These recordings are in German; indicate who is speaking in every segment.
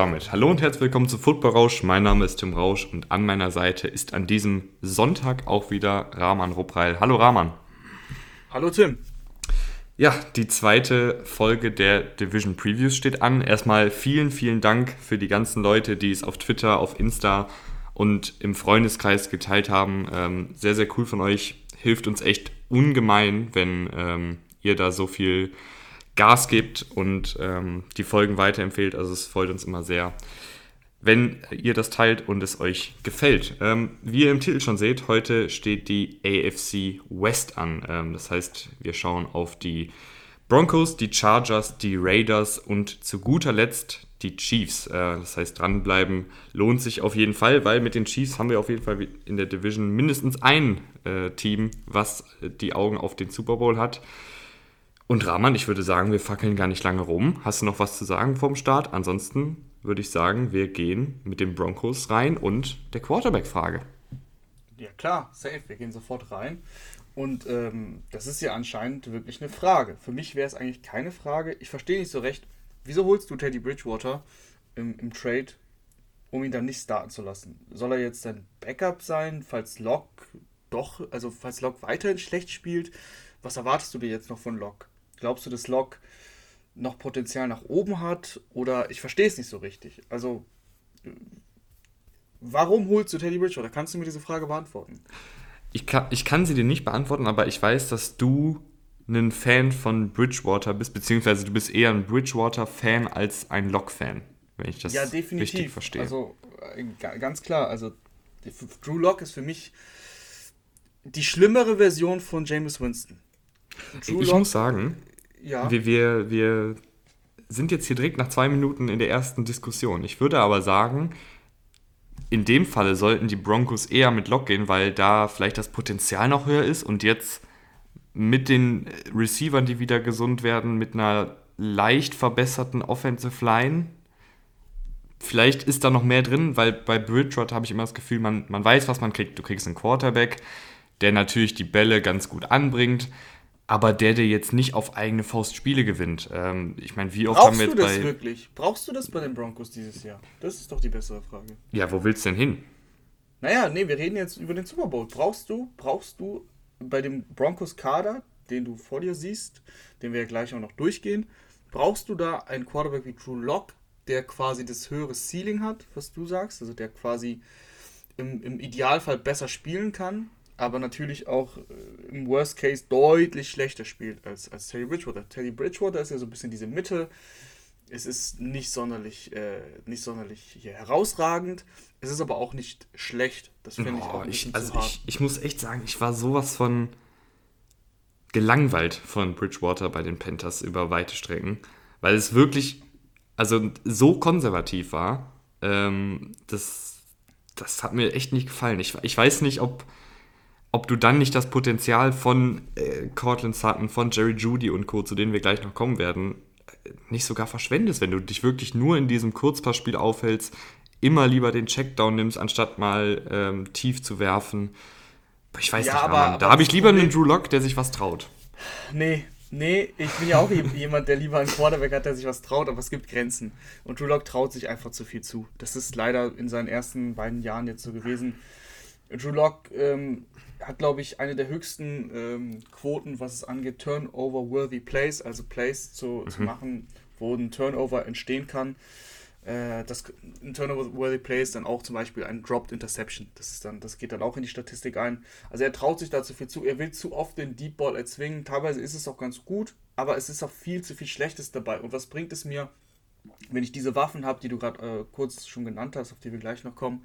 Speaker 1: Damit hallo und herzlich willkommen zu Football Rausch. Mein Name ist Tim Rausch und an meiner Seite ist an diesem Sonntag auch wieder Rahman Ruppreil. Hallo Rahman.
Speaker 2: Hallo Tim.
Speaker 1: Ja, die zweite Folge der Division Previews steht an. Erstmal vielen, vielen Dank für die ganzen Leute, die es auf Twitter, auf Insta und im Freundeskreis geteilt haben. Ähm, sehr, sehr cool von euch. Hilft uns echt ungemein, wenn ähm, ihr da so viel Gas gibt und ähm, die Folgen weiterempfehlt. Also es freut uns immer sehr, wenn ihr das teilt und es euch gefällt. Ähm, wie ihr im Titel schon seht, heute steht die AFC West an. Ähm, das heißt, wir schauen auf die Broncos, die Chargers, die Raiders und zu guter Letzt die Chiefs. Äh, das heißt, dranbleiben lohnt sich auf jeden Fall, weil mit den Chiefs haben wir auf jeden Fall in der Division mindestens ein äh, Team, was die Augen auf den Super Bowl hat. Und Rahman, ich würde sagen, wir fackeln gar nicht lange rum. Hast du noch was zu sagen vom Start? Ansonsten würde ich sagen, wir gehen mit den Broncos rein und der Quarterback-Frage.
Speaker 2: Ja klar, safe. Wir gehen sofort rein. Und ähm, das ist ja anscheinend wirklich eine Frage. Für mich wäre es eigentlich keine Frage. Ich verstehe nicht so recht, wieso holst du Teddy Bridgewater im, im Trade, um ihn dann nicht starten zu lassen? Soll er jetzt dein Backup sein, falls Locke doch, also falls Locke weiterhin schlecht spielt? Was erwartest du dir jetzt noch von Locke? Glaubst du, dass Locke noch Potenzial nach oben hat? Oder ich verstehe es nicht so richtig. Also, warum holst du Teddy Bridgewater? Kannst du mir diese Frage beantworten?
Speaker 1: Ich kann, ich kann sie dir nicht beantworten, aber ich weiß, dass du ein Fan von Bridgewater bist, beziehungsweise du bist eher ein Bridgewater-Fan als ein Lock-Fan, wenn ich das
Speaker 2: ja, definitiv.
Speaker 1: richtig verstehe.
Speaker 2: Also äh, ganz klar, also Drew Lock ist für mich die schlimmere Version von James Winston.
Speaker 1: Drew ich Lock, muss sagen, ja. Wir, wir, wir sind jetzt hier direkt nach zwei Minuten in der ersten Diskussion. Ich würde aber sagen, in dem Falle sollten die Broncos eher mit Lock gehen, weil da vielleicht das Potenzial noch höher ist und jetzt mit den Receivern, die wieder gesund werden, mit einer leicht verbesserten Offensive Line. Vielleicht ist da noch mehr drin, weil bei Bridgewater habe ich immer das Gefühl, man, man weiß, was man kriegt. Du kriegst einen Quarterback, der natürlich die Bälle ganz gut anbringt, aber der, der jetzt nicht auf eigene Faust Spiele gewinnt. Ähm, ich meine, wie oft
Speaker 2: Brauchst
Speaker 1: haben
Speaker 2: wir jetzt du das bei... wirklich? Brauchst du das bei den Broncos dieses Jahr? Das ist doch die bessere Frage.
Speaker 1: Ja, wo willst du denn hin?
Speaker 2: Naja, nee, wir reden jetzt über den Super Bowl. Brauchst du, brauchst du bei dem Broncos-Kader, den du vor dir siehst, den wir ja gleich auch noch durchgehen, brauchst du da einen Quarterback wie Drew Lock, der quasi das höhere Ceiling hat, was du sagst, also der quasi im, im Idealfall besser spielen kann, aber natürlich auch äh, im Worst Case deutlich schlechter spielt als, als Teddy Bridgewater. Teddy Bridgewater ist ja so ein bisschen diese Mitte. Es ist nicht sonderlich, äh, nicht sonderlich herausragend. Es ist aber auch nicht schlecht. Das finde ich auch
Speaker 1: nicht also ich, ich muss echt sagen, ich war sowas von gelangweilt von Bridgewater bei den Panthers über weite Strecken, weil es wirklich also so konservativ war. Ähm, das, das hat mir echt nicht gefallen. Ich, ich weiß nicht, ob ob du dann nicht das Potenzial von äh, Cortland Sutton, von Jerry Judy und Co., zu denen wir gleich noch kommen werden, äh, nicht sogar verschwendest, wenn du dich wirklich nur in diesem Kurzpassspiel aufhältst, immer lieber den Checkdown nimmst, anstatt mal ähm, tief zu werfen. Ich weiß ja, nicht, aber, aber da habe ich lieber einen Drew Lock, der sich was traut.
Speaker 2: Nee, nee, ich bin ja auch jemand, der lieber einen Quarterback hat, der sich was traut, aber es gibt Grenzen. Und Drew Lock traut sich einfach zu viel zu. Das ist leider in seinen ersten beiden Jahren jetzt so gewesen. Drew Lock ähm, hat, glaube ich, eine der höchsten ähm, Quoten, was es angeht, Turnover-worthy Plays, also Plays zu, mhm. zu machen, wo ein Turnover entstehen kann. Äh, das, ein Turnover-worthy Play ist dann auch zum Beispiel ein Dropped Interception. Das, ist dann, das geht dann auch in die Statistik ein. Also er traut sich da zu viel zu. Er will zu oft den Deep Ball erzwingen. Teilweise ist es auch ganz gut, aber es ist auch viel zu viel Schlechtes dabei. Und was bringt es mir, wenn ich diese Waffen habe, die du gerade äh, kurz schon genannt hast, auf die wir gleich noch kommen,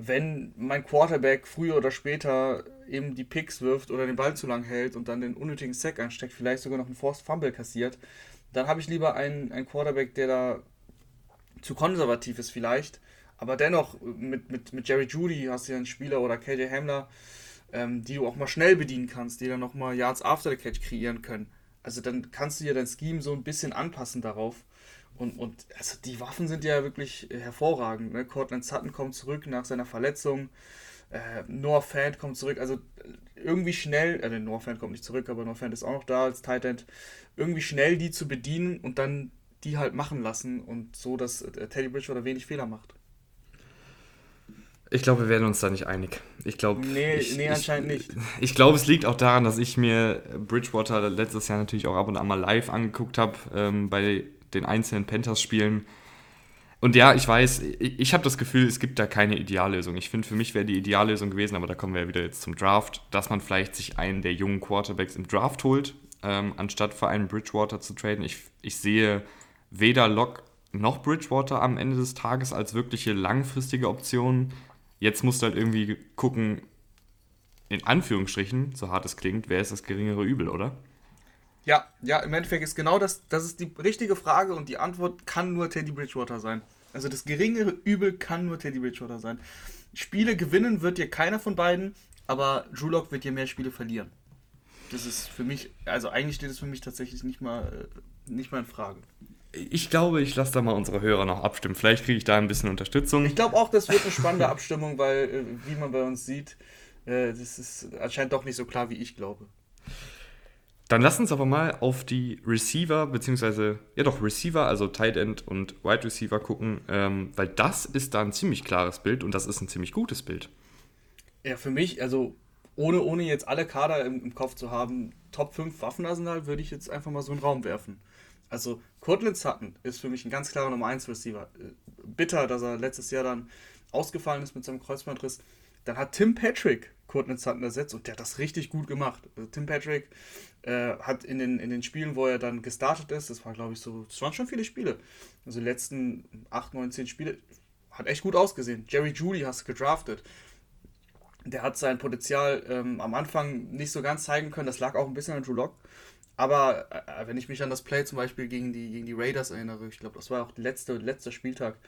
Speaker 2: wenn mein Quarterback früher oder später eben die Picks wirft oder den Ball zu lang hält und dann den unnötigen Sack einsteckt, vielleicht sogar noch einen Forced Fumble kassiert, dann habe ich lieber einen, einen Quarterback, der da zu konservativ ist vielleicht, aber dennoch mit, mit, mit Jerry Judy hast du ja einen Spieler oder KJ Hamler, ähm, die du auch mal schnell bedienen kannst, die dann nochmal Yards after the catch kreieren können. Also dann kannst du dir dein Scheme so ein bisschen anpassen darauf. Und, und also die Waffen sind ja wirklich hervorragend. Ne? Cortland Sutton kommt zurück nach seiner Verletzung. Äh, Noah Fant kommt zurück. Also irgendwie schnell, äh, Noah Fant kommt nicht zurück, aber Noah Fant ist auch noch da als Tight End. Irgendwie schnell die zu bedienen und dann die halt machen lassen und so, dass äh, Teddy Bridgewater wenig Fehler macht.
Speaker 1: Ich glaube, wir werden uns da nicht einig. Ich glaube.
Speaker 2: Nee,
Speaker 1: ich,
Speaker 2: nee anscheinend
Speaker 1: ich,
Speaker 2: nicht.
Speaker 1: Ich glaube, es liegt auch daran, dass ich mir Bridgewater letztes Jahr natürlich auch ab und an mal live angeguckt habe ähm, bei den einzelnen Panthers-Spielen. Und ja, ich weiß, ich, ich habe das Gefühl, es gibt da keine Ideallösung. Ich finde, für mich wäre die Ideallösung gewesen, aber da kommen wir ja wieder jetzt zum Draft, dass man vielleicht sich einen der jungen Quarterbacks im Draft holt, ähm, anstatt für einen Bridgewater zu traden. Ich, ich sehe weder Lock noch Bridgewater am Ende des Tages als wirkliche langfristige Option. Jetzt musst du halt irgendwie gucken, in Anführungsstrichen, so hart es klingt, wer ist das geringere Übel, oder?
Speaker 2: Ja, ja, im Endeffekt ist genau das, das ist die richtige Frage und die Antwort kann nur Teddy Bridgewater sein. Also das geringere Übel kann nur Teddy Bridgewater sein. Spiele gewinnen wird dir keiner von beiden, aber Drew Lock wird dir mehr Spiele verlieren. Das ist für mich, also eigentlich steht es für mich tatsächlich nicht mal, äh, nicht mal in Frage.
Speaker 1: Ich glaube, ich lasse da mal unsere Hörer noch abstimmen. Vielleicht kriege ich da ein bisschen Unterstützung.
Speaker 2: Ich glaube auch, das wird eine spannende Abstimmung, weil, äh, wie man bei uns sieht, äh, das ist anscheinend doch nicht so klar, wie ich glaube.
Speaker 1: Dann lass uns aber mal auf die Receiver, beziehungsweise, ja doch, Receiver, also Tight End und Wide Receiver gucken, ähm, weil das ist da ein ziemlich klares Bild und das ist ein ziemlich gutes Bild.
Speaker 2: Ja, für mich, also ohne, ohne jetzt alle Kader im, im Kopf zu haben, Top 5 Waffenarsenal würde ich jetzt einfach mal so in den Raum werfen. Also Cortland Sutton ist für mich ein ganz klarer Nummer 1 Receiver. Äh, bitter, dass er letztes Jahr dann ausgefallen ist mit seinem Kreuzbandriss. Dann hat Tim Patrick Cortland Sutton ersetzt und der hat das richtig gut gemacht. Also Tim Patrick äh, hat in den, in den Spielen, wo er dann gestartet ist, das war glaube ich so, das waren schon viele Spiele. Also die letzten 8, 9, 10 Spiele, hat echt gut ausgesehen. Jerry Judy hast du gedraftet. Der hat sein Potenzial ähm, am Anfang nicht so ganz zeigen können. Das lag auch ein bisschen an Drew Lock. Aber äh, wenn ich mich an das Play zum Beispiel gegen die, gegen die Raiders erinnere, ich glaube, das war auch der letzte, letzter Spieltag,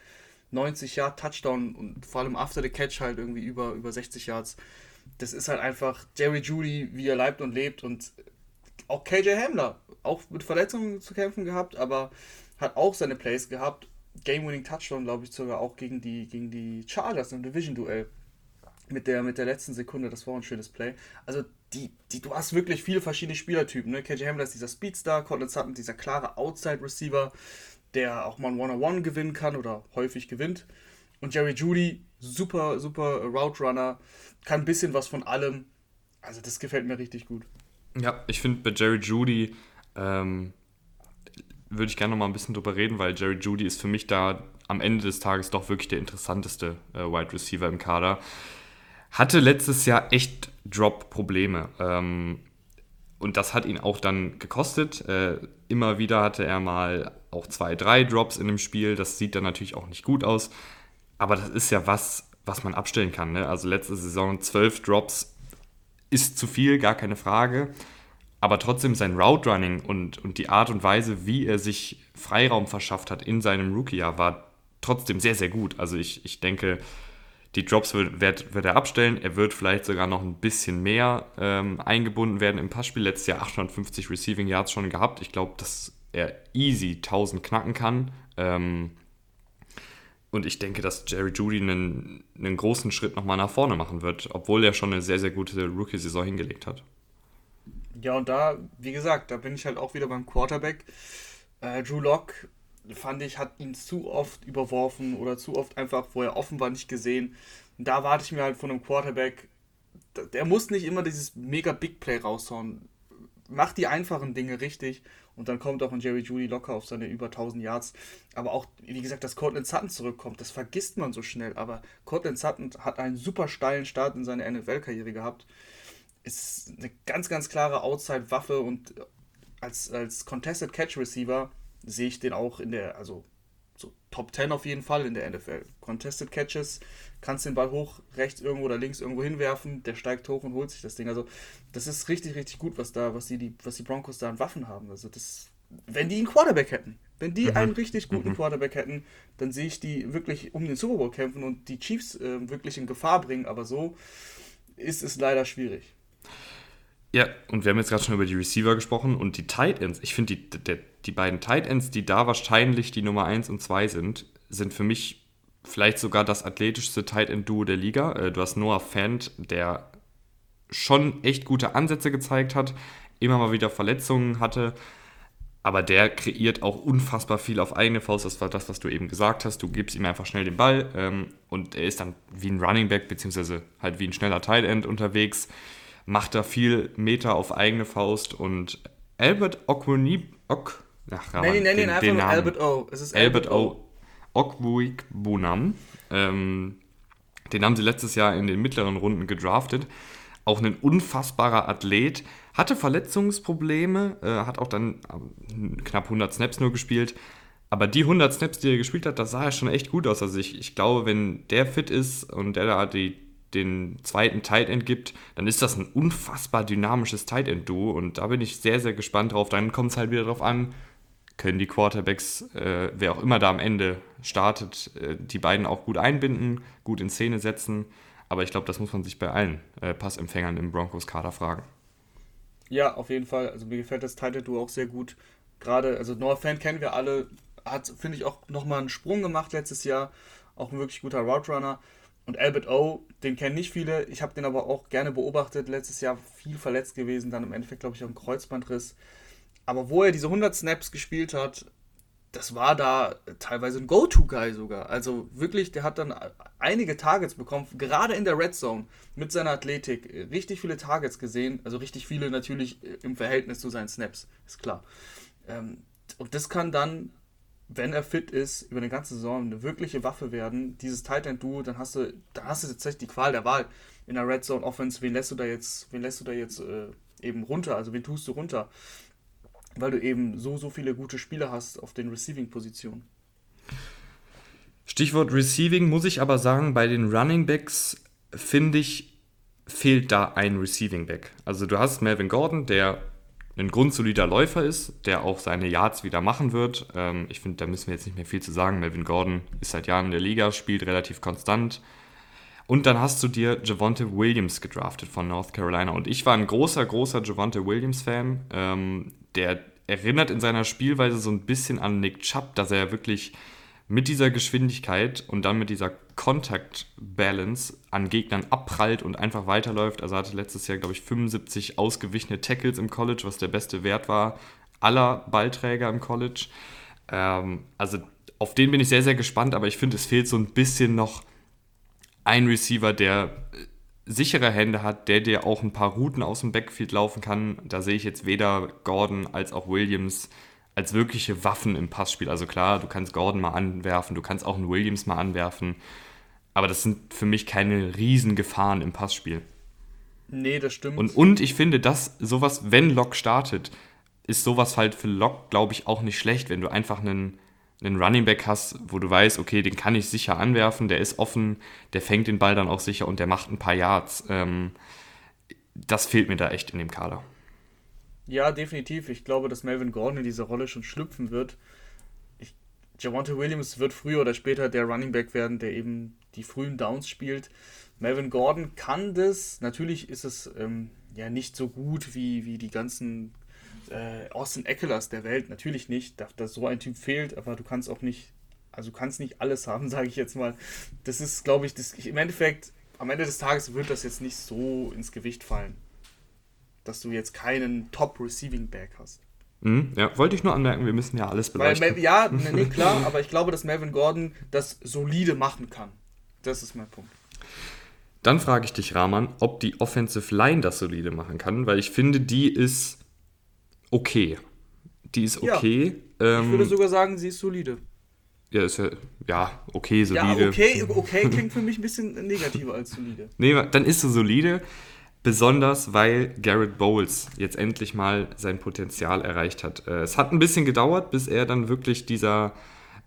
Speaker 2: 90 Yard Touchdown und vor allem after the catch halt irgendwie über, über 60 Yards. Das ist halt einfach Jerry Judy, wie er leibt und lebt und auch KJ Hamler, auch mit Verletzungen zu kämpfen gehabt, aber hat auch seine Plays gehabt. Game-winning Touchdown, glaube ich, sogar auch gegen die, gegen die Chargers im Division-Duell. Mit der, mit der letzten Sekunde, das war ein schönes Play. Also die, die, du hast wirklich viele verschiedene Spielertypen. Ne? KJ Hamler ist dieser Speedstar, Cortland Sutton dieser klare Outside-Receiver, der auch mal ein One-on-One gewinnen kann oder häufig gewinnt. Und Jerry Judy, super, super Route Runner, kann ein bisschen was von allem. Also das gefällt mir richtig gut.
Speaker 1: Ja, ich finde bei Jerry Judy ähm, würde ich gerne noch mal ein bisschen drüber reden, weil Jerry Judy ist für mich da am Ende des Tages doch wirklich der interessanteste äh, Wide Receiver im Kader. Hatte letztes Jahr echt Drop-Probleme. Ähm, und das hat ihn auch dann gekostet. Äh, immer wieder hatte er mal auch zwei, drei Drops in dem Spiel. Das sieht dann natürlich auch nicht gut aus. Aber das ist ja was, was man abstellen kann. Ne? Also letzte Saison zwölf Drops ist zu viel, gar keine Frage. Aber trotzdem sein Route Running und, und die Art und Weise, wie er sich Freiraum verschafft hat in seinem Rookie-Jahr, war trotzdem sehr, sehr gut. Also ich, ich denke, die Drops wird, wird, wird er abstellen. Er wird vielleicht sogar noch ein bisschen mehr ähm, eingebunden werden im Passspiel. Letztes Jahr 850 Receiving Yards schon gehabt. Ich glaube, dass er easy 1000 knacken kann. Ähm, und ich denke, dass Jerry Judy einen, einen großen Schritt nochmal nach vorne machen wird, obwohl er schon eine sehr, sehr gute Rookie-Saison hingelegt hat.
Speaker 2: Ja, und da, wie gesagt, da bin ich halt auch wieder beim Quarterback. Äh, Drew Lock fand ich, hat ihn zu oft überworfen oder zu oft einfach, wo er offen war, nicht gesehen. Und da warte ich mir halt von einem Quarterback, der muss nicht immer dieses mega Big Play raushauen. Macht die einfachen Dinge richtig und dann kommt auch ein Jerry Judy locker auf seine über 1000 Yards. Aber auch, wie gesagt, dass Cortland Sutton zurückkommt, das vergisst man so schnell. Aber Cortland Sutton hat einen super steilen Start in seiner NFL-Karriere gehabt. Ist eine ganz, ganz klare Outside-Waffe und als, als Contested Catch Receiver sehe ich den auch in der, also so Top 10 auf jeden Fall in der NFL. Contested Catches, kannst den Ball hoch, rechts irgendwo oder links irgendwo hinwerfen, der steigt hoch und holt sich das Ding. Also, das ist richtig, richtig gut, was da, was die, was die Broncos da an Waffen haben. Also, das, wenn die einen Quarterback hätten, wenn die mhm. einen richtig guten mhm. Quarterback hätten, dann sehe ich die wirklich um den Super Bowl kämpfen und die Chiefs äh, wirklich in Gefahr bringen. Aber so ist es leider schwierig.
Speaker 1: Ja, und wir haben jetzt gerade schon über die Receiver gesprochen und die Tight Ends. Ich finde, die, der, die beiden Tight Ends, die da wahrscheinlich die Nummer 1 und 2 sind, sind für mich vielleicht sogar das athletischste Tight End Duo der Liga. Äh, du hast Noah Fant, der schon echt gute Ansätze gezeigt hat, immer mal wieder Verletzungen hatte, aber der kreiert auch unfassbar viel auf eigene Faust. Das war das, was du eben gesagt hast. Du gibst ihm einfach schnell den Ball ähm, und er ist dann wie ein Running Back, beziehungsweise halt wie ein schneller Tight End unterwegs, macht da viel Meter auf eigene Faust und Albert Okwuni, Ok, ach,
Speaker 2: Nein, nein, nein, einfach nur Albert O.
Speaker 1: Es ist Albert, Albert O. Bunam. Ähm, den haben sie letztes Jahr in den mittleren Runden gedraftet. Auch ein unfassbarer Athlet. Hatte Verletzungsprobleme, äh, hat auch dann äh, knapp 100 Snaps nur gespielt. Aber die 100 Snaps, die er gespielt hat, das sah ja schon echt gut aus. Also ich, ich glaube, wenn der fit ist und der da die, den zweiten Tight End gibt, dann ist das ein unfassbar dynamisches Tight End Duo und da bin ich sehr, sehr gespannt drauf. Dann kommt es halt wieder drauf an, können die Quarterbacks, äh, wer auch immer da am Ende startet, äh, die beiden auch gut einbinden, gut in Szene setzen. Aber ich glaube, das muss man sich bei allen äh, Passempfängern im Broncos-Kader fragen.
Speaker 2: Ja, auf jeden Fall. Also mir gefällt das Title Duo auch sehr gut. Gerade, also Noah Fan kennen wir alle, hat, finde ich, auch nochmal einen Sprung gemacht letztes Jahr. Auch ein wirklich guter Route Runner. Und Albert O, den kennen nicht viele. Ich habe den aber auch gerne beobachtet. Letztes Jahr viel verletzt gewesen. Dann im Endeffekt, glaube ich, auch ein Kreuzbandriss. Aber wo er diese 100 Snaps gespielt hat, das war da teilweise ein Go-To-Guy sogar. Also wirklich, der hat dann einige Targets bekommen, gerade in der Red Zone mit seiner Athletik. Richtig viele Targets gesehen, also richtig viele natürlich im Verhältnis zu seinen Snaps, ist klar. Ähm, und das kann dann, wenn er fit ist, über eine ganze Saison eine wirkliche Waffe werden. Dieses Tight End Duo, dann hast du, dann hast du tatsächlich die Qual der Wahl in der Red Zone Offense. Wen lässt du da jetzt, wen lässt du da jetzt äh, eben runter? Also wen tust du runter? weil du eben so, so viele gute Spieler hast auf den Receiving-Positionen.
Speaker 1: Stichwort Receiving muss ich aber sagen, bei den Running Backs finde ich, fehlt da ein Receiving Back. Also du hast Melvin Gordon, der ein grundsolider Läufer ist, der auch seine Yards wieder machen wird. Ähm, ich finde, da müssen wir jetzt nicht mehr viel zu sagen. Melvin Gordon ist seit Jahren in der Liga, spielt relativ konstant. Und dann hast du dir Javonte Williams gedraftet von North Carolina. Und ich war ein großer, großer Javonte Williams-Fan. Ähm, der erinnert in seiner Spielweise so ein bisschen an Nick Chubb, dass er wirklich mit dieser Geschwindigkeit und dann mit dieser Contact Balance an Gegnern abprallt und einfach weiterläuft. Also er hatte letztes Jahr, glaube ich, 75 ausgewichene Tackles im College, was der beste Wert war aller Ballträger im College. Ähm, also auf den bin ich sehr, sehr gespannt, aber ich finde, es fehlt so ein bisschen noch ein Receiver, der sichere Hände hat, der dir auch ein paar Routen aus dem Backfield laufen kann. Da sehe ich jetzt weder Gordon als auch Williams als wirkliche Waffen im Passspiel. Also klar, du kannst Gordon mal anwerfen, du kannst auch einen Williams mal anwerfen, aber das sind für mich keine riesen Gefahren im Passspiel.
Speaker 2: Nee, das stimmt.
Speaker 1: Und, und ich finde, dass sowas, wenn Locke startet, ist sowas halt für Locke, glaube ich, auch nicht schlecht, wenn du einfach einen einen Running Back hast, wo du weißt, okay, den kann ich sicher anwerfen, der ist offen, der fängt den Ball dann auch sicher und der macht ein paar Yards. Ähm, das fehlt mir da echt in dem Kader.
Speaker 2: Ja, definitiv. Ich glaube, dass Melvin Gordon in diese Rolle schon schlüpfen wird. Ich, Javante Williams wird früher oder später der Running Back werden, der eben die frühen Downs spielt. Melvin Gordon kann das. Natürlich ist es ähm, ja nicht so gut wie, wie die ganzen äh, Austin Eckler der Welt natürlich nicht, dass, dass so ein Typ fehlt, aber du kannst auch nicht, also du kannst nicht alles haben, sage ich jetzt mal. Das ist, glaube ich, das, im Endeffekt, am Ende des Tages wird das jetzt nicht so ins Gewicht fallen, dass du jetzt keinen Top-Receiving-Back hast.
Speaker 1: Mhm, ja, wollte ich nur anmerken, wir müssen ja alles
Speaker 2: beleuchten. Weil, ja, nee, klar, aber ich glaube, dass Melvin Gordon das solide machen kann. Das ist mein Punkt.
Speaker 1: Dann frage ich dich, Rahman, ob die Offensive Line das solide machen kann, weil ich finde, die ist okay. Die ist okay.
Speaker 2: Ja, ähm, ich würde sogar sagen, sie ist solide.
Speaker 1: Ja, ist ja, ja okay, solide.
Speaker 2: Ja, okay, okay klingt für mich ein bisschen negativer als solide.
Speaker 1: Nee, dann ist sie solide. Besonders weil Garrett Bowles jetzt endlich mal sein Potenzial erreicht hat. Äh, es hat ein bisschen gedauert, bis er dann wirklich dieser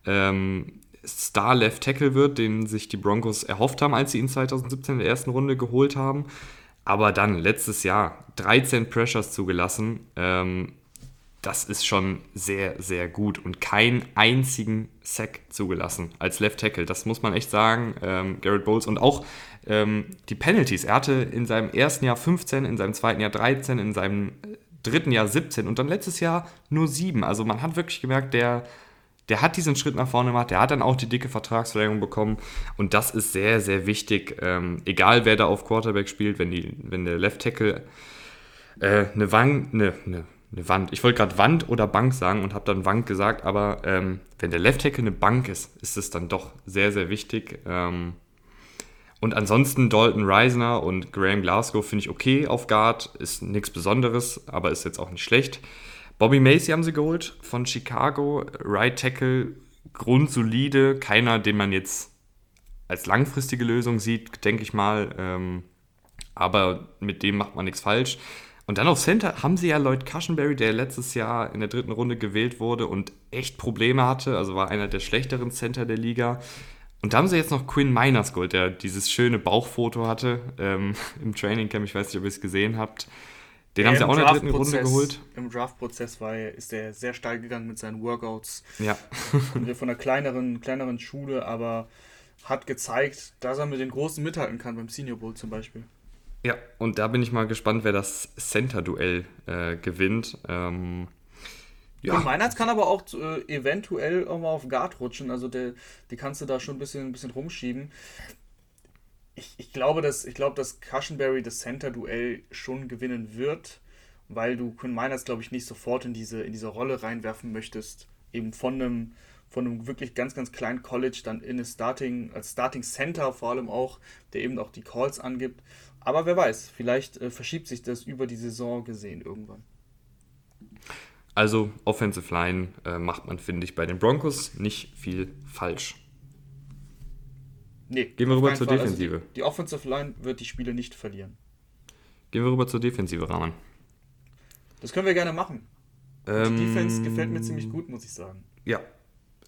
Speaker 1: ähm, Star Left Tackle wird, den sich die Broncos erhofft haben, als sie ihn 2017 in der ersten Runde geholt haben. Aber dann letztes Jahr 13 Pressures zugelassen. Ähm, das ist schon sehr, sehr gut und keinen einzigen Sack zugelassen als Left Tackle. Das muss man echt sagen. Ähm, Garrett Bowles und auch ähm, die Penalties. Er hatte in seinem ersten Jahr 15, in seinem zweiten Jahr 13, in seinem dritten Jahr 17 und dann letztes Jahr nur 7. Also man hat wirklich gemerkt, der der hat diesen Schritt nach vorne gemacht, der hat dann auch die dicke Vertragsverlängerung bekommen und das ist sehr, sehr wichtig. Ähm, egal wer da auf Quarterback spielt, wenn, die, wenn der Left Tackle äh, eine, Wang, eine, eine, eine Wand. Ich wollte gerade Wand oder Bank sagen und habe dann Wand gesagt, aber ähm, wenn der Left Tackle eine Bank ist, ist es dann doch sehr, sehr wichtig. Ähm, und ansonsten Dalton Reisner und Graham Glasgow finde ich okay auf Guard, ist nichts Besonderes, aber ist jetzt auch nicht schlecht. Bobby Macy haben sie geholt von Chicago, Right Tackle, grundsolide, keiner, den man jetzt als langfristige Lösung sieht, denke ich mal. Ähm, aber mit dem macht man nichts falsch. Und dann auf Center haben sie ja Lloyd Cushenberry, der letztes Jahr in der dritten Runde gewählt wurde und echt Probleme hatte, also war einer der schlechteren Center der Liga. Und da haben sie jetzt noch Quinn Miners geholt, der dieses schöne Bauchfoto hatte ähm, im Trainingcamp. Ich weiß nicht, ob ihr es gesehen habt. Den ja, haben sie auch in der dritten Runde geholt.
Speaker 2: Im Draftprozess war ist er sehr steil gegangen mit seinen Workouts.
Speaker 1: Ja.
Speaker 2: von einer kleineren, kleineren Schule, aber hat gezeigt, dass er mit den Großen mithalten kann, beim Senior Bowl zum Beispiel.
Speaker 1: Ja, und da bin ich mal gespannt, wer das Center-Duell äh, gewinnt. Ähm,
Speaker 2: ja. Und Meinertz kann aber auch äh, eventuell auch mal auf Guard rutschen. Also der, die kannst du da schon ein bisschen, ein bisschen rumschieben. Ich, ich, glaube, dass, ich glaube, dass Cushenberry das Center-Duell schon gewinnen wird, weil du Quinn Meinertz, glaube ich, nicht sofort in diese, in diese Rolle reinwerfen möchtest. Eben von einem, von einem wirklich ganz, ganz kleinen College dann in eine Starting, als Starting Center vor allem auch, der eben auch die Calls angibt. Aber wer weiß, vielleicht äh, verschiebt sich das über die Saison gesehen irgendwann.
Speaker 1: Also Offensive Line äh, macht man, finde ich, bei den Broncos nicht viel falsch.
Speaker 2: Nee,
Speaker 1: Gehen wir rüber zur Fall. Also Defensive. Also
Speaker 2: die, die, Offensive Line wird die Spiele nicht verlieren.
Speaker 1: Gehen wir rüber zur Defensive, Rahman.
Speaker 2: Das können wir gerne machen. Ähm, die Defense gefällt mir ziemlich gut, muss ich sagen.
Speaker 1: Ja,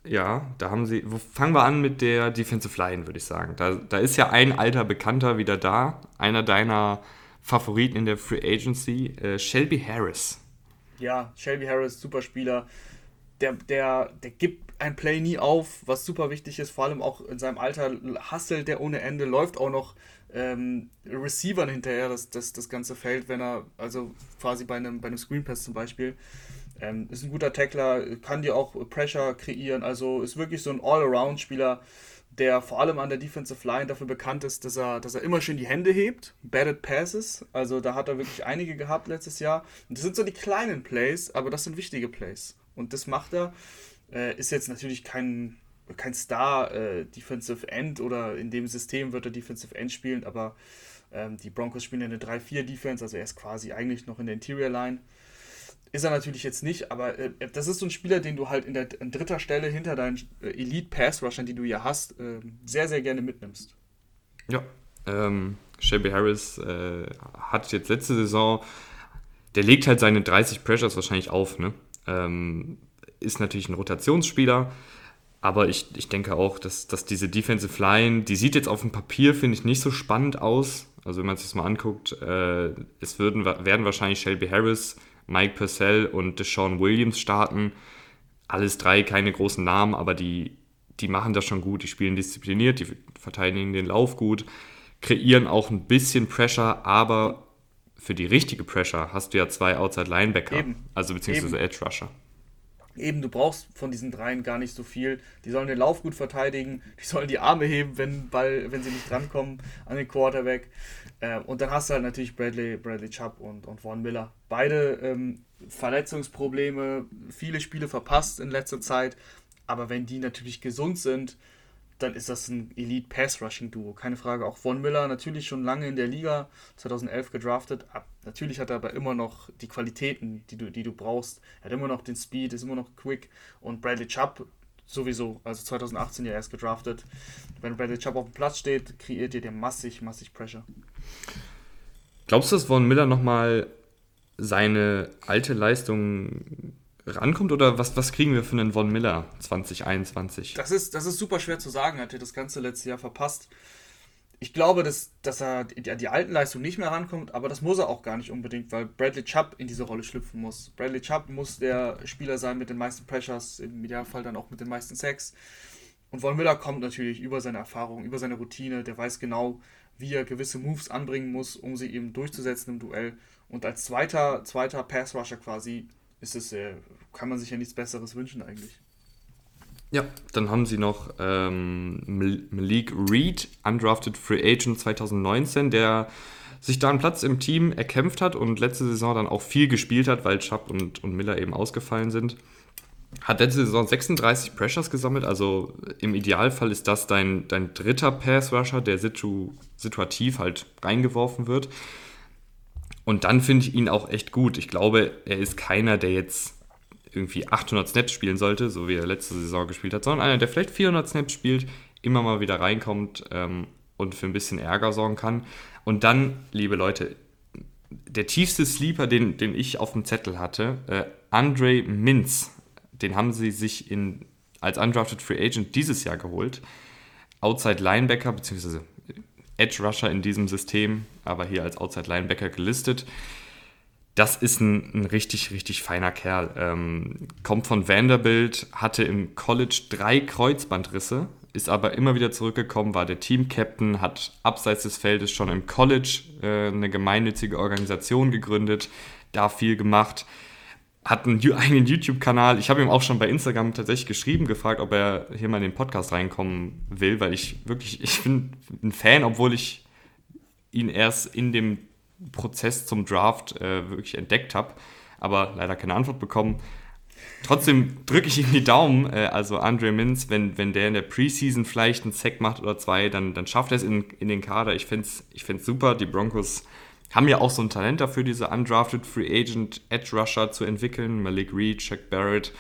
Speaker 1: ja, da haben sie. Wo, fangen wir an mit der Defensive Line, würde ich sagen. Da, da ist ja ein alter Bekannter wieder da. Einer deiner Favoriten in der Free Agency, äh, Shelby Harris.
Speaker 2: Ja, Shelby Harris, super Spieler. Der, der, der gibt ein Play nie auf, was super wichtig ist, vor allem auch in seinem Alter hustelt der ohne Ende, läuft auch noch ähm, Receivern hinterher, das, das, das ganze Feld, wenn er, also quasi bei einem, bei einem Screen Pass zum Beispiel, ähm, ist ein guter Tackler, kann dir auch Pressure kreieren, also ist wirklich so ein All-Around-Spieler, der vor allem an der Defensive Line dafür bekannt ist, dass er, dass er immer schön die Hände hebt, batted passes, also da hat er wirklich einige gehabt letztes Jahr. Und das sind so die kleinen Plays, aber das sind wichtige Plays. Und das macht er. Äh, ist jetzt natürlich kein, kein Star äh, Defensive End oder in dem System wird er Defensive End spielen, aber ähm, die Broncos spielen eine 3-4 Defense, also er ist quasi eigentlich noch in der Interior Line. Ist er natürlich jetzt nicht, aber äh, das ist so ein Spieler, den du halt in der an dritter Stelle hinter deinen äh, Elite Pass Rushern, die du ja hast, äh, sehr, sehr gerne mitnimmst.
Speaker 1: Ja, ähm, Shelby Harris äh, hat jetzt letzte Saison, der legt halt seine 30 Pressures wahrscheinlich auf, ne? Ähm, ist natürlich ein Rotationsspieler, aber ich, ich denke auch, dass, dass diese Defensive Line, die sieht jetzt auf dem Papier, finde ich, nicht so spannend aus. Also wenn man sich das mal anguckt, äh, es würden, werden wahrscheinlich Shelby Harris, Mike Purcell und Deshaun Williams starten. Alles drei keine großen Namen, aber die, die machen das schon gut. Die spielen diszipliniert, die verteidigen den Lauf gut, kreieren auch ein bisschen Pressure, aber für die richtige Pressure hast du ja zwei Outside Linebacker, Eben. also beziehungsweise Eben. Edge Rusher.
Speaker 2: Eben, du brauchst von diesen dreien gar nicht so viel. Die sollen den Lauf gut verteidigen, die sollen die Arme heben, wenn, Ball, wenn sie nicht drankommen an den Quarterback. Äh, und dann hast du halt natürlich Bradley, Bradley Chubb und, und Vaughn Miller. Beide ähm, Verletzungsprobleme, viele Spiele verpasst in letzter Zeit. Aber wenn die natürlich gesund sind, dann ist das ein Elite Pass Rushing Duo, keine Frage. Auch Von Miller natürlich schon lange in der Liga, 2011 gedraftet. Natürlich hat er aber immer noch die Qualitäten, die du, die du brauchst. Er hat immer noch den Speed, ist immer noch quick. Und Bradley Chubb sowieso, also 2018 ja erst gedraftet. Wenn Bradley Chubb auf dem Platz steht, kreiert ihr dir massig, massig Pressure.
Speaker 1: Glaubst du, dass Von Miller nochmal seine alte Leistung rankommt oder was, was kriegen wir für einen Von Miller 2021?
Speaker 2: Das ist, das ist super schwer zu sagen, hat er das ganze letzte Jahr verpasst. Ich glaube, dass, dass er die, die alten Leistungen nicht mehr rankommt, aber das muss er auch gar nicht unbedingt, weil Bradley Chubb in diese Rolle schlüpfen muss. Bradley Chubb muss der Spieler sein mit den meisten Pressures, im Idealfall dann auch mit den meisten Sacks. Und Von Miller kommt natürlich über seine Erfahrung, über seine Routine, der weiß genau, wie er gewisse Moves anbringen muss, um sie eben durchzusetzen im Duell. Und als zweiter, zweiter Pass-Rusher quasi ist es, äh, kann man sich ja nichts Besseres wünschen eigentlich.
Speaker 1: Ja, dann haben sie noch ähm, Malik Reed, Undrafted Free Agent 2019, der sich da einen Platz im Team erkämpft hat und letzte Saison dann auch viel gespielt hat, weil Chubb und, und Miller eben ausgefallen sind. Hat letzte Saison 36 Pressures gesammelt, also im Idealfall ist das dein, dein dritter Pass-Rusher, der situ, situativ halt reingeworfen wird. Und dann finde ich ihn auch echt gut. Ich glaube, er ist keiner, der jetzt irgendwie 800 Snaps spielen sollte, so wie er letzte Saison gespielt hat, sondern einer, der vielleicht 400 Snaps spielt, immer mal wieder reinkommt ähm, und für ein bisschen Ärger sorgen kann. Und dann, liebe Leute, der tiefste Sleeper, den, den ich auf dem Zettel hatte, äh, Andre Mintz, den haben sie sich in, als undrafted Free Agent dieses Jahr geholt. Outside Linebacker, beziehungsweise Edge Rusher in diesem System, aber hier als Outside Linebacker gelistet. Das ist ein, ein richtig, richtig feiner Kerl. Ähm, kommt von Vanderbilt, hatte im College drei Kreuzbandrisse, ist aber immer wieder zurückgekommen, war der Team-Captain, hat abseits des Feldes schon im College äh, eine gemeinnützige Organisation gegründet, da viel gemacht, hat einen eigenen YouTube-Kanal. Ich habe ihm auch schon bei Instagram tatsächlich geschrieben, gefragt, ob er hier mal in den Podcast reinkommen will, weil ich wirklich, ich bin ein Fan, obwohl ich ihn erst in dem Prozess zum Draft äh, wirklich entdeckt habe, aber leider keine Antwort bekommen. Trotzdem drücke ich ihm die Daumen. Äh, also Andre Mintz, wenn, wenn der in der Preseason vielleicht einen Sack macht oder zwei, dann, dann schafft er es in, in den Kader. Ich finde es ich super. Die Broncos haben ja auch so ein Talent dafür, diese undrafted Free Agent Edge Rusher zu entwickeln. Malik Reed, Chuck Barrett.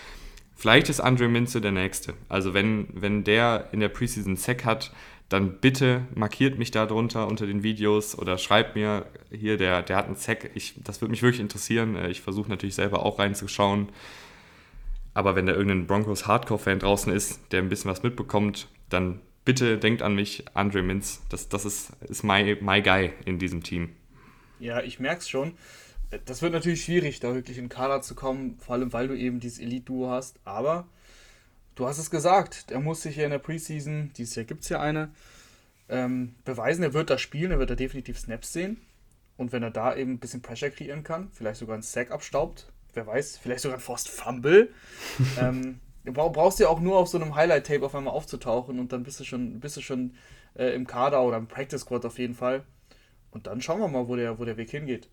Speaker 1: Vielleicht ist Andre Minze der Nächste. Also wenn, wenn der in der Preseason Sack hat, dann bitte markiert mich da drunter unter den Videos oder schreibt mir hier, der, der hat einen Sack. Ich, das würde mich wirklich interessieren. Äh, ich versuche natürlich selber auch reinzuschauen. Aber wenn da irgendein Broncos Hardcore-Fan draußen ist, der ein bisschen was mitbekommt, dann bitte denkt an mich, Andre Mintz. Das, das ist, ist my, my guy in diesem Team.
Speaker 2: Ja, ich merke es schon. Das wird natürlich schwierig, da wirklich in den Kader zu kommen, vor allem weil du eben dieses Elite-Duo hast. Aber du hast es gesagt, er muss sich ja in der Preseason, dieses Jahr gibt es ja eine, ähm, beweisen, er wird da spielen, er wird da definitiv Snaps sehen. Und wenn er da eben ein bisschen Pressure kreieren kann, vielleicht sogar einen Sack abstaubt, wer weiß, vielleicht sogar ein Forced Fumble. ähm, du brauchst ja auch nur auf so einem Highlight-Tape auf einmal aufzutauchen und dann bist du schon, bist du schon äh, im Kader oder im Practice Squad auf jeden Fall. Und dann schauen wir mal, wo der, wo der Weg hingeht.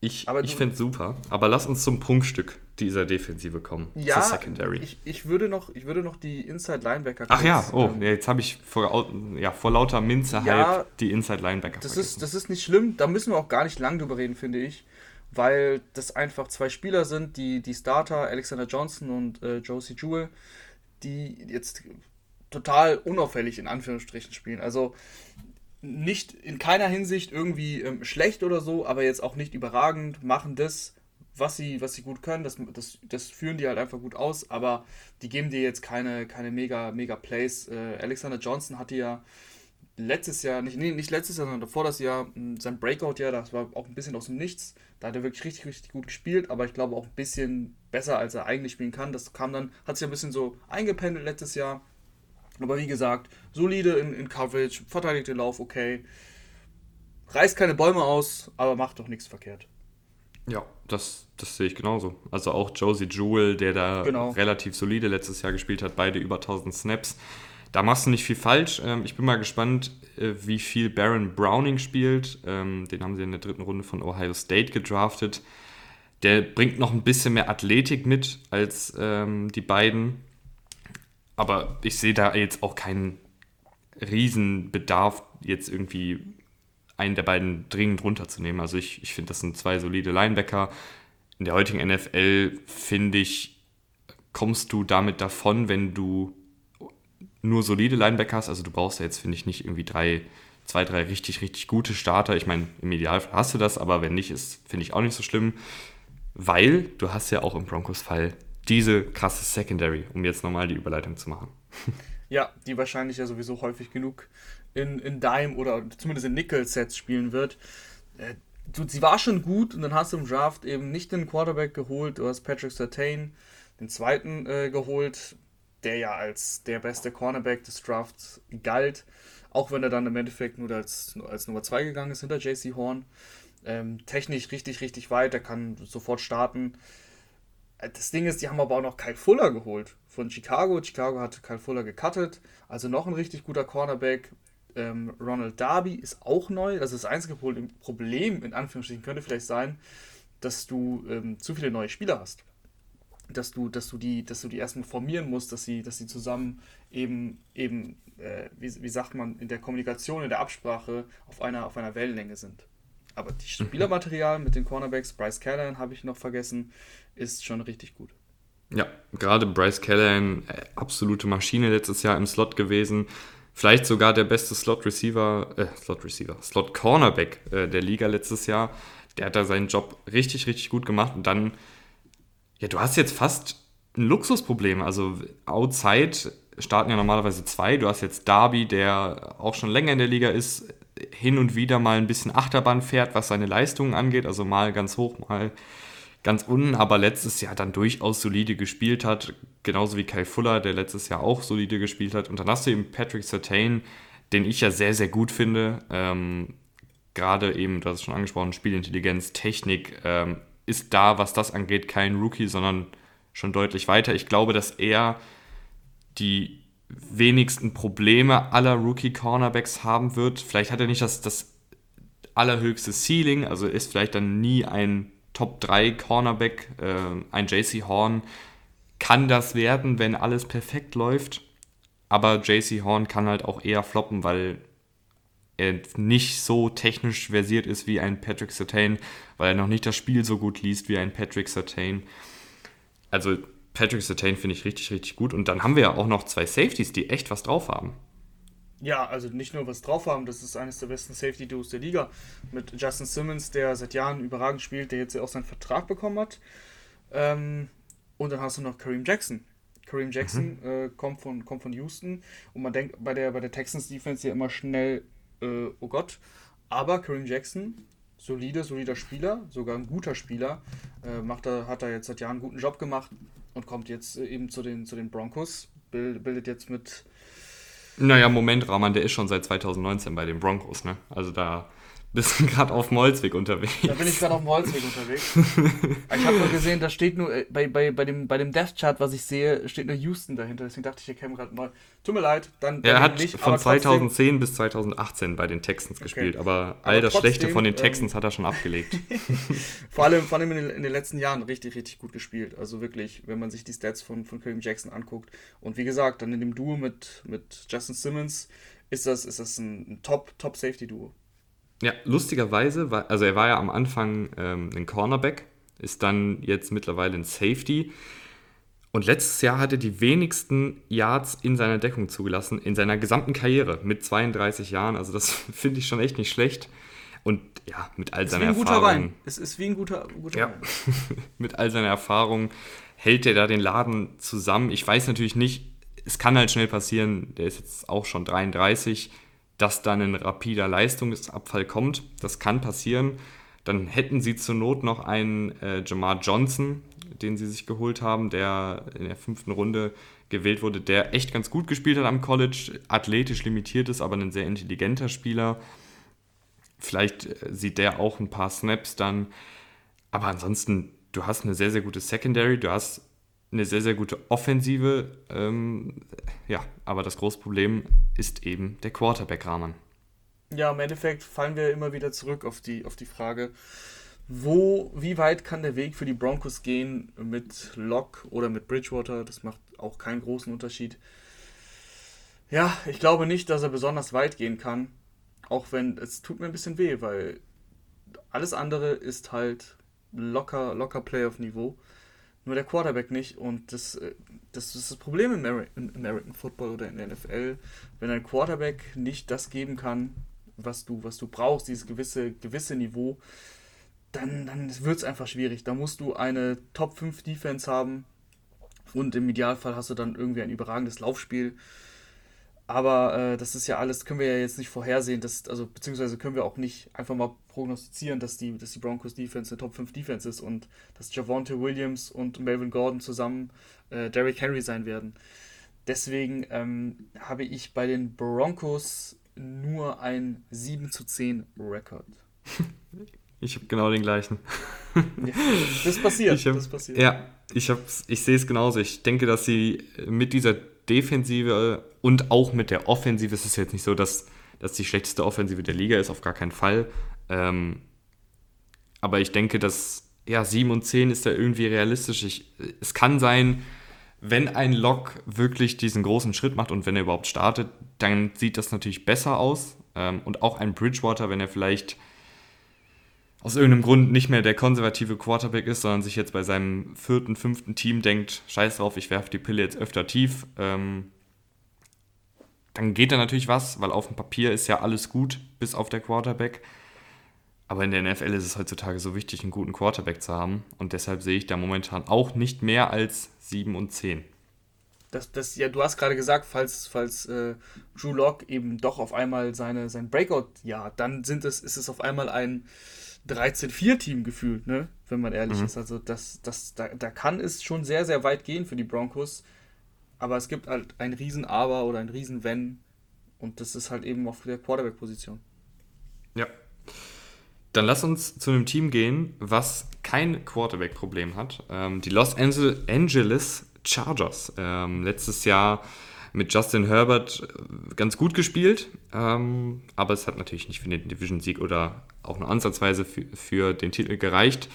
Speaker 1: Ich, ich finde es super, aber lass uns zum Prunkstück dieser Defensive kommen.
Speaker 2: Ja, Secondary. Ich, ich, würde noch, ich würde noch die Inside Linebacker.
Speaker 1: Ach ja, oh, ähm, jetzt habe ich vor, ja, vor lauter Minze ja, die Inside Linebacker.
Speaker 2: Das ist, das ist nicht schlimm, da müssen wir auch gar nicht lang drüber reden, finde ich. Weil das einfach zwei Spieler sind, die, die Starter, Alexander Johnson und äh, Josie Jewell, die jetzt total unauffällig in Anführungsstrichen spielen. Also nicht in keiner Hinsicht irgendwie ähm, schlecht oder so, aber jetzt auch nicht überragend, machen das, was sie, was sie gut können, das, das, das führen die halt einfach gut aus, aber die geben dir jetzt keine, keine mega, mega Plays. Äh, Alexander Johnson hatte ja letztes Jahr, nicht, nee, nicht letztes Jahr, sondern davor das Jahr, hm, sein Breakout-Jahr, das war auch ein bisschen aus dem Nichts. Da hat er wirklich richtig, richtig gut gespielt, aber ich glaube auch ein bisschen besser, als er eigentlich spielen kann. Das kam dann, hat sich ein bisschen so eingependelt letztes Jahr. Aber wie gesagt, solide in, in Coverage, verteidigt den Lauf okay. Reißt keine Bäume aus, aber macht doch nichts verkehrt.
Speaker 1: Ja, das, das sehe ich genauso. Also auch Josie Jewell, der da genau. relativ solide letztes Jahr gespielt hat, beide über 1000 Snaps. Da machst du nicht viel falsch. Ähm, ich bin mal gespannt, äh, wie viel Baron Browning spielt. Ähm, den haben sie in der dritten Runde von Ohio State gedraftet. Der bringt noch ein bisschen mehr Athletik mit als ähm, die beiden. Aber ich sehe da jetzt auch keinen Riesenbedarf, jetzt irgendwie einen der beiden dringend runterzunehmen. Also ich, ich finde, das sind zwei solide Linebacker. In der heutigen NFL, finde ich, kommst du damit davon, wenn du nur solide Linebacker hast. Also du brauchst ja jetzt, finde ich, nicht irgendwie drei, zwei, drei richtig, richtig gute Starter. Ich meine, im Idealfall hast du das, aber wenn nicht, ist, finde ich auch nicht so schlimm. Weil du hast ja auch im Broncos-Fall diese krasse Secondary, um jetzt nochmal die Überleitung zu machen.
Speaker 2: Ja, die wahrscheinlich ja sowieso häufig genug in, in Dime oder zumindest in Nickel-Sets spielen wird. Äh, du, sie war schon gut und dann hast du im Draft eben nicht den Quarterback geholt, du hast Patrick Sertain, den zweiten äh, geholt, der ja als der beste Cornerback des Drafts galt, auch wenn er dann im Endeffekt nur als, als Nummer 2 gegangen ist hinter JC Horn. Ähm, technisch richtig, richtig weit, er kann sofort starten. Das Ding ist, die haben aber auch noch Kyle Fuller geholt von Chicago. Chicago hat Kyle Fuller gecuttet, also noch ein richtig guter Cornerback. Ähm, Ronald Darby ist auch neu. Also das einzige Problem, in Anführungsstrichen, könnte vielleicht sein, dass du ähm, zu viele neue Spieler hast. Dass du, dass du die, dass du die erstmal formieren musst, dass sie, dass sie zusammen eben, eben, äh, wie, wie sagt man, in der Kommunikation, in der Absprache auf einer, auf einer Wellenlänge sind. Aber die mhm. Spielermaterial mit den Cornerbacks, Bryce Callahan habe ich noch vergessen, ist schon richtig gut.
Speaker 1: Ja, gerade Bryce Callahan, äh, absolute Maschine letztes Jahr im Slot gewesen. Vielleicht sogar der beste Slot-Receiver, äh, Slot-Receiver, Slot-Cornerback äh, der Liga letztes Jahr. Der hat da seinen Job richtig, richtig gut gemacht. Und dann, ja, du hast jetzt fast ein Luxusproblem. Also outside starten ja normalerweise zwei. Du hast jetzt Darby, der auch schon länger in der Liga ist, hin und wieder mal ein bisschen Achterbahn fährt, was seine Leistungen angeht. Also mal ganz hoch, mal ganz unten, aber letztes Jahr dann durchaus solide gespielt hat. Genauso wie Kyle Fuller, der letztes Jahr auch solide gespielt hat. Und dann hast du eben Patrick Sertain, den ich ja sehr, sehr gut finde. Ähm, Gerade eben, das ist schon angesprochen, Spielintelligenz, Technik ähm, ist da, was das angeht, kein Rookie, sondern schon deutlich weiter. Ich glaube, dass er die wenigsten Probleme aller Rookie-Cornerbacks haben wird. Vielleicht hat er nicht das, das allerhöchste Ceiling, also ist vielleicht dann nie ein Top 3 Cornerback, äh, ein JC Horn, kann das werden, wenn alles perfekt läuft. Aber JC Horn kann halt auch eher floppen, weil er nicht so technisch versiert ist wie ein Patrick Sertain, weil er noch nicht das Spiel so gut liest wie ein Patrick Sertain. Also Patrick Sertain finde ich richtig, richtig gut. Und dann haben wir ja auch noch zwei Safeties, die echt was drauf haben.
Speaker 2: Ja, also nicht nur was drauf haben, das ist eines der besten Safety-Duos der Liga. Mit Justin Simmons, der seit Jahren überragend spielt, der jetzt ja auch seinen Vertrag bekommen hat. Ähm, und dann hast du noch Kareem Jackson. Kareem Jackson mhm. äh, kommt, von, kommt von Houston und man denkt bei der, bei der Texans Defense ja immer schnell, äh, oh Gott. Aber Kareem Jackson, solide, solider Spieler, sogar ein guter Spieler, äh, macht er, hat er jetzt seit Jahren einen guten Job gemacht und kommt jetzt äh, eben zu den, zu den Broncos, bildet jetzt mit
Speaker 1: naja, Moment, Rahman, der ist schon seit 2019 bei den Broncos, ne? Also da bist du gerade auf dem Holzweg unterwegs.
Speaker 2: Da bin ich gerade auf dem Holzweg unterwegs. ich habe nur gesehen, da steht nur, äh, bei, bei, bei dem, bei dem Death Chart, was ich sehe, steht nur Houston dahinter. Deswegen dachte ich, er käme gerade neu. Tut mir leid, dann.
Speaker 1: er hat nicht, von 2010 bis 2018 bei den Texans okay. gespielt, aber all aber das trotzdem, Schlechte von den ähm, Texans ähm, hat er schon abgelegt.
Speaker 2: vor allem, vor allem in, den, in, den, letzten Jahren richtig, richtig gut gespielt. Also wirklich, wenn man sich die Stats von, von Kareem Jackson anguckt. Und wie gesagt, dann in dem Duo mit, mit Justin Simmons ist das, ist das ein, ein Top-Safety-Duo.
Speaker 1: Ja, lustigerweise, war, also er war ja am Anfang ähm, ein Cornerback, ist dann jetzt mittlerweile ein Safety. Und letztes Jahr hat er die wenigsten Yards in seiner Deckung zugelassen, in seiner gesamten Karriere mit 32 Jahren. Also das finde ich schon echt nicht schlecht. Und ja, mit all seiner Erfahrung. Guter Wein.
Speaker 2: Es ist wie ein guter, guter
Speaker 1: ja. Wein. mit all seiner Erfahrung hält er da den Laden zusammen. Ich weiß natürlich nicht, es kann halt schnell passieren, der ist jetzt auch schon 33 dass dann ein rapider Leistungsabfall kommt. Das kann passieren. Dann hätten sie zur Not noch einen äh, Jamar Johnson, den sie sich geholt haben, der in der fünften Runde gewählt wurde, der echt ganz gut gespielt hat am College, athletisch limitiert ist, aber ein sehr intelligenter Spieler. Vielleicht äh, sieht der auch ein paar Snaps dann. Aber ansonsten, du hast eine sehr, sehr gute Secondary, du hast eine sehr, sehr gute Offensive. Ähm, ja, aber das große Problem ist eben der Quarterback-Rahmen.
Speaker 2: Ja, im Endeffekt fallen wir immer wieder zurück auf die, auf die Frage, wo, wie weit kann der Weg für die Broncos gehen mit Locke oder mit Bridgewater? Das macht auch keinen großen Unterschied. Ja, ich glaube nicht, dass er besonders weit gehen kann. Auch wenn es tut mir ein bisschen weh, weil alles andere ist halt locker, locker Playoff-Niveau nur der Quarterback nicht. Und das, äh, das ist das Problem im American Football oder in der NFL. Wenn ein Quarterback nicht das geben kann, was du, was du brauchst, dieses gewisse, gewisse Niveau, dann, dann wird es einfach schwierig. Da musst du eine Top 5 Defense haben und im Idealfall hast du dann irgendwie ein überragendes Laufspiel. Aber äh, das ist ja alles, können wir ja jetzt nicht vorhersehen, dass, also beziehungsweise können wir auch nicht einfach mal prognostizieren, dass die, dass die Broncos Defense eine Top 5 Defense ist und dass Javonte Williams und Melvin Gordon zusammen äh, Derrick Henry sein werden. Deswegen ähm, habe ich bei den Broncos nur ein 7 zu 10 Rekord.
Speaker 1: Ich habe genau den gleichen.
Speaker 2: Ja, das passiert.
Speaker 1: Hab,
Speaker 2: das passiert.
Speaker 1: Ja, ich, ich sehe es genauso. Ich denke, dass sie mit dieser Defensive und auch mit der Offensive, es ist jetzt nicht so, dass dass die schlechteste Offensive der Liga ist, auf gar keinen Fall. Ähm, aber ich denke, dass ja, 7 und 10 ist da irgendwie realistisch. Ich, es kann sein, wenn ein Lock wirklich diesen großen Schritt macht und wenn er überhaupt startet, dann sieht das natürlich besser aus. Ähm, und auch ein Bridgewater, wenn er vielleicht aus irgendeinem Grund nicht mehr der konservative Quarterback ist, sondern sich jetzt bei seinem vierten, fünften Team denkt, scheiß drauf, ich werfe die Pille jetzt öfter tief, ähm, dann geht da natürlich was, weil auf dem Papier ist ja alles gut, bis auf der Quarterback. Aber in der NFL ist es heutzutage so wichtig, einen guten Quarterback zu haben. Und deshalb sehe ich da momentan auch nicht mehr als 7 und 10.
Speaker 2: Das, das, ja, du hast gerade gesagt, falls, falls äh, Drew Lock eben doch auf einmal seine, sein Breakout-Jahr, dann sind es, ist es auf einmal ein 13-4-Team gefühlt, ne? wenn man ehrlich mhm. ist. Also das, das, da, da kann es schon sehr, sehr weit gehen für die Broncos. Aber es gibt halt ein Riesen-Aber oder ein Riesen-Wenn. Und das ist halt eben auf der Quarterback-Position.
Speaker 1: Dann lass uns zu einem Team gehen, was kein Quarterback-Problem hat. Ähm, die Los Angeles Chargers. Ähm, letztes Jahr mit Justin Herbert äh, ganz gut gespielt, ähm, aber es hat natürlich nicht für den Division-Sieg oder auch nur ansatzweise für, für den Titel gereicht.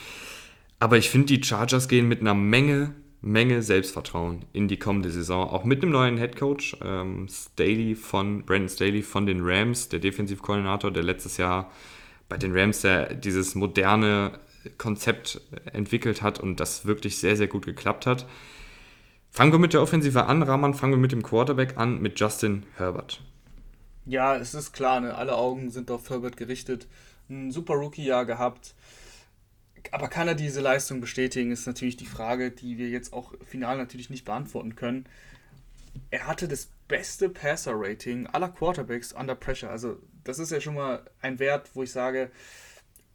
Speaker 1: Aber ich finde, die Chargers gehen mit einer Menge, Menge Selbstvertrauen in die kommende Saison. Auch mit einem neuen Headcoach, ähm, Staley von, Brandon Staley von den Rams, der Defensivkoordinator, der letztes Jahr bei den Rams der dieses moderne Konzept entwickelt hat und das wirklich sehr, sehr gut geklappt hat. Fangen wir mit der Offensive an, Rahman, fangen wir mit dem Quarterback an, mit Justin Herbert.
Speaker 2: Ja, es ist klar, ne? alle Augen sind auf Herbert gerichtet. Ein super Rookie-Jahr gehabt. Aber kann er diese Leistung bestätigen, ist natürlich die Frage, die wir jetzt auch final natürlich nicht beantworten können. Er hatte das beste Passer-Rating aller Quarterbacks under pressure. Also, das ist ja schon mal ein Wert, wo ich sage,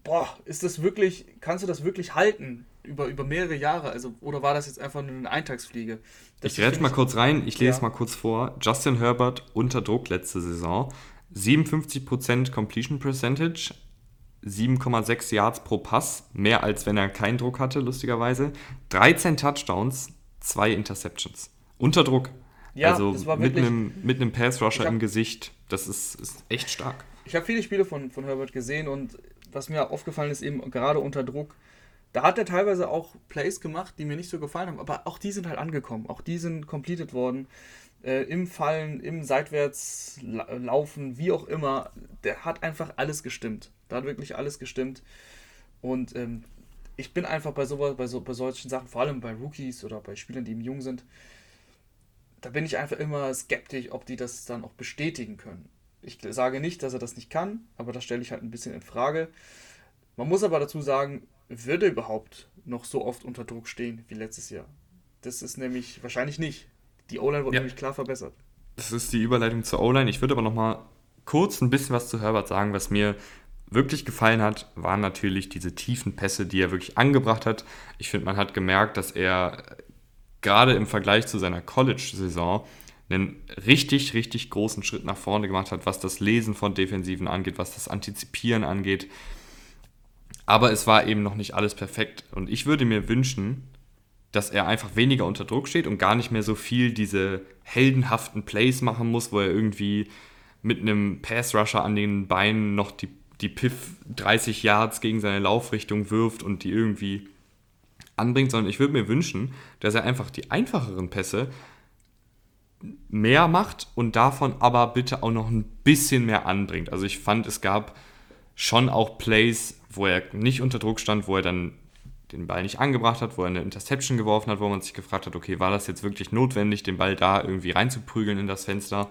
Speaker 2: boah, ist das wirklich, kannst du das wirklich halten über, über mehrere Jahre? Also, oder war das jetzt einfach nur eine Eintagsfliege?
Speaker 1: Das ich rede mal kurz rein, ich lese ja. mal kurz vor. Justin Herbert unter Druck letzte Saison. 57% Completion Percentage, 7,6 Yards pro Pass, mehr als wenn er keinen Druck hatte, lustigerweise. 13 Touchdowns, 2 Interceptions. Unter Druck. Ja, also mit einem, mit einem Pass-Rusher im Gesicht, das ist, ist echt stark.
Speaker 2: Ich habe viele Spiele von, von Herbert gesehen und was mir aufgefallen ist, eben gerade unter Druck, da hat er teilweise auch Plays gemacht, die mir nicht so gefallen haben, aber auch die sind halt angekommen. Auch die sind completed worden. Äh, Im Fallen, im Seitwärtslaufen, wie auch immer. Der hat einfach alles gestimmt. Da hat wirklich alles gestimmt. Und ähm, ich bin einfach bei, so, bei, so, bei solchen Sachen, vor allem bei Rookies oder bei Spielern, die eben jung sind, da bin ich einfach immer skeptisch, ob die das dann auch bestätigen können. Ich sage nicht, dass er das nicht kann, aber das stelle ich halt ein bisschen in Frage. Man muss aber dazu sagen, würde überhaupt noch so oft unter Druck stehen wie letztes Jahr? Das ist nämlich wahrscheinlich nicht. Die O-Line wurde ja. nämlich klar verbessert.
Speaker 1: Das ist die Überleitung zur O-Line. Ich würde aber noch mal kurz ein bisschen was zu Herbert sagen. Was mir wirklich gefallen hat, waren natürlich diese tiefen Pässe, die er wirklich angebracht hat. Ich finde, man hat gemerkt, dass er gerade im Vergleich zu seiner College-Saison einen richtig, richtig großen Schritt nach vorne gemacht hat, was das Lesen von Defensiven angeht, was das Antizipieren angeht. Aber es war eben noch nicht alles perfekt. Und ich würde mir wünschen, dass er einfach weniger unter Druck steht und gar nicht mehr so viel diese heldenhaften Plays machen muss, wo er irgendwie mit einem Pass-Rusher an den Beinen noch die, die Piff 30 Yards gegen seine Laufrichtung wirft und die irgendwie anbringt, sondern ich würde mir wünschen, dass er einfach die einfacheren Pässe mehr macht und davon aber bitte auch noch ein bisschen mehr anbringt. Also ich fand, es gab schon auch Plays, wo er nicht unter Druck stand, wo er dann den Ball nicht angebracht hat, wo er eine Interception geworfen hat, wo man sich gefragt hat, okay, war das jetzt wirklich notwendig, den Ball da irgendwie reinzuprügeln in das Fenster?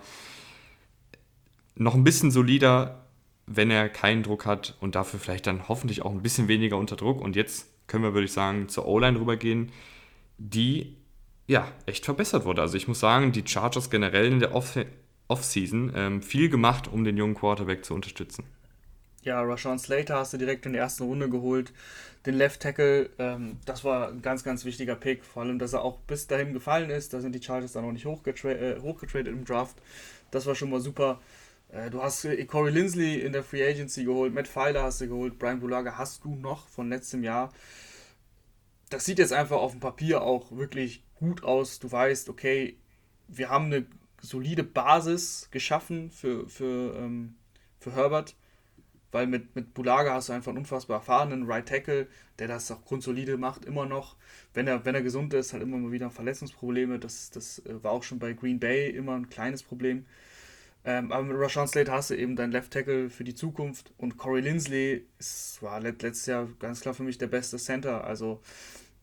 Speaker 1: Noch ein bisschen solider, wenn er keinen Druck hat und dafür vielleicht dann hoffentlich auch ein bisschen weniger unter Druck. Und jetzt können wir, würde ich sagen, zur O-Line rübergehen, die ja echt verbessert wurde. Also ich muss sagen, die Chargers generell in der Off-Season ähm, viel gemacht, um den jungen Quarterback zu unterstützen.
Speaker 2: Ja, Rashawn Slater hast du direkt in der ersten Runde geholt. Den Left Tackle, ähm, das war ein ganz, ganz wichtiger Pick. Vor allem, dass er auch bis dahin gefallen ist. Da sind die Chargers dann noch nicht hochgetra äh, hochgetradet im Draft. Das war schon mal super. Äh, du hast äh, Corey Lindsley in der Free Agency geholt. Matt Pfeiler hast du geholt. Brian Bulaga hast du noch von letztem Jahr. Das sieht jetzt einfach auf dem Papier auch wirklich gut aus. Du weißt, okay, wir haben eine solide Basis geschaffen für, für ähm, für Herbert, weil mit, mit Bulaga hast du einfach einen unfassbar erfahrenen Right Tackle, der das auch grundsolide macht, immer noch. Wenn er, wenn er gesund ist, hat immer mal wieder Verletzungsprobleme. Das, das äh, war auch schon bei Green Bay immer ein kleines Problem. Ähm, aber mit Rashawn Slater hast du eben deinen Left Tackle für die Zukunft und Corey Lindsley ist, war letztes Jahr ganz klar für mich der beste Center. Also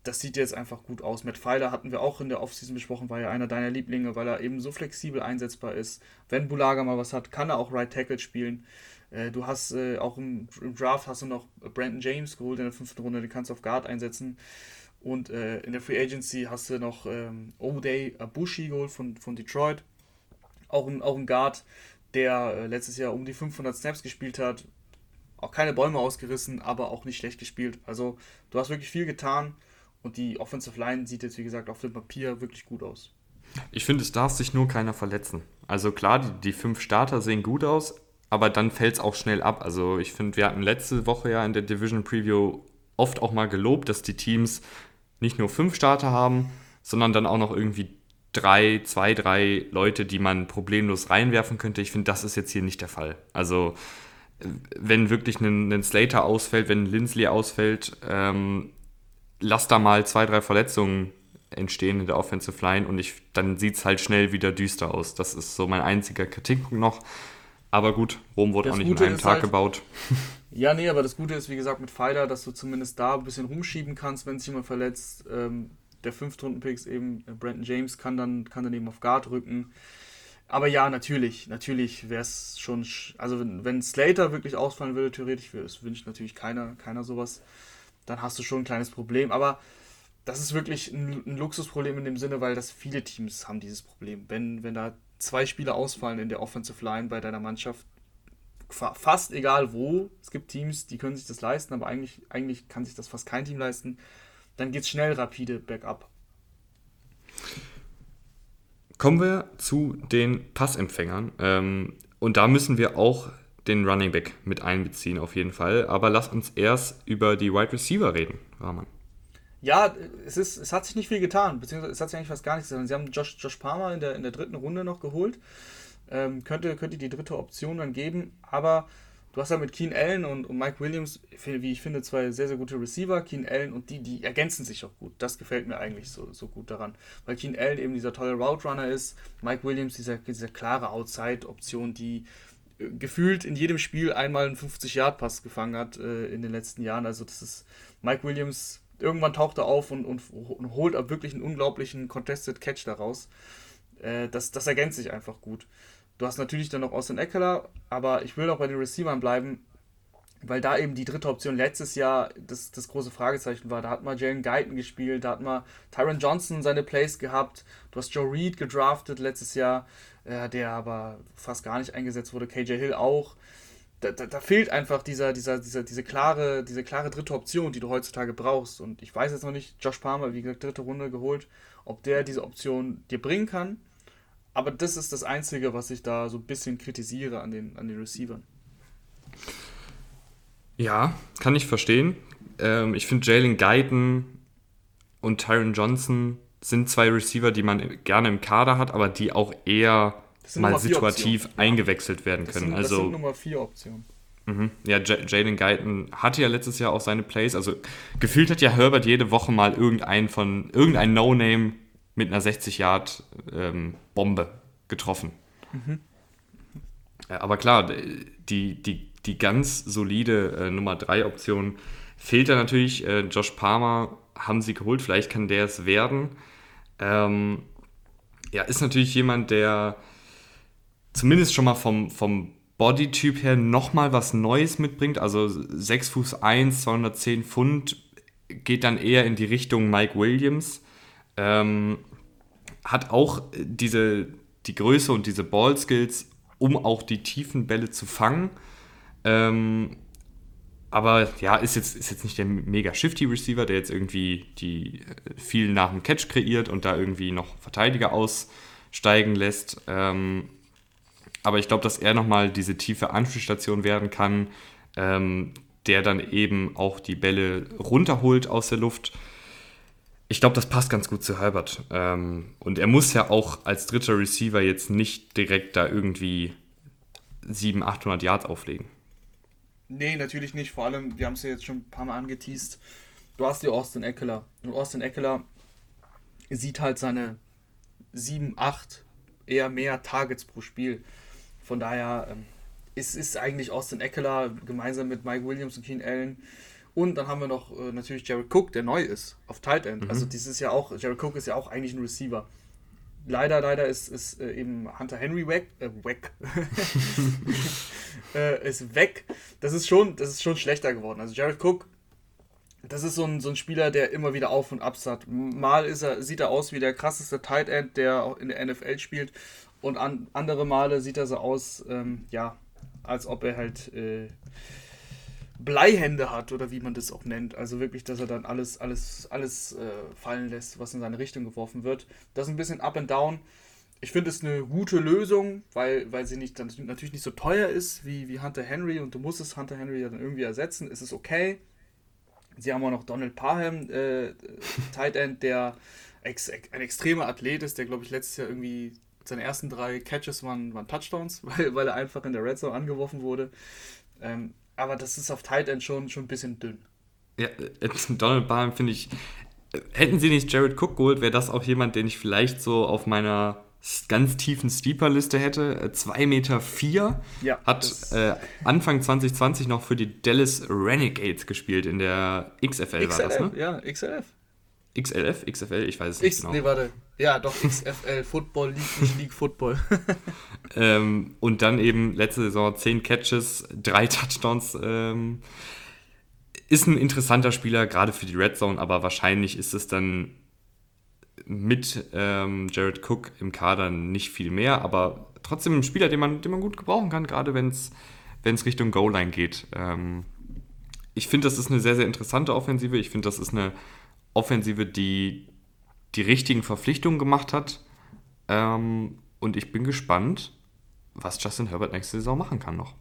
Speaker 2: das sieht jetzt einfach gut aus. Matt Pfeiler hatten wir auch in der Offseason besprochen, war ja einer deiner Lieblinge, weil er eben so flexibel einsetzbar ist. Wenn Bulaga mal was hat, kann er auch Right Tackle spielen. Äh, du hast äh, auch im, im, Draft hast du noch Brandon James geholt in der fünften Runde, den kannst du auf Guard einsetzen. Und äh, in der Free Agency hast du noch ähm, O'Day Abushi geholt von, von Detroit auch ein, auch ein Guard, der äh, letztes Jahr um die 500 Snaps gespielt hat. Auch keine Bäume ausgerissen, aber auch nicht schlecht gespielt. Also du hast wirklich viel getan und die Offensive Line sieht jetzt, wie gesagt, auf dem Papier wirklich gut aus.
Speaker 1: Ich finde, es darf sich nur keiner verletzen. Also klar, die, die fünf Starter sehen gut aus, aber dann fällt es auch schnell ab. Also ich finde, wir hatten letzte Woche ja in der Division Preview oft auch mal gelobt, dass die Teams nicht nur fünf Starter haben, sondern dann auch noch irgendwie drei, zwei, drei Leute, die man problemlos reinwerfen könnte. Ich finde, das ist jetzt hier nicht der Fall. Also, wenn wirklich ein, ein Slater ausfällt, wenn ein Lindsley ausfällt, ähm, lass da mal zwei, drei Verletzungen entstehen in der Offensive Line und ich, dann sieht es halt schnell wieder düster aus. Das ist so mein einziger Kritikpunkt noch. Aber gut, Rom wurde das auch nicht Gute in einem Tag halt, gebaut.
Speaker 2: Ja, nee, aber das Gute ist, wie gesagt, mit Pfeiler, dass du zumindest da ein bisschen rumschieben kannst, wenn sich jemand verletzt. Ähm, der Fünftrunden-Picks eben, äh, Brandon James kann dann, kann dann eben auf Guard rücken. Aber ja, natürlich, natürlich wäre es schon, also wenn, wenn Slater wirklich ausfallen würde, theoretisch, das wünscht natürlich keiner, keiner sowas, dann hast du schon ein kleines Problem. Aber das ist wirklich ein, ein, Luxusproblem in dem Sinne, weil das viele Teams haben dieses Problem. Wenn, wenn da zwei Spieler ausfallen in der Offensive Line bei deiner Mannschaft, fast egal wo, es gibt Teams, die können sich das leisten, aber eigentlich, eigentlich kann sich das fast kein Team leisten dann geht es schnell rapide bergab.
Speaker 1: Kommen wir zu den Passempfängern. Ähm, und da müssen wir auch den Running Back mit einbeziehen, auf jeden Fall. Aber lass uns erst über die Wide Receiver reden, Rahman.
Speaker 2: Ja, es, ist, es hat sich nicht viel getan, beziehungsweise es hat sich eigentlich fast gar nichts getan. Sie haben Josh, Josh Palmer in der, in der dritten Runde noch geholt. Ähm, könnte, könnte die dritte Option dann geben, aber du hast ja mit Keen Allen und, und Mike Williams, wie ich finde, zwei sehr, sehr gute Receiver. Keen Allen und die, die ergänzen sich auch gut. Das gefällt mir eigentlich so, so gut daran. Weil Keen Allen eben dieser tolle Route Runner ist, Mike Williams dieser, klare Outside-Option, die äh, gefühlt in jedem Spiel einmal einen 50-Yard-Pass gefangen hat äh, in den letzten Jahren. Also das ist Mike Williams, irgendwann taucht er auf und, und, und holt ab wirklich einen unglaublichen Contested Catch daraus. Äh, das, das ergänzt sich einfach gut. Du hast natürlich dann noch Austin Eckler, aber ich will noch bei den Receivern bleiben, weil da eben die dritte Option letztes Jahr das, das große Fragezeichen war. Da hat mal Jalen Guyton gespielt, da hat mal Tyron Johnson seine Plays gehabt. Du hast Joe Reed gedraftet letztes Jahr, äh, der aber fast gar nicht eingesetzt wurde. KJ Hill auch. Da, da, da, fehlt einfach dieser, dieser, dieser, diese, klare, diese klare dritte Option, die du heutzutage brauchst. Und ich weiß jetzt noch nicht, Josh Palmer, wie gesagt, dritte Runde geholt, ob der diese Option dir bringen kann. Aber das ist das Einzige, was ich da so ein bisschen kritisiere an den, an den Receivern.
Speaker 1: Ja, kann ich verstehen. Ähm, ich finde Jalen Guyton und Tyron Johnson sind zwei Receiver, die man gerne im Kader hat, aber die auch eher mal situativ eingewechselt werden können. Sind, also, das sind
Speaker 2: Nummer 4 Optionen.
Speaker 1: Mhm. Ja, Jalen Guyton hatte ja letztes Jahr auch seine Plays. Also gefühlt hat ja Herbert jede Woche mal irgendein von irgendein No-Name mit einer 60-Yard-Bombe ähm, getroffen. Mhm. Aber klar, die, die, die ganz solide äh, Nummer 3 Option fehlt da natürlich. Äh, Josh Palmer haben sie geholt, vielleicht kann der es werden. Ähm, ja, ist natürlich jemand, der zumindest schon mal vom, vom Bodytyp her nochmal was Neues mitbringt. Also 6 Fuß 1, 210 Pfund geht dann eher in die Richtung Mike Williams. Ähm, hat auch diese, die Größe und diese Ballskills, um auch die tiefen Bälle zu fangen. Ähm, aber ja, ist jetzt, ist jetzt nicht der mega shifty Receiver, der jetzt irgendwie die äh, viel nach dem Catch kreiert und da irgendwie noch Verteidiger aussteigen lässt. Ähm, aber ich glaube, dass er nochmal diese tiefe Anspielstation werden kann, ähm, der dann eben auch die Bälle runterholt aus der Luft ich glaube, das passt ganz gut zu Herbert. Ähm, und er muss ja auch als dritter Receiver jetzt nicht direkt da irgendwie 700, 800 Yards auflegen.
Speaker 2: Nee, natürlich nicht. Vor allem, wir haben es ja jetzt schon ein paar Mal angeteased. Du hast die Austin Eckler. Und Austin Eckler sieht halt seine 7, 8, eher mehr Targets pro Spiel. Von daher ähm, ist, ist eigentlich Austin Eckler gemeinsam mit Mike Williams und Keen Allen. Und dann haben wir noch äh, natürlich Jared Cook, der neu ist, auf Tight End. Mhm. Also dieses ja auch, Jared Cook ist ja auch eigentlich ein Receiver. Leider, leider ist, ist äh, eben Hunter Henry weg, äh, weg. äh, ist weg. Das ist schon, das ist schon schlechter geworden. Also Jared Cook das ist so ein, so ein Spieler, der immer wieder auf und ab hat. Mal ist er, sieht er aus wie der krasseste Tight End, der auch in der NFL spielt. Und an, andere Male sieht er so aus, ähm, ja, als ob er halt äh, Bleihände hat oder wie man das auch nennt. Also wirklich, dass er dann alles, alles, alles äh, fallen lässt, was in seine Richtung geworfen wird. Das ist ein bisschen up and down. Ich finde es eine gute Lösung, weil, weil sie nicht, dann natürlich nicht so teuer ist wie, wie Hunter Henry und du musst es Hunter Henry dann irgendwie ersetzen. Es ist okay. Sie haben auch noch Donald Parham, äh, Tight End, der ex ein extremer Athlet ist, der, glaube ich, letztes Jahr irgendwie seine ersten drei Catches waren, waren Touchdowns, weil, weil er einfach in der Red Zone angeworfen wurde. Ähm, aber das ist auf Tight End schon, schon ein bisschen dünn.
Speaker 1: Ja, äh, Donald Parham finde ich. Hätten sie nicht Jared Cook geholt, wäre das auch jemand, den ich vielleicht so auf meiner ganz tiefen Steeper-Liste hätte. 2 äh, Meter vier, ja, hat äh, Anfang 2020 noch für die Dallas Renegades gespielt in der XFL XLF, war das, ne?
Speaker 2: Ja, XLF.
Speaker 1: XLF, XFL, ich weiß es nicht
Speaker 2: genau. Nee, warte. Ja, doch, XFL, Football League, nicht League Football.
Speaker 1: ähm, und dann eben letzte Saison 10 Catches, 3 Touchdowns. Ähm, ist ein interessanter Spieler, gerade für die Red Zone, aber wahrscheinlich ist es dann mit ähm, Jared Cook im Kader nicht viel mehr, aber trotzdem ein Spieler, den man, den man gut gebrauchen kann, gerade wenn es Richtung Goal-Line geht. Ähm, ich finde, das ist eine sehr, sehr interessante Offensive. Ich finde, das ist eine Offensive, die die richtigen Verpflichtungen gemacht hat. Ähm, und ich bin gespannt, was Justin Herbert nächste Saison machen kann noch.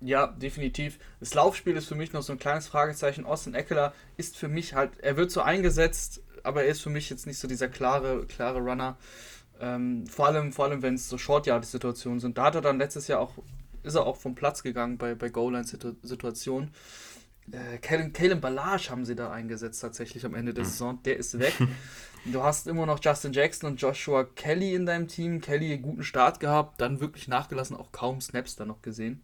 Speaker 2: Ja, definitiv. Das Laufspiel ist für mich noch so ein kleines Fragezeichen. Austin Eckler ist für mich halt, er wird so eingesetzt, aber er ist für mich jetzt nicht so dieser klare, klare Runner. Ähm, vor allem, vor allem wenn es so Short-Yard-Situationen sind. Da hat er dann letztes Jahr auch, ist er auch vom Platz gegangen bei, bei Goal-Line-Situationen. Äh, Kalen, Balage haben sie da eingesetzt tatsächlich am Ende der hm. Saison. Der ist weg. Du hast immer noch Justin Jackson und Joshua Kelly in deinem Team. Kelly guten Start gehabt, dann wirklich nachgelassen, auch kaum Snaps da noch gesehen.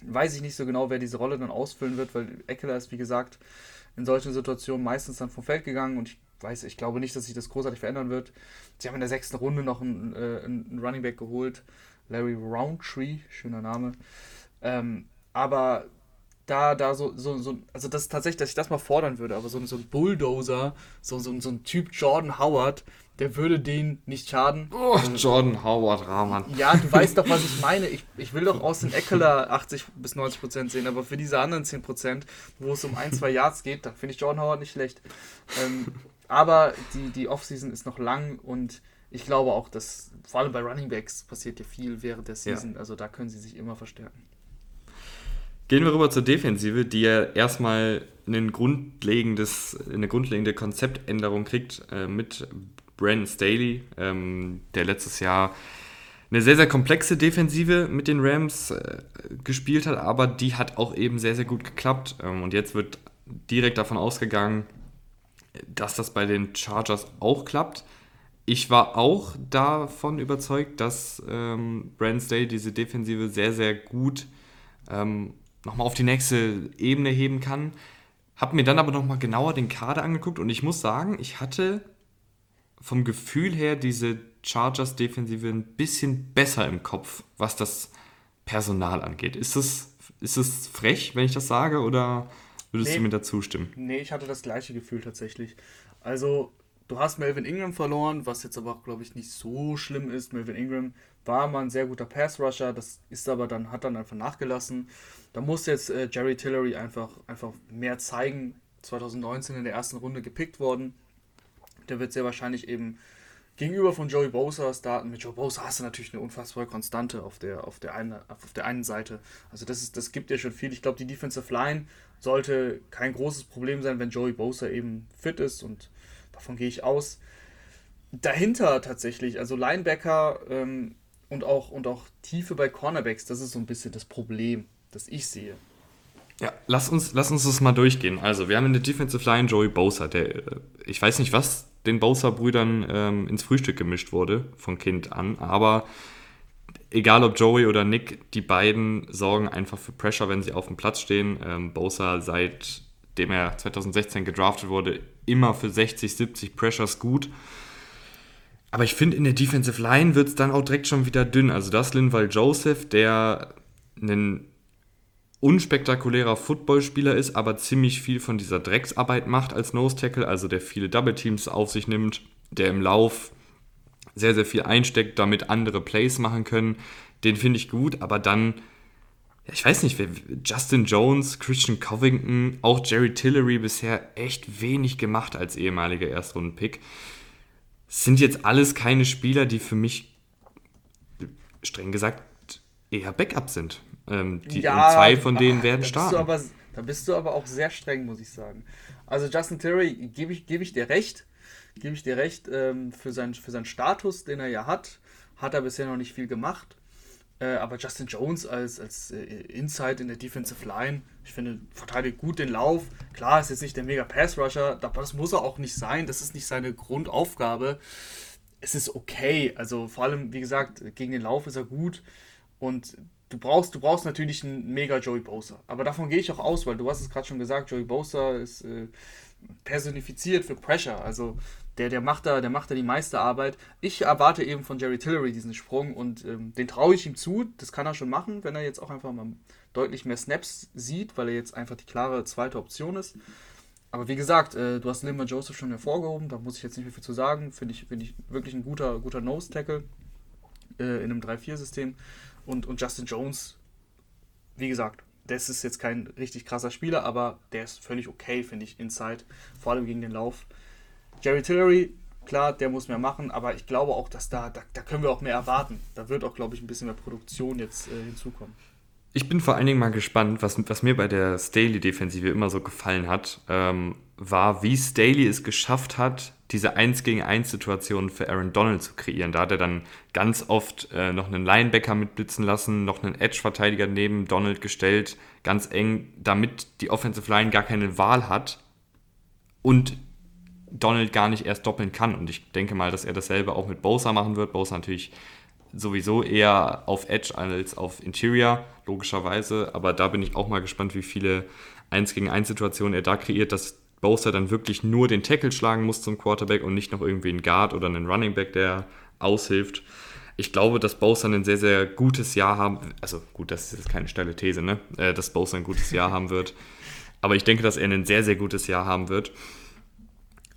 Speaker 2: Weiß ich nicht so genau, wer diese Rolle dann ausfüllen wird, weil Eckler ist, wie gesagt, in solchen Situationen meistens dann vom Feld gegangen und ich weiß, ich glaube nicht, dass sich das großartig verändern wird. Sie haben in der sechsten Runde noch einen, äh, einen Running Back geholt, Larry Roundtree, schöner Name. Ähm, aber da, da so, so, so, also das ist tatsächlich, dass ich das mal fordern würde, aber so, so ein Bulldozer, so, so, so ein Typ Jordan Howard, der würde den nicht schaden.
Speaker 1: Oh, Jordan Howard, Rahman.
Speaker 2: Ja, du weißt doch, was ich meine. Ich, ich will doch aus dem Eckler 80 bis 90 Prozent sehen, aber für diese anderen 10 Prozent, wo es um ein, zwei Yards geht, da finde ich Jordan Howard nicht schlecht. Ähm, aber die, die Offseason ist noch lang und ich glaube auch, dass vor allem bei Running Backs passiert ja viel während der Season. Ja. Also da können sie sich immer verstärken.
Speaker 1: Gehen wir rüber zur Defensive, die ja erstmal ein grundlegendes, eine grundlegende Konzeptänderung kriegt äh, mit Brandon Staley, ähm, der letztes Jahr eine sehr, sehr komplexe Defensive mit den Rams äh, gespielt hat, aber die hat auch eben sehr, sehr gut geklappt. Ähm, und jetzt wird direkt davon ausgegangen, dass das bei den Chargers auch klappt. Ich war auch davon überzeugt, dass ähm, Brandon Staley diese Defensive sehr, sehr gut ähm, nochmal auf die nächste Ebene heben kann. Hab mir dann aber nochmal genauer den Kader angeguckt und ich muss sagen, ich hatte vom Gefühl her diese Chargers-Defensive ein bisschen besser im Kopf, was das Personal angeht. Ist es ist es frech, wenn ich das sage, oder würdest nee, du mir da zustimmen?
Speaker 2: Nee, ich hatte das gleiche Gefühl tatsächlich. Also, du hast Melvin Ingram verloren, was jetzt aber, glaube ich, nicht so schlimm ist. Melvin Ingram war mal ein sehr guter Pass-Rusher, das ist aber dann, hat dann einfach nachgelassen. Da muss jetzt äh, Jerry Tillery einfach, einfach mehr zeigen. 2019 in der ersten Runde gepickt worden. Der wird sehr wahrscheinlich eben gegenüber von Joey Bosa starten. Mit Joe Bosa hast du natürlich eine unfassbare Konstante auf der, auf der, einen, auf der einen Seite. Also das, ist, das gibt ja schon viel. Ich glaube, die Defensive Line sollte kein großes Problem sein, wenn Joey Bosa eben fit ist und davon gehe ich aus. Dahinter tatsächlich, also Linebacker ähm, und auch, und auch Tiefe bei Cornerbacks, das ist so ein bisschen das Problem, das ich sehe.
Speaker 1: Ja, lass uns, lass uns das mal durchgehen. Also, wir haben in der Defensive Line Joey Bosa, der, äh, ich weiß nicht, was den Bosa-Brüdern ähm, ins Frühstück gemischt wurde, von Kind an, aber egal ob Joey oder Nick, die beiden sorgen einfach für Pressure, wenn sie auf dem Platz stehen. Ähm, Bosa, seitdem er 2016 gedraftet wurde, immer für 60, 70 Pressures gut. Aber ich finde, in der Defensive Line wird es dann auch direkt schon wieder dünn. Also das Linval Joseph, der ein unspektakulärer Footballspieler ist, aber ziemlich viel von dieser Drecksarbeit macht als Nose Tackle, also der viele Double Teams auf sich nimmt, der im Lauf sehr, sehr viel einsteckt, damit andere Plays machen können. Den finde ich gut, aber dann, ja, ich weiß nicht, Justin Jones, Christian Covington, auch Jerry Tillery bisher echt wenig gemacht als ehemaliger Erstrunden-Pick. Sind jetzt alles keine Spieler, die für mich streng gesagt eher Backup sind. Ähm, die, ja, zwei von denen ach, werden starten.
Speaker 2: Aber, da bist du aber auch sehr streng, muss ich sagen. Also Justin Tillery gebe ich, geb ich dir recht gebe ich dir recht, ähm, für, sein, für seinen Status, den er ja hat, hat er bisher noch nicht viel gemacht. Äh, aber Justin Jones als, als äh, Inside in der Defensive Line, ich finde, verteidigt gut den Lauf. Klar, ist jetzt nicht der mega Pass-Rusher, das muss er auch nicht sein, das ist nicht seine Grundaufgabe. Es ist okay, also vor allem, wie gesagt, gegen den Lauf ist er gut und du brauchst, du brauchst natürlich einen mega Joey Bosa. Aber davon gehe ich auch aus, weil du hast es gerade schon gesagt, Joey Bosa ist äh, personifiziert für Pressure. Also der, der, macht da, der macht da die meiste Arbeit. Ich erwarte eben von Jerry Tillery diesen Sprung und ähm, den traue ich ihm zu. Das kann er schon machen, wenn er jetzt auch einfach mal deutlich mehr Snaps sieht, weil er jetzt einfach die klare zweite Option ist. Aber wie gesagt, äh, du hast Limber Joseph schon hervorgehoben, da muss ich jetzt nicht mehr viel zu sagen. Finde ich, find ich wirklich ein guter, guter Nose-Tackle äh, in einem 3-4-System. Und, und Justin Jones, wie gesagt, das ist jetzt kein richtig krasser Spieler, aber der ist völlig okay, finde ich, inside, vor allem gegen den Lauf. Jerry Tillery, klar, der muss mehr machen, aber ich glaube auch, dass da, da, da können wir auch mehr erwarten. Da wird auch, glaube ich, ein bisschen mehr Produktion jetzt äh, hinzukommen.
Speaker 1: Ich bin vor allen Dingen mal gespannt, was, was mir bei der Staley-Defensive immer so gefallen hat, ähm, war, wie Staley es geschafft hat, diese 1 gegen 1 Situation für Aaron Donald zu kreieren. Da hat er dann ganz oft äh, noch einen Linebacker mitblitzen lassen, noch einen Edge-Verteidiger neben Donald gestellt, ganz eng, damit die Offensive Line gar keine Wahl hat und Donald gar nicht erst doppeln kann. Und ich denke mal, dass er dasselbe auch mit Bosa machen wird. Bosa natürlich sowieso eher auf Edge als auf Interior, logischerweise. Aber da bin ich auch mal gespannt, wie viele 1 gegen 1 Situationen er da kreiert, dass Bosa dann wirklich nur den Tackle schlagen muss zum Quarterback und nicht noch irgendwie einen Guard oder einen Running Back, der aushilft. Ich glaube, dass Bosa ein sehr, sehr gutes Jahr haben, also gut, das ist jetzt keine steile These, ne? Äh, dass Bosa ein gutes Jahr haben wird. Aber ich denke, dass er ein sehr, sehr gutes Jahr haben wird.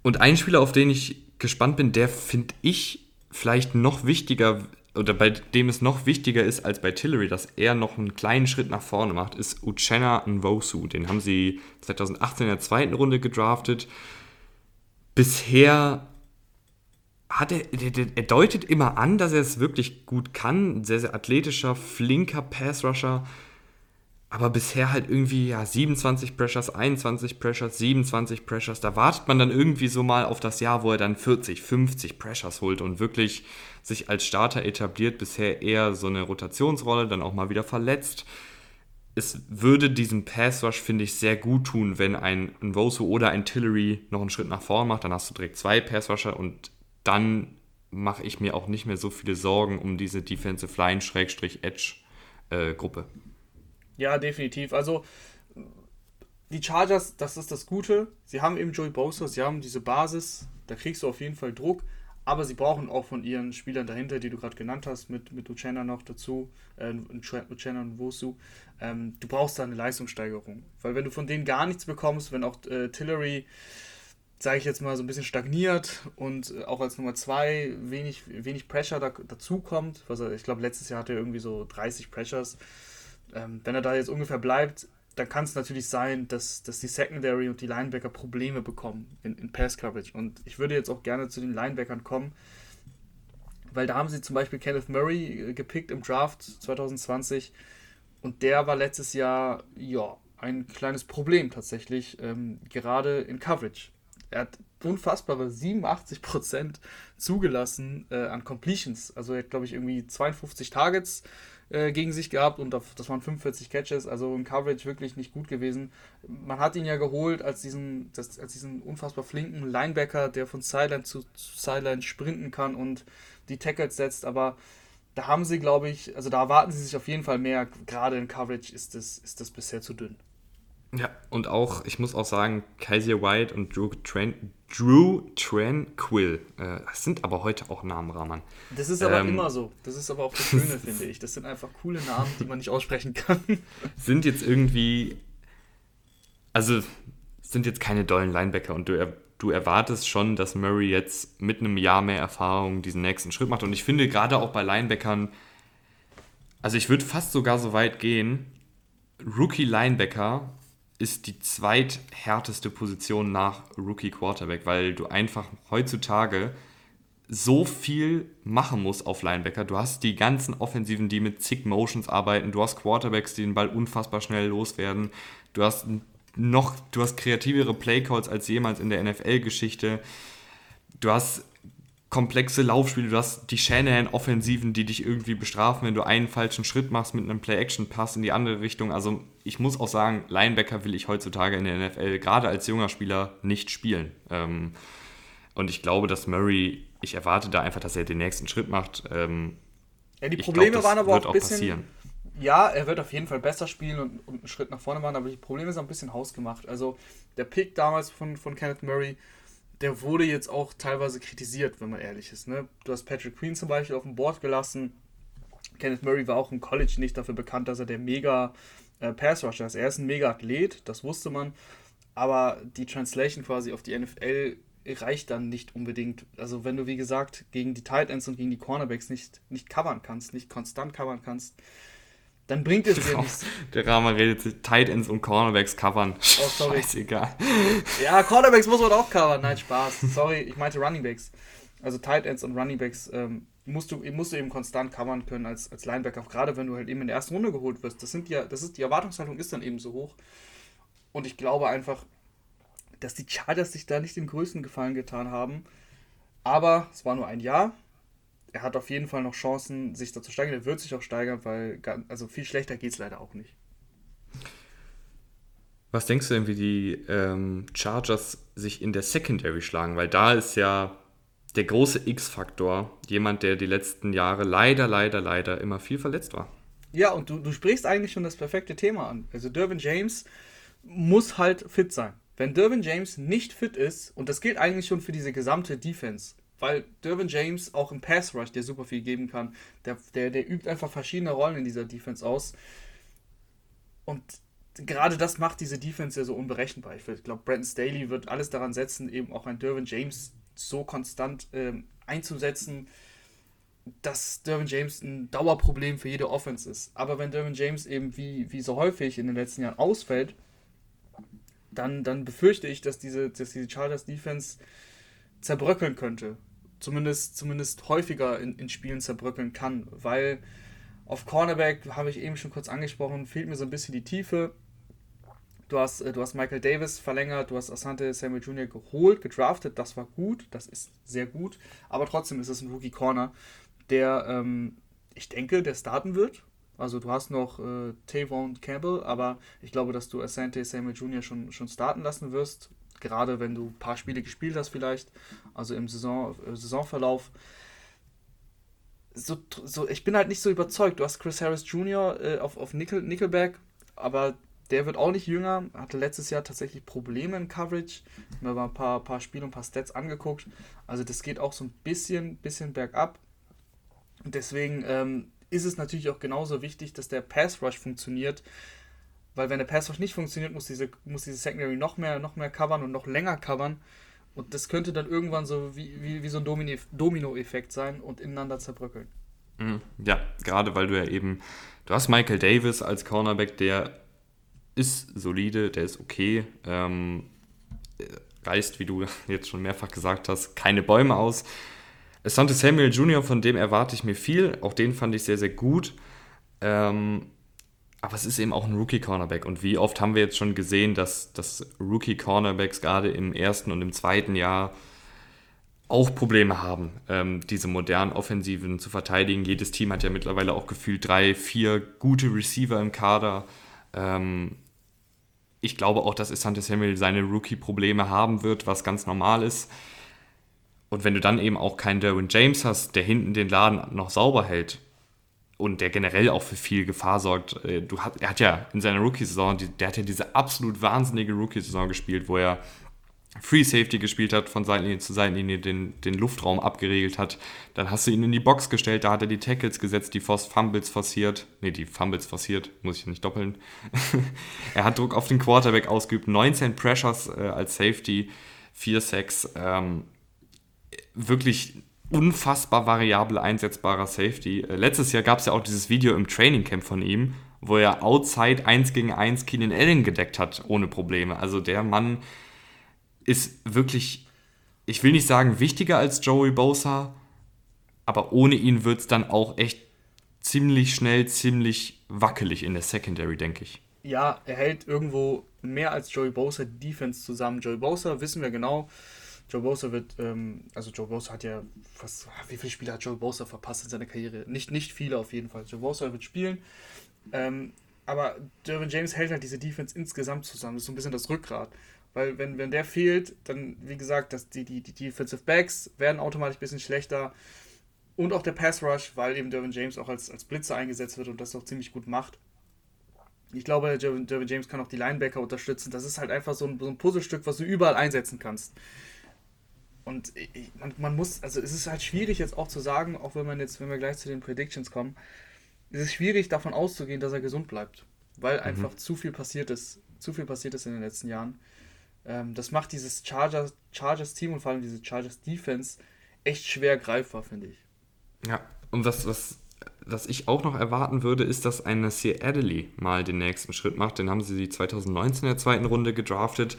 Speaker 1: Und ein Spieler, auf den ich gespannt bin, der finde ich vielleicht noch wichtiger oder bei dem es noch wichtiger ist als bei Tillery, dass er noch einen kleinen Schritt nach vorne macht, ist Uchenna Nwosu. Den haben sie 2018 in der zweiten Rusche gedraftet. Bisher hat er, er deutet immer an, dass er es wirklich gut kann. Sehr, sehr athletischer, flinker Pass-Rusher aber bisher halt irgendwie ja 27 Pressures, 21 Pressures, 27 Pressures. Da wartet man dann irgendwie so mal auf das Jahr, wo er dann 40, 50 Pressures holt und wirklich sich als Starter etabliert. Bisher eher so eine Rotationsrolle, dann auch mal wieder verletzt. Es würde diesem Pass Rush, finde ich, sehr gut tun, wenn ein Nwosu oder ein Tillery noch einen Schritt nach vorne macht. Dann hast du direkt zwei Pass Rusher und dann mache ich mir auch nicht mehr so viele Sorgen um diese Defensive Line-Edge-Gruppe. Äh,
Speaker 2: ja, definitiv. Also die Chargers, das ist das Gute. Sie haben eben Joey Bosa, sie haben diese Basis, da kriegst du auf jeden Fall Druck. Aber sie brauchen auch von ihren Spielern dahinter, die du gerade genannt hast, mit, mit Uchenna noch dazu, äh, Uchenna und Wosu, ähm, du brauchst da eine Leistungssteigerung. Weil wenn du von denen gar nichts bekommst, wenn auch äh, Tillery, sage ich jetzt mal, so ein bisschen stagniert und äh, auch als Nummer 2 wenig, wenig Pressure da, dazu was er, ich glaube, letztes Jahr hatte er irgendwie so 30 Pressures, ähm, wenn er da jetzt ungefähr bleibt, dann kann es natürlich sein, dass, dass die Secondary und die Linebacker Probleme bekommen in, in Pass Coverage. Und ich würde jetzt auch gerne zu den Linebackern kommen, weil da haben sie zum Beispiel Kenneth Murray äh, gepickt im Draft 2020 und der war letztes Jahr, ja, ein kleines Problem tatsächlich, ähm, gerade in Coverage. Er hat unfassbare 87% zugelassen äh, an Completions. Also er hat, glaube ich, irgendwie 52 Targets äh, gegen sich gehabt und das waren 45 Catches, also im Coverage wirklich nicht gut gewesen. Man hat ihn ja geholt als diesen, das, als diesen unfassbar flinken Linebacker, der von Sideline zu, Sideline sprinten kann und die Tackles setzt, aber da haben sie, glaube ich, also da erwarten sie sich auf jeden Fall mehr. Gerade in Coverage ist das, ist das bisher zu dünn.
Speaker 1: Ja, und auch, ich muss auch sagen, Kaiser White und Drew, Tran Drew Tranquil, äh, das sind aber heute auch Namen, Rahman.
Speaker 2: Das ist aber ähm, immer so. Das ist aber auch das Schöne, finde ich. Das sind einfach coole Namen, die man nicht aussprechen kann.
Speaker 1: Sind jetzt irgendwie, also sind jetzt keine dollen Linebacker und du, du erwartest schon, dass Murray jetzt mit einem Jahr mehr Erfahrung diesen nächsten Schritt macht. Und ich finde gerade auch bei Linebackern, also ich würde fast sogar so weit gehen, Rookie Linebacker ist die zweithärteste Position nach Rookie Quarterback, weil du einfach heutzutage so viel machen musst auf Linebacker. Du hast die ganzen Offensiven, die mit zig Motions arbeiten. Du hast Quarterbacks, die den Ball unfassbar schnell loswerden. Du hast noch, du hast kreativere Playcalls als jemals in der NFL-Geschichte. Du hast komplexe Laufspiele, du hast die Shanahan-Offensiven, die dich irgendwie bestrafen, wenn du einen falschen Schritt machst mit einem Play-Action-Pass in die andere Richtung. Also ich muss auch sagen, Linebacker will ich heutzutage in der NFL, gerade als junger Spieler, nicht spielen. Ähm, und ich glaube, dass Murray, ich erwarte da einfach, dass er den nächsten Schritt macht. Ähm,
Speaker 2: ja, die Probleme glaub, waren aber auch ein bisschen... Passieren. Ja, er wird auf jeden Fall besser spielen und, und einen Schritt nach vorne machen, aber die Probleme sind ein bisschen hausgemacht. Also der Pick damals von, von Kenneth Murray, der wurde jetzt auch teilweise kritisiert, wenn man ehrlich ist. Ne? Du hast Patrick Queen zum Beispiel auf dem Board gelassen. Kenneth Murray war auch im College nicht dafür bekannt, dass er der mega äh, Pass Rusher ist. Er ist ein mega Athlet, das wusste man. Aber die Translation quasi auf die NFL reicht dann nicht unbedingt. Also wenn du, wie gesagt, gegen die Tight Ends und gegen die Cornerbacks nicht, nicht covern kannst, nicht konstant covern kannst, dann bringt es dir nichts.
Speaker 1: Der Rama redet sich Tight Ends und Cornerbacks covern. Oh, sorry. Scheißegal.
Speaker 2: Ja, Cornerbacks muss man auch covern. Nein, Spaß. Sorry, ich meinte Runningbacks. Also Tight Ends und Runningbacks ähm, musst, du, musst du eben konstant covern können als, als Linebacker. Auch gerade wenn du halt eben in der ersten Runde geholt wirst. Das sind ja, das ist, die Erwartungshaltung ist dann eben so hoch. Und ich glaube einfach, dass die Chargers sich da nicht den größten Gefallen getan haben. Aber es war nur ein Jahr er hat auf jeden Fall noch Chancen, sich da zu steigern. Er wird sich auch steigern, weil also viel schlechter geht es leider auch nicht.
Speaker 1: Was denkst du denn, wie die ähm, Chargers sich in der Secondary schlagen? Weil da ist ja der große X-Faktor jemand, der die letzten Jahre leider, leider, leider immer viel verletzt war.
Speaker 2: Ja, und du, du sprichst eigentlich schon das perfekte Thema an. Also Dervin James muss halt fit sein. Wenn Dervin James nicht fit ist, und das gilt eigentlich schon für diese gesamte Defense, weil Dervin James auch im Pass Rush, der super viel geben kann, der, der, der übt einfach verschiedene Rollen in dieser Defense aus. Und gerade das macht diese Defense ja so unberechenbar. Ich glaube, Brandon Staley wird alles daran setzen, eben auch ein Dervin James so konstant ähm, einzusetzen, dass Dervin James ein Dauerproblem für jede Offense ist. Aber wenn Dervin James eben wie, wie so häufig in den letzten Jahren ausfällt, dann, dann befürchte ich, dass diese, dass diese Chargers Defense zerbröckeln könnte. Zumindest, zumindest häufiger in, in Spielen zerbröckeln kann, weil auf Cornerback, habe ich eben schon kurz angesprochen, fehlt mir so ein bisschen die Tiefe. Du hast, äh, du hast Michael Davis verlängert, du hast Asante Samuel Jr. geholt, gedraftet, das war gut, das ist sehr gut, aber trotzdem ist es ein Rookie Corner, der, ähm, ich denke, der starten wird. Also du hast noch äh, Tavon Campbell, aber ich glaube, dass du Asante Samuel Jr. schon, schon starten lassen wirst gerade wenn du ein paar Spiele gespielt hast vielleicht, also im Saison, äh, Saisonverlauf. So, so, ich bin halt nicht so überzeugt. Du hast Chris Harris Jr. Äh, auf, auf Nickel, Nickelback, aber der wird auch nicht jünger. Hatte letztes Jahr tatsächlich Probleme in Coverage. Ich habe mir mal ein paar, paar Spiele und ein paar Stats angeguckt. Also das geht auch so ein bisschen, bisschen bergab. Und deswegen ähm, ist es natürlich auch genauso wichtig, dass der Pass Rush funktioniert, weil wenn der Pass Rush nicht funktioniert, muss diese, muss diese Secondary noch mehr, noch mehr covern und noch länger covern. Und das könnte dann irgendwann so wie, wie, wie so ein Domino-Effekt sein und ineinander zerbröckeln.
Speaker 1: Mhm. Ja, gerade weil du ja eben, du hast Michael Davis als Cornerback, der ist solide, der ist okay, ähm, reißt, wie du jetzt schon mehrfach gesagt hast, keine Bäume aus. Asante Samuel Jr., von dem erwarte ich mir viel, auch den fand ich sehr, sehr gut. Ähm, aber es ist eben auch ein Rookie-Cornerback. Und wie oft haben wir jetzt schon gesehen, dass, dass Rookie-Cornerbacks gerade im ersten und im zweiten Jahr auch Probleme haben, ähm, diese modernen Offensiven zu verteidigen. Jedes Team hat ja mittlerweile auch gefühlt drei, vier gute Receiver im Kader. Ähm, ich glaube auch, dass Asante Samuel seine Rookie-Probleme haben wird, was ganz normal ist. Und wenn du dann eben auch keinen Derwin James hast, der hinten den Laden noch sauber hält, und der generell auch für viel Gefahr sorgt. Äh, du hat, er hat ja in seiner Rookie-Saison, der hat ja diese absolut wahnsinnige Rookie-Saison gespielt, wo er Free Safety gespielt hat, von Seitenlinie zu Seitenlinie den, den Luftraum abgeregelt hat. Dann hast du ihn in die Box gestellt, da hat er die Tackles gesetzt, die Fumbles forciert. Ne, die Fumbles forciert, muss ich nicht doppeln. er hat Druck auf den Quarterback ausgeübt, 19 Pressures äh, als Safety, 4 Sacks. Ähm, wirklich unfassbar variabel einsetzbarer Safety. Äh, letztes Jahr gab es ja auch dieses Video im Trainingcamp von ihm, wo er outside 1 gegen 1 Keenan Allen gedeckt hat, ohne Probleme. Also der Mann ist wirklich, ich will nicht sagen wichtiger als Joey Bosa, aber ohne ihn wird es dann auch echt ziemlich schnell, ziemlich wackelig in der Secondary, denke ich.
Speaker 2: Ja, er hält irgendwo mehr als Joey Bosa Defense zusammen. Joey Bosa wissen wir genau, Joe Bosa wird, ähm, also Joe Bosa hat ja fast, wie viele Spiele hat Joe Bosa verpasst in seiner Karriere? Nicht, nicht viele auf jeden Fall. Joe Bosa wird spielen, ähm, aber Derwin James hält halt diese Defense insgesamt zusammen. Das ist so ein bisschen das Rückgrat. Weil wenn, wenn der fehlt, dann, wie gesagt, dass die, die, die Defensive Backs werden automatisch ein bisschen schlechter. Und auch der Pass Rush, weil eben Derwin James auch als, als Blitzer eingesetzt wird und das auch ziemlich gut macht. Ich glaube, Derwin James kann auch die Linebacker unterstützen. Das ist halt einfach so ein, so ein Puzzlestück, was du überall einsetzen kannst. Und man, man muss, also es ist halt schwierig jetzt auch zu sagen, auch wenn man jetzt, wenn wir gleich zu den Predictions kommen, es ist schwierig davon auszugehen, dass er gesund bleibt. Weil mhm. einfach zu viel passiert ist, zu viel passiert ist in den letzten Jahren. Ähm, das macht dieses Chargers, Chargers Team und vor allem diese Chargers Defense echt schwer greifbar, finde ich.
Speaker 1: Ja, und was, was, was ich auch noch erwarten würde, ist, dass ein Nasir Adderley mal den nächsten Schritt macht. Den haben sie 2019 in der zweiten Runde gedraftet.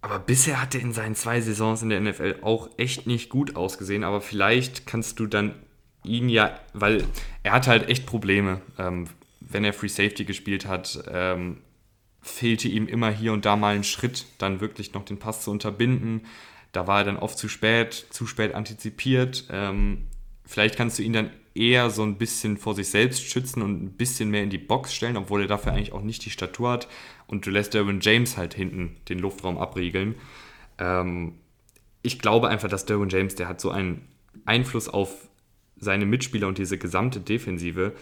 Speaker 1: Aber bisher hat er in seinen zwei Saisons in der NFL auch echt nicht gut ausgesehen. Aber vielleicht kannst du dann ihn ja, weil er hat halt echt Probleme. Ähm, wenn er Free Safety gespielt hat, ähm, fehlte ihm immer hier und da mal ein Schritt, dann wirklich noch den Pass zu unterbinden. Da war er dann oft zu spät, zu spät antizipiert. Ähm, vielleicht kannst du ihn dann eher so ein bisschen vor sich selbst schützen und ein bisschen mehr in die Box stellen, obwohl er dafür eigentlich auch nicht die Statur hat und du lässt Derwin James halt hinten den Luftraum abriegeln. Ähm, ich glaube einfach, dass Derwin James, der hat so einen Einfluss auf seine Mitspieler und diese gesamte Defensive.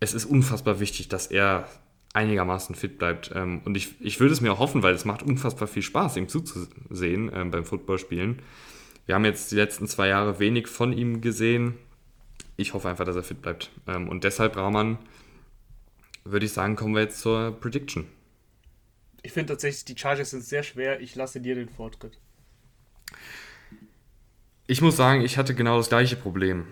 Speaker 1: Es ist unfassbar wichtig, dass er einigermaßen fit bleibt. Ähm, und ich, ich würde es mir auch hoffen, weil es macht unfassbar viel Spaß, ihm zuzusehen ähm, beim Footballspielen. Wir haben jetzt die letzten zwei Jahre wenig von ihm gesehen. Ich hoffe einfach, dass er fit bleibt. Ähm, und deshalb, Rahman, würde ich sagen, kommen wir jetzt zur Prediction.
Speaker 2: Ich finde tatsächlich, die Chargers sind sehr schwer. Ich lasse dir den Vortritt.
Speaker 1: Ich muss sagen, ich hatte genau das gleiche Problem.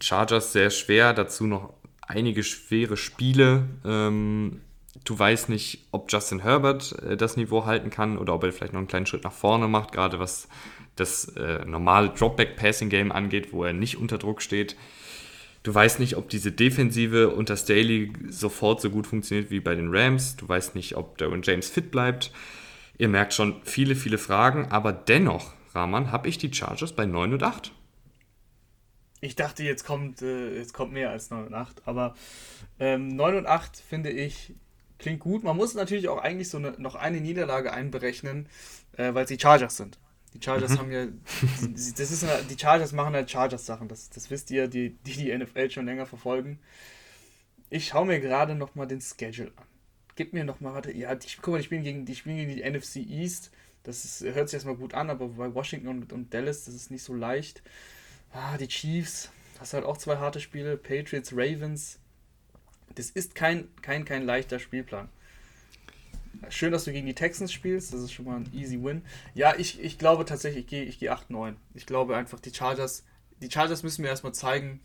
Speaker 1: Chargers sehr schwer, dazu noch einige schwere Spiele. Ähm, du weißt nicht, ob Justin Herbert äh, das Niveau halten kann oder ob er vielleicht noch einen kleinen Schritt nach vorne macht, gerade was das äh, normale Dropback-Passing-Game angeht, wo er nicht unter Druck steht. Du weißt nicht, ob diese Defensive unter Staley sofort so gut funktioniert wie bei den Rams. Du weißt nicht, ob Darren James fit bleibt. Ihr merkt schon viele, viele Fragen, aber dennoch, Rahman, habe ich die Chargers bei 9 und 8.
Speaker 2: Ich dachte, jetzt kommt, äh, jetzt kommt mehr als 9 und 8, aber ähm, 9 und 8 finde ich klingt gut. Man muss natürlich auch eigentlich so eine, noch eine Niederlage einberechnen, äh, weil sie Chargers sind. Die Chargers mhm. haben ja, das ist eine, die Chargers machen halt Chargers-Sachen, das, das wisst ihr, die, die die NFL schon länger verfolgen. Ich schaue mir gerade nochmal den Schedule an. Gib mir nochmal, warte, ja, ich, guck mal, ich spiele gegen, die spielen gegen die NFC East. Das ist, hört sich erstmal gut an, aber bei Washington und, und Dallas, das ist nicht so leicht. Ah, die Chiefs, das sind halt auch zwei harte Spiele. Patriots, Ravens. Das ist kein, kein, kein leichter Spielplan. Schön, dass du gegen die Texans spielst. Das ist schon mal ein easy win. Ja, ich, ich glaube tatsächlich, ich gehe ich geh 8-9. Ich glaube einfach, die Chargers, die Chargers müssen mir erstmal zeigen,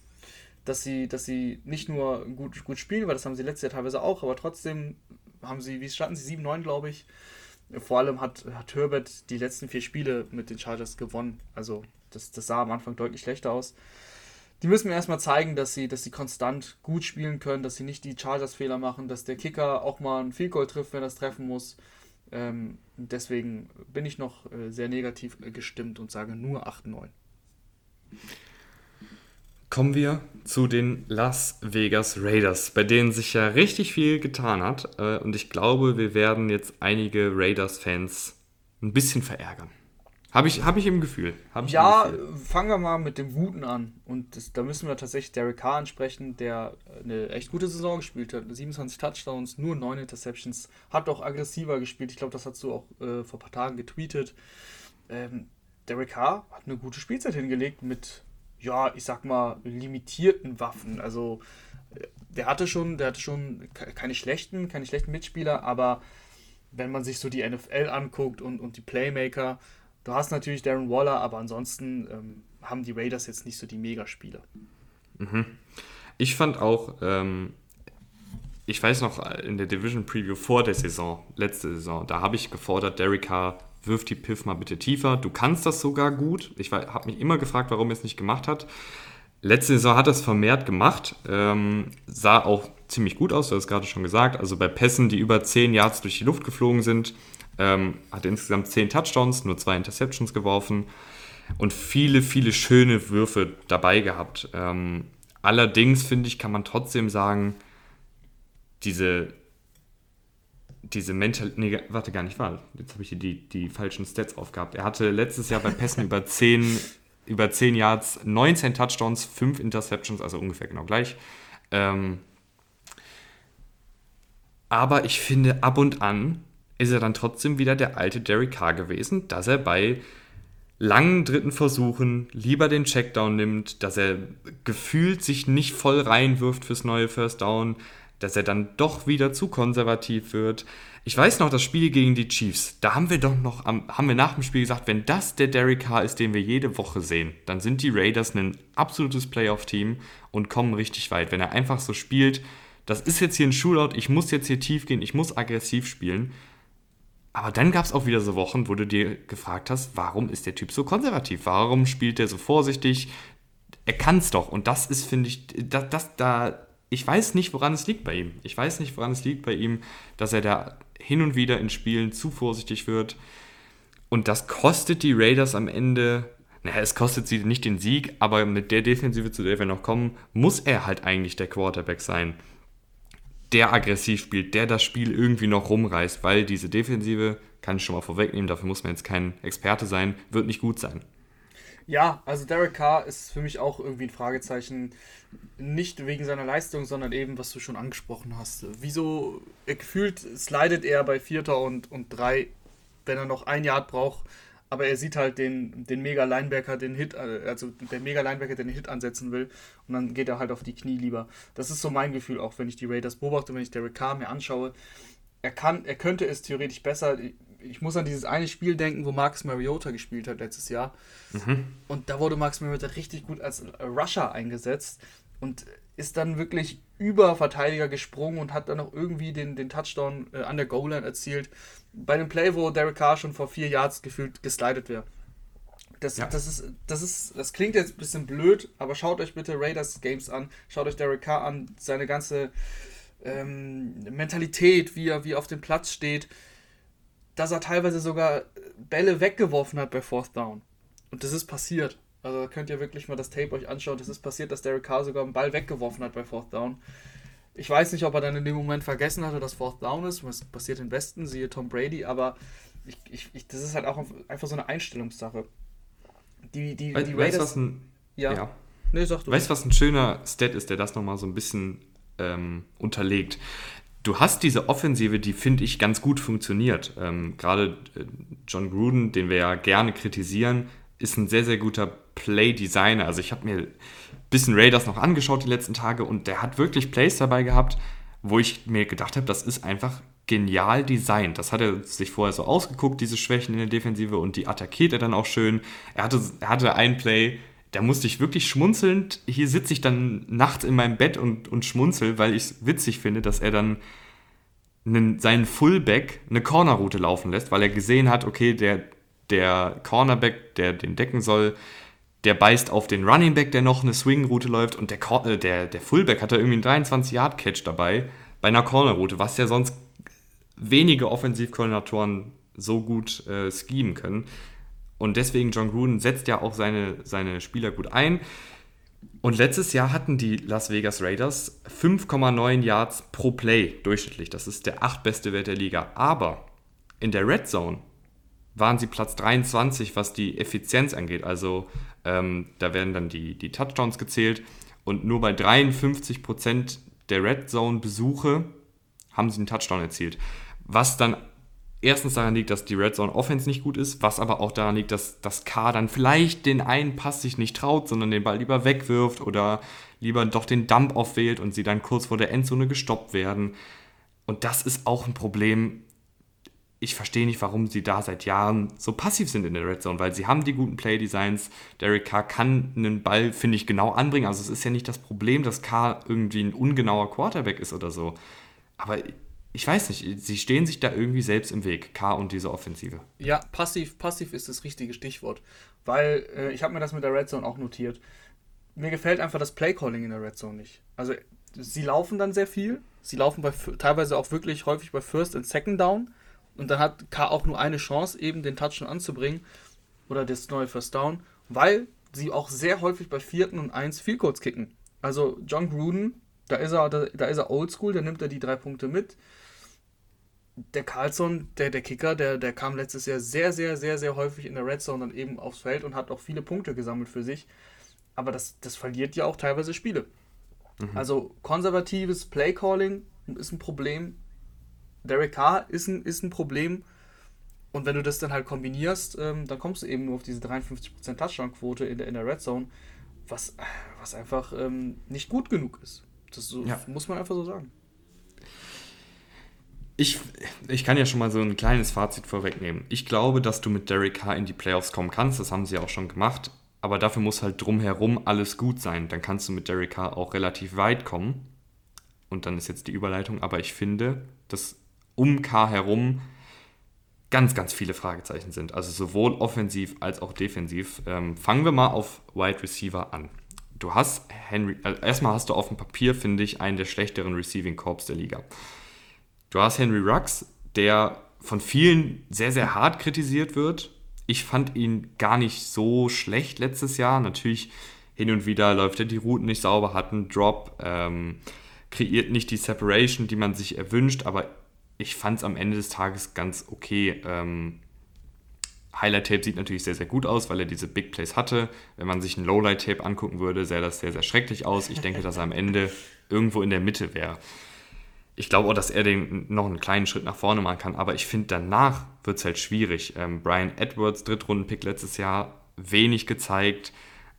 Speaker 2: dass sie, dass sie nicht nur gut, gut spielen, weil das haben sie letztes Jahr teilweise auch, aber trotzdem haben sie, wie standen sie? 7-9, glaube ich. Vor allem hat, hat Herbert die letzten vier Spiele mit den Chargers gewonnen. Also das, das sah am Anfang deutlich schlechter aus. die müssen mir erstmal zeigen, dass sie, dass sie konstant gut spielen können, dass sie nicht die Chargers-Fehler machen, dass der Kicker auch mal ein Field Goal trifft, wenn er es treffen muss. Ähm, deswegen bin ich noch äh, sehr negativ gestimmt und sage nur 8-9.
Speaker 1: Kommen wir zu den Las Vegas Raiders, bei denen sich ja richtig viel getan hat. Äh, und ich glaube, wir werden jetzt einige Raiders-Fans ein bisschen verärgern. Habe ich, hab ich im Gefühl.
Speaker 2: Ich ja, im fangen wir mal mit dem Guten an. Und das, da müssen wir tatsächlich Derek Carr ansprechen, der eine echt gute Saison gespielt hat. 27 Touchdowns, nur 9 Interceptions. Hat auch aggressiver gespielt. Ich glaube, das hast du auch äh, vor ein paar Tagen getweetet. Ähm, Derek Carr hat eine gute Spielzeit hingelegt mit, ja, ich sag mal, limitierten Waffen. Also, äh, der hatte schon, der hatte schon keine schlechten, keine schlechten Mitspieler, aber wenn man sich so die NFL anguckt und, und die Playmaker, Du hast natürlich Darren Waller, aber ansonsten ähm, haben die Raiders jetzt nicht so die Megaspieler.
Speaker 1: Mhm. Ich fand auch, ähm, ich weiß noch, in der Division Preview vor der Saison, letzte Saison, da habe ich gefordert, Derek Carr, wirf die Piff mal bitte tiefer. Du kannst das sogar gut. Ich habe mich immer gefragt, warum er es nicht gemacht hat. Letzte Saison hat er es vermehrt gemacht, ähm, sah auch ziemlich gut aus, du hast es gerade schon gesagt. Also bei Pässen, die über 10 Yards durch die Luft geflogen sind, ähm, hatte insgesamt 10 Touchdowns, nur zwei Interceptions geworfen und viele, viele schöne Würfe dabei gehabt. Ähm, allerdings finde ich, kann man trotzdem sagen, diese, diese Mental. Nee, warte, gar nicht wahr. Jetzt habe ich hier die, die falschen Stats aufgehabt. Er hatte letztes Jahr bei Pässen über 10, über 10 Yards, 19 Touchdowns, 5 Interceptions, also ungefähr genau gleich. Ähm, aber ich finde, ab und an ist er dann trotzdem wieder der alte Derek Carr gewesen, dass er bei langen dritten Versuchen lieber den Checkdown nimmt, dass er gefühlt sich nicht voll reinwirft fürs neue First Down, dass er dann doch wieder zu konservativ wird. Ich weiß noch, das Spiel gegen die Chiefs, da haben wir doch noch, haben wir nach dem Spiel gesagt, wenn das der Derek Carr ist, den wir jede Woche sehen, dann sind die Raiders ein absolutes Playoff-Team und kommen richtig weit. Wenn er einfach so spielt, das ist jetzt hier ein Shootout, ich muss jetzt hier tief gehen, ich muss aggressiv spielen, aber dann gab es auch wieder so Wochen, wo du dir gefragt hast, warum ist der Typ so konservativ? Warum spielt der so vorsichtig? Er kann es doch. Und das ist, finde ich, das, das, da, ich weiß nicht, woran es liegt bei ihm. Ich weiß nicht, woran es liegt bei ihm, dass er da hin und wieder in Spielen zu vorsichtig wird. Und das kostet die Raiders am Ende, naja, es kostet sie nicht den Sieg, aber mit der Defensive, zu der wir noch kommen, muss er halt eigentlich der Quarterback sein der aggressiv spielt, der das Spiel irgendwie noch rumreißt, weil diese Defensive, kann ich schon mal vorwegnehmen, dafür muss man jetzt kein Experte sein, wird nicht gut sein.
Speaker 2: Ja, also Derek Carr ist für mich auch irgendwie ein Fragezeichen. Nicht wegen seiner Leistung, sondern eben, was du schon angesprochen hast. Wieso gefühlt slidet er bei Vierter und, und drei, wenn er noch ein Yard braucht, aber er sieht halt den, den Mega-Linebacker, den Hit, äh, also der Mega-Linebacker, den Hit ansetzen will und dann geht er halt auf die Knie lieber. Das ist so mein Gefühl, auch wenn ich die Raiders beobachte, wenn ich Derek Carr mir anschaue. Er kann, er könnte es theoretisch besser. Ich muss an dieses eine Spiel denken, wo Marcus Mariota gespielt hat letztes Jahr. Mhm. Und da wurde Marcus Mariota richtig gut als Rusher eingesetzt und ist dann wirklich über Verteidiger gesprungen und hat dann noch irgendwie den, den Touchdown äh, an der Goal-Line erzielt bei einem Play, wo Derek Carr schon vor vier Yards gefühlt geslidet wäre. Das, ja. das, ist, das, ist, das klingt jetzt ein bisschen blöd, aber schaut euch bitte Raiders Games an, schaut euch Derek Carr an, seine ganze ähm, Mentalität, wie er, wie er auf dem Platz steht, dass er teilweise sogar Bälle weggeworfen hat bei Fourth Down. Und das ist passiert. Also könnt ihr wirklich mal das Tape euch anschauen. Das ist passiert, dass Derek Carr sogar einen Ball weggeworfen hat bei Fourth Down. Ich weiß nicht, ob er dann in dem Moment vergessen hatte, dass Fourth Down ist. Was passiert im Westen, siehe Tom Brady, aber ich, ich, ich, das ist halt auch einfach so eine Einstellungssache. Die, die,
Speaker 1: We
Speaker 2: die.
Speaker 1: Weißt, was ein, ja. ja. Nee, sag du. Weißt du, was ein schöner Stat ist, der das nochmal so ein bisschen ähm, unterlegt? Du hast diese Offensive, die finde ich ganz gut funktioniert. Ähm, Gerade äh, John Gruden, den wir ja gerne kritisieren, ist ein sehr, sehr guter Play-Designer. Also ich habe mir bisschen Raiders noch angeschaut die letzten Tage und der hat wirklich Plays dabei gehabt, wo ich mir gedacht habe, das ist einfach genial designt. Das hat er sich vorher so ausgeguckt, diese Schwächen in der Defensive und die attackiert er dann auch schön. Er hatte, er hatte ein Play, da musste ich wirklich schmunzelnd. Hier sitze ich dann nachts in meinem Bett und, und schmunzel, weil ich es witzig finde, dass er dann einen, seinen Fullback eine Cornerroute laufen lässt, weil er gesehen hat, okay, der, der Cornerback, der den decken soll, der beißt auf den Running Back, der noch eine Swing-Route läuft und der, äh, der, der Fullback hat da irgendwie einen 23-Yard-Catch dabei bei einer Corner-Route, was ja sonst wenige Offensivkoordinatoren so gut äh, schemen können. Und deswegen, John Gruden setzt ja auch seine, seine Spieler gut ein. Und letztes Jahr hatten die Las Vegas Raiders 5,9 Yards pro Play durchschnittlich. Das ist der achtbeste Wert der Liga. Aber in der Red Zone waren sie Platz 23, was die Effizienz angeht. Also ähm, da werden dann die, die Touchdowns gezählt. Und nur bei 53% der Red Zone-Besuche haben sie einen Touchdown erzielt. Was dann erstens daran liegt, dass die Red Zone Offense nicht gut ist, was aber auch daran liegt, dass das K dann vielleicht den einen Pass sich nicht traut, sondern den Ball lieber wegwirft oder lieber doch den Dump aufwählt und sie dann kurz vor der Endzone gestoppt werden. Und das ist auch ein Problem. Ich verstehe nicht, warum sie da seit Jahren so passiv sind in der Red Zone, weil sie haben die guten Play-Designs. Derek Carr kann einen Ball, finde ich, genau anbringen. Also es ist ja nicht das Problem, dass Carr irgendwie ein ungenauer Quarterback ist oder so. Aber ich weiß nicht, sie stehen sich da irgendwie selbst im Weg, K und diese Offensive.
Speaker 2: Ja, passiv, passiv ist das richtige Stichwort. Weil äh, ich habe mir das mit der Red Zone auch notiert. Mir gefällt einfach das Playcalling in der Red Zone nicht. Also sie laufen dann sehr viel. Sie laufen bei, teilweise auch wirklich häufig bei First und Second Down. Und dann hat K auch nur eine Chance, eben den Touchdown anzubringen. Oder das neue First Down. Weil sie auch sehr häufig bei vierten und eins Field Goals kicken. Also John Gruden, da ist er, da, da ist er oldschool, da nimmt er die drei Punkte mit der Carlson, der, der Kicker, der, der kam letztes Jahr sehr, sehr, sehr, sehr häufig in der Red Zone dann eben aufs Feld und hat auch viele Punkte gesammelt für sich. Aber das, das verliert ja auch teilweise Spiele. Mhm. Also konservatives Playcalling ist ein Problem. Derek Carr ist ein, ist ein Problem. Und wenn du das dann halt kombinierst, ähm, dann kommst du eben nur auf diese 53% Touchdown-Quote in der, in der Red Zone, was, was einfach ähm, nicht gut genug ist. Das so, ja. muss man einfach so sagen.
Speaker 1: Ich, ich kann ja schon mal so ein kleines Fazit vorwegnehmen. Ich glaube, dass du mit Derek Carr in die Playoffs kommen kannst. Das haben sie auch schon gemacht. Aber dafür muss halt drumherum alles gut sein. Dann kannst du mit Derek Carr auch relativ weit kommen. Und dann ist jetzt die Überleitung. Aber ich finde, dass um Carr herum ganz, ganz viele Fragezeichen sind. Also sowohl offensiv als auch defensiv. Ähm, fangen wir mal auf Wide Receiver an. Du hast Henry, also erstmal hast du auf dem Papier, finde ich, einen der schlechteren Receiving Corps der Liga. Du hast Henry Rux, der von vielen sehr, sehr hart kritisiert wird. Ich fand ihn gar nicht so schlecht letztes Jahr. Natürlich hin und wieder läuft er die Routen nicht sauber, hat einen Drop, ähm, kreiert nicht die Separation, die man sich erwünscht, aber ich fand es am Ende des Tages ganz okay. Ähm, Highlight-Tape sieht natürlich sehr, sehr gut aus, weil er diese Big Plays hatte. Wenn man sich ein Lowlight-Tape angucken würde, sähe das sehr, sehr schrecklich aus. Ich denke, dass er am Ende irgendwo in der Mitte wäre ich glaube auch, dass er den noch einen kleinen Schritt nach vorne machen kann, aber ich finde, danach wird es halt schwierig. Ähm, Brian Edwards, Drittrunden-Pick letztes Jahr, wenig gezeigt.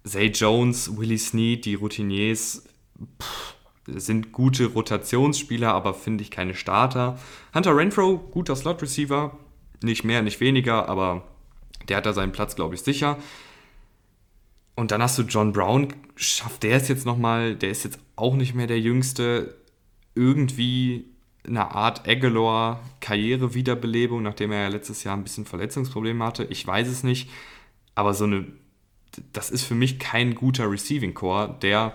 Speaker 1: Zay Jones, Willie Snead, die Routiniers pff, sind gute Rotationsspieler, aber finde ich keine Starter. Hunter Renfro, guter Slot-Receiver, nicht mehr, nicht weniger, aber der hat da seinen Platz, glaube ich, sicher. Und dann hast du John Brown, schafft der es jetzt nochmal, der ist jetzt auch nicht mehr der Jüngste irgendwie eine Art Aguilar-Karriere-Wiederbelebung, nachdem er ja letztes Jahr ein bisschen Verletzungsprobleme hatte. Ich weiß es nicht, aber so eine, das ist für mich kein guter Receiving Core, der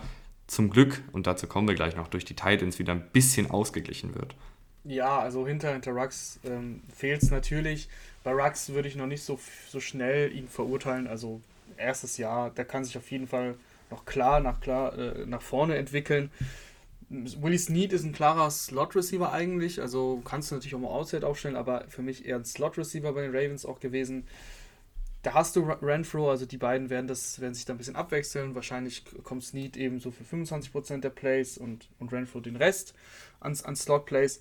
Speaker 1: zum Glück, und dazu kommen wir gleich noch, durch die Titans wieder ein bisschen ausgeglichen wird.
Speaker 2: Ja, also hinter, hinter Rux ähm, fehlt es natürlich. Bei Rux würde ich noch nicht so, so schnell ihn verurteilen. Also erstes Jahr, der kann sich auf jeden Fall noch klar nach, klar, äh, nach vorne entwickeln. Willie Snead ist ein klarer Slot-Receiver eigentlich, also kannst du natürlich auch mal Outside aufstellen, aber für mich eher ein Slot-Receiver bei den Ravens auch gewesen. Da hast du Renfro, also die beiden werden, das, werden sich da ein bisschen abwechseln. Wahrscheinlich kommt Snead eben so für 25% der Plays und, und Renfro den Rest an, an Slot-Plays.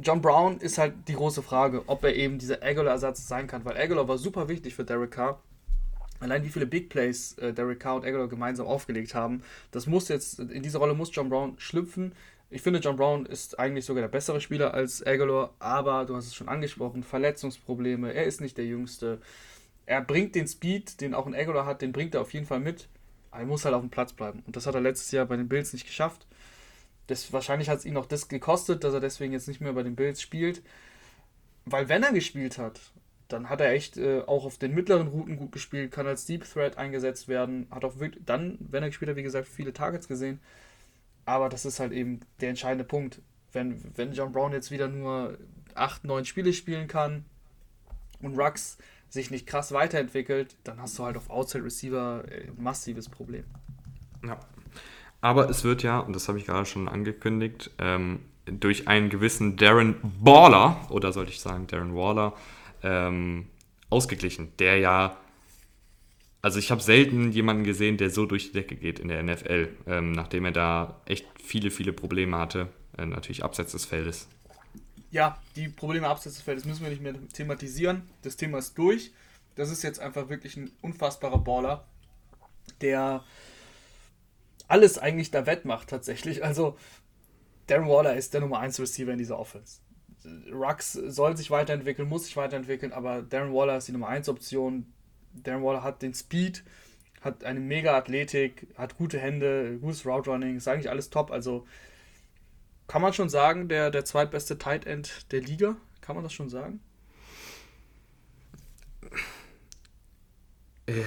Speaker 2: John Brown ist halt die große Frage, ob er eben dieser Aguilar-Ersatz sein kann, weil Aguilar war super wichtig für Derek Carr allein wie viele Big Plays äh, Derek Carr und Aguilar gemeinsam aufgelegt haben, das muss jetzt, in diese Rolle muss John Brown schlüpfen. Ich finde, John Brown ist eigentlich sogar der bessere Spieler als Aguilar, aber du hast es schon angesprochen, Verletzungsprobleme, er ist nicht der Jüngste. Er bringt den Speed, den auch ein Aguilar hat, den bringt er auf jeden Fall mit, aber er muss halt auf dem Platz bleiben. Und das hat er letztes Jahr bei den Bills nicht geschafft. Das, wahrscheinlich hat es ihn auch das gekostet, dass er deswegen jetzt nicht mehr bei den Bills spielt. Weil wenn er gespielt hat, dann hat er echt äh, auch auf den mittleren Routen gut gespielt, kann als Deep Threat eingesetzt werden, hat auch wirklich dann, wenn er gespielt hat, wie gesagt, viele Targets gesehen. Aber das ist halt eben der entscheidende Punkt. Wenn, wenn John Brown jetzt wieder nur 8, 9 Spiele spielen kann und Rux sich nicht krass weiterentwickelt, dann hast du halt auf Outside Receiver ein äh, massives Problem.
Speaker 1: Ja. Aber es wird ja, und das habe ich gerade schon angekündigt, ähm, durch einen gewissen Darren Baller, oder sollte ich sagen Darren Waller, ähm, ausgeglichen, der ja, also ich habe selten jemanden gesehen, der so durch die Decke geht in der NFL, ähm, nachdem er da echt viele, viele Probleme hatte, äh, natürlich abseits des Feldes.
Speaker 2: Ja, die Probleme abseits des Feldes müssen wir nicht mehr thematisieren. Das Thema ist durch. Das ist jetzt einfach wirklich ein unfassbarer Baller, der alles eigentlich da wettmacht tatsächlich. Also Darren Waller ist der Nummer 1 Receiver in dieser Offense. Rux soll sich weiterentwickeln, muss sich weiterentwickeln, aber Darren Waller ist die Nummer 1 Option. Darren Waller hat den Speed, hat eine mega Athletik, hat gute Hände, gutes Route Running, ist eigentlich alles top. Also kann man schon sagen, der, der zweitbeste Tight End der Liga? Kann man das schon sagen?
Speaker 1: Äh,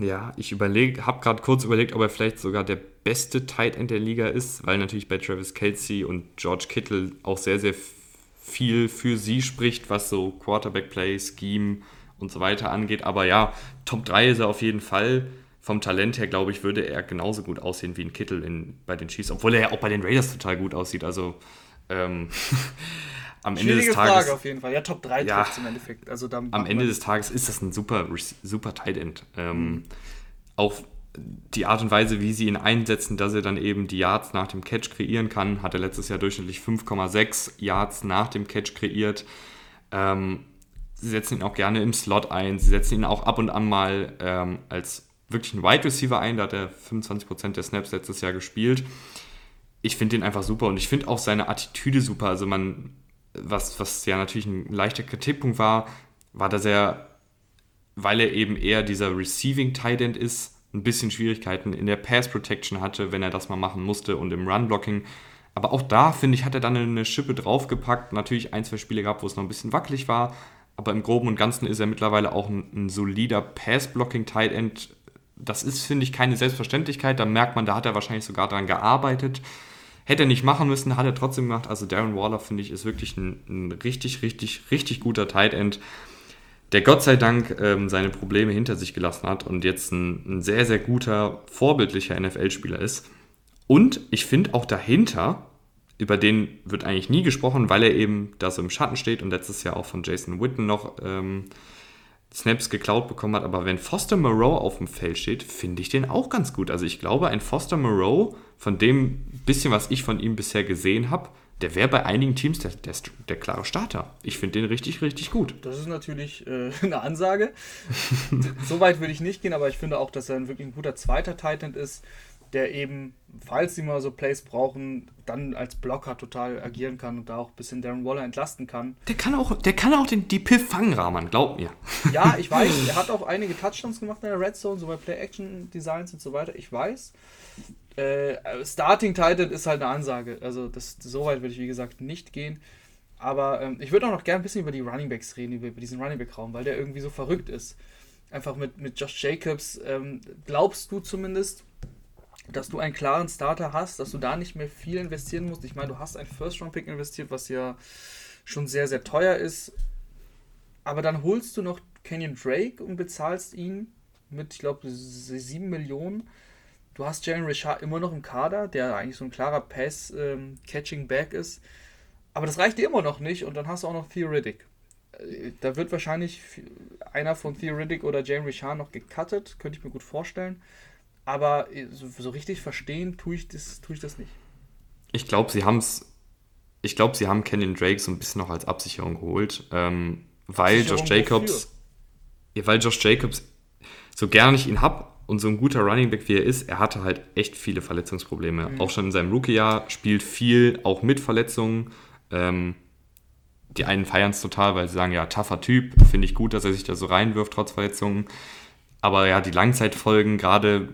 Speaker 1: ja, ich überlege, habe gerade kurz überlegt, ob er vielleicht sogar der beste Tight End der Liga ist, weil natürlich bei Travis Kelsey und George Kittle auch sehr, sehr viel für sie spricht, was so Quarterback-Play, Scheme und so weiter angeht. Aber ja, Top 3 ist er auf jeden Fall. Vom Talent her, glaube ich, würde er genauso gut aussehen wie ein Kittel in, bei den Chiefs, obwohl er ja auch bei den Raiders total gut aussieht. Also ähm, am Ende des Tages. Frage
Speaker 2: auf jeden Fall. Ja, Top 3
Speaker 1: ja,
Speaker 2: im Endeffekt. Also
Speaker 1: am Ende des Tages ist das ein super, super Tight End. Ähm, mhm. Auch die Art und Weise, wie sie ihn einsetzen, dass er dann eben die Yards nach dem Catch kreieren kann, hat er letztes Jahr durchschnittlich 5,6 Yards nach dem Catch kreiert. Ähm, sie setzen ihn auch gerne im Slot ein, sie setzen ihn auch ab und an mal ähm, als wirklich ein Wide Receiver ein, da hat er 25% der Snaps letztes Jahr gespielt. Ich finde ihn einfach super und ich finde auch seine Attitüde super. Also man, was, was ja natürlich ein leichter Kritikpunkt war, war, dass er, weil er eben eher dieser Receiving Tight End ist, ein bisschen Schwierigkeiten in der Pass Protection hatte, wenn er das mal machen musste und im Run Blocking. Aber auch da, finde ich, hat er dann eine Schippe draufgepackt. Natürlich ein, zwei Spiele gehabt, wo es noch ein bisschen wackelig war. Aber im Groben und Ganzen ist er mittlerweile auch ein, ein solider Pass-Blocking-Tight End. Das ist, finde ich, keine Selbstverständlichkeit. Da merkt man, da hat er wahrscheinlich sogar dran gearbeitet. Hätte er nicht machen müssen, hat er trotzdem gemacht. Also Darren Waller, finde ich, ist wirklich ein, ein richtig, richtig, richtig guter Tight End der Gott sei Dank ähm, seine Probleme hinter sich gelassen hat und jetzt ein, ein sehr, sehr guter, vorbildlicher NFL-Spieler ist. Und ich finde auch dahinter, über den wird eigentlich nie gesprochen, weil er eben da so im Schatten steht und letztes Jahr auch von Jason Witten noch ähm, Snaps geklaut bekommen hat. Aber wenn Foster Moreau auf dem Feld steht, finde ich den auch ganz gut. Also ich glaube, ein Foster Moreau, von dem bisschen, was ich von ihm bisher gesehen habe, der wäre bei einigen Teams der, der, der, klare Starter. Ich finde den richtig, richtig gut.
Speaker 2: Das ist natürlich äh, eine Ansage. so weit würde ich nicht gehen, aber ich finde auch, dass er ein wirklich ein guter zweiter Titan ist, der eben, falls sie mal so Plays brauchen, dann als Blocker total agieren kann und da auch ein bisschen Darren Waller entlasten kann.
Speaker 1: Der kann auch, der kann auch den, die Piff fangen, Rahman, glaub mir.
Speaker 2: Ja, ich weiß, er hat auch einige Touchdowns gemacht in der Red Zone, so bei Play-Action-Designs und so weiter. Ich weiß. Äh, Starting Titan ist halt eine Ansage. Also das, so weit würde ich, wie gesagt, nicht gehen. Aber ähm, ich würde auch noch gerne ein bisschen über die Running Backs reden, über, über diesen Running Back Raum, weil der irgendwie so verrückt ist. Einfach mit, mit Josh Jacobs. Ähm, glaubst du zumindest, dass du einen klaren Starter hast, dass du da nicht mehr viel investieren musst? Ich meine, du hast einen First-Round-Pick investiert, was ja schon sehr, sehr teuer ist. Aber dann holst du noch Kenyon Drake und bezahlst ihn mit, ich glaube, 7 Millionen. Du hast Jalen Richard immer noch im Kader, der eigentlich so ein klarer Pass-Catching-Back ähm, ist. Aber das reicht dir immer noch nicht und dann hast du auch noch Theoretic. Äh, da wird wahrscheinlich einer von Theoretic oder Jalen Richard noch gecuttet, könnte ich mir gut vorstellen. Aber äh, so, richtig verstehen tue ich das, tue ich das nicht.
Speaker 1: Ich glaube, sie haben es. Ich glaube, sie haben Kenyon Drake so ein bisschen noch als Absicherung geholt, ähm, weil Josh Jacobs, ja, weil Josh Jacobs, so gerne ich ihn habe, und so ein guter Running Back wie er ist, er hatte halt echt viele Verletzungsprobleme. Mhm. Auch schon in seinem Rookie-Jahr spielt viel, auch mit Verletzungen. Ähm, die einen feiern es total, weil sie sagen, ja, tougher Typ, finde ich gut, dass er sich da so reinwirft, trotz Verletzungen. Aber ja, die Langzeitfolgen, gerade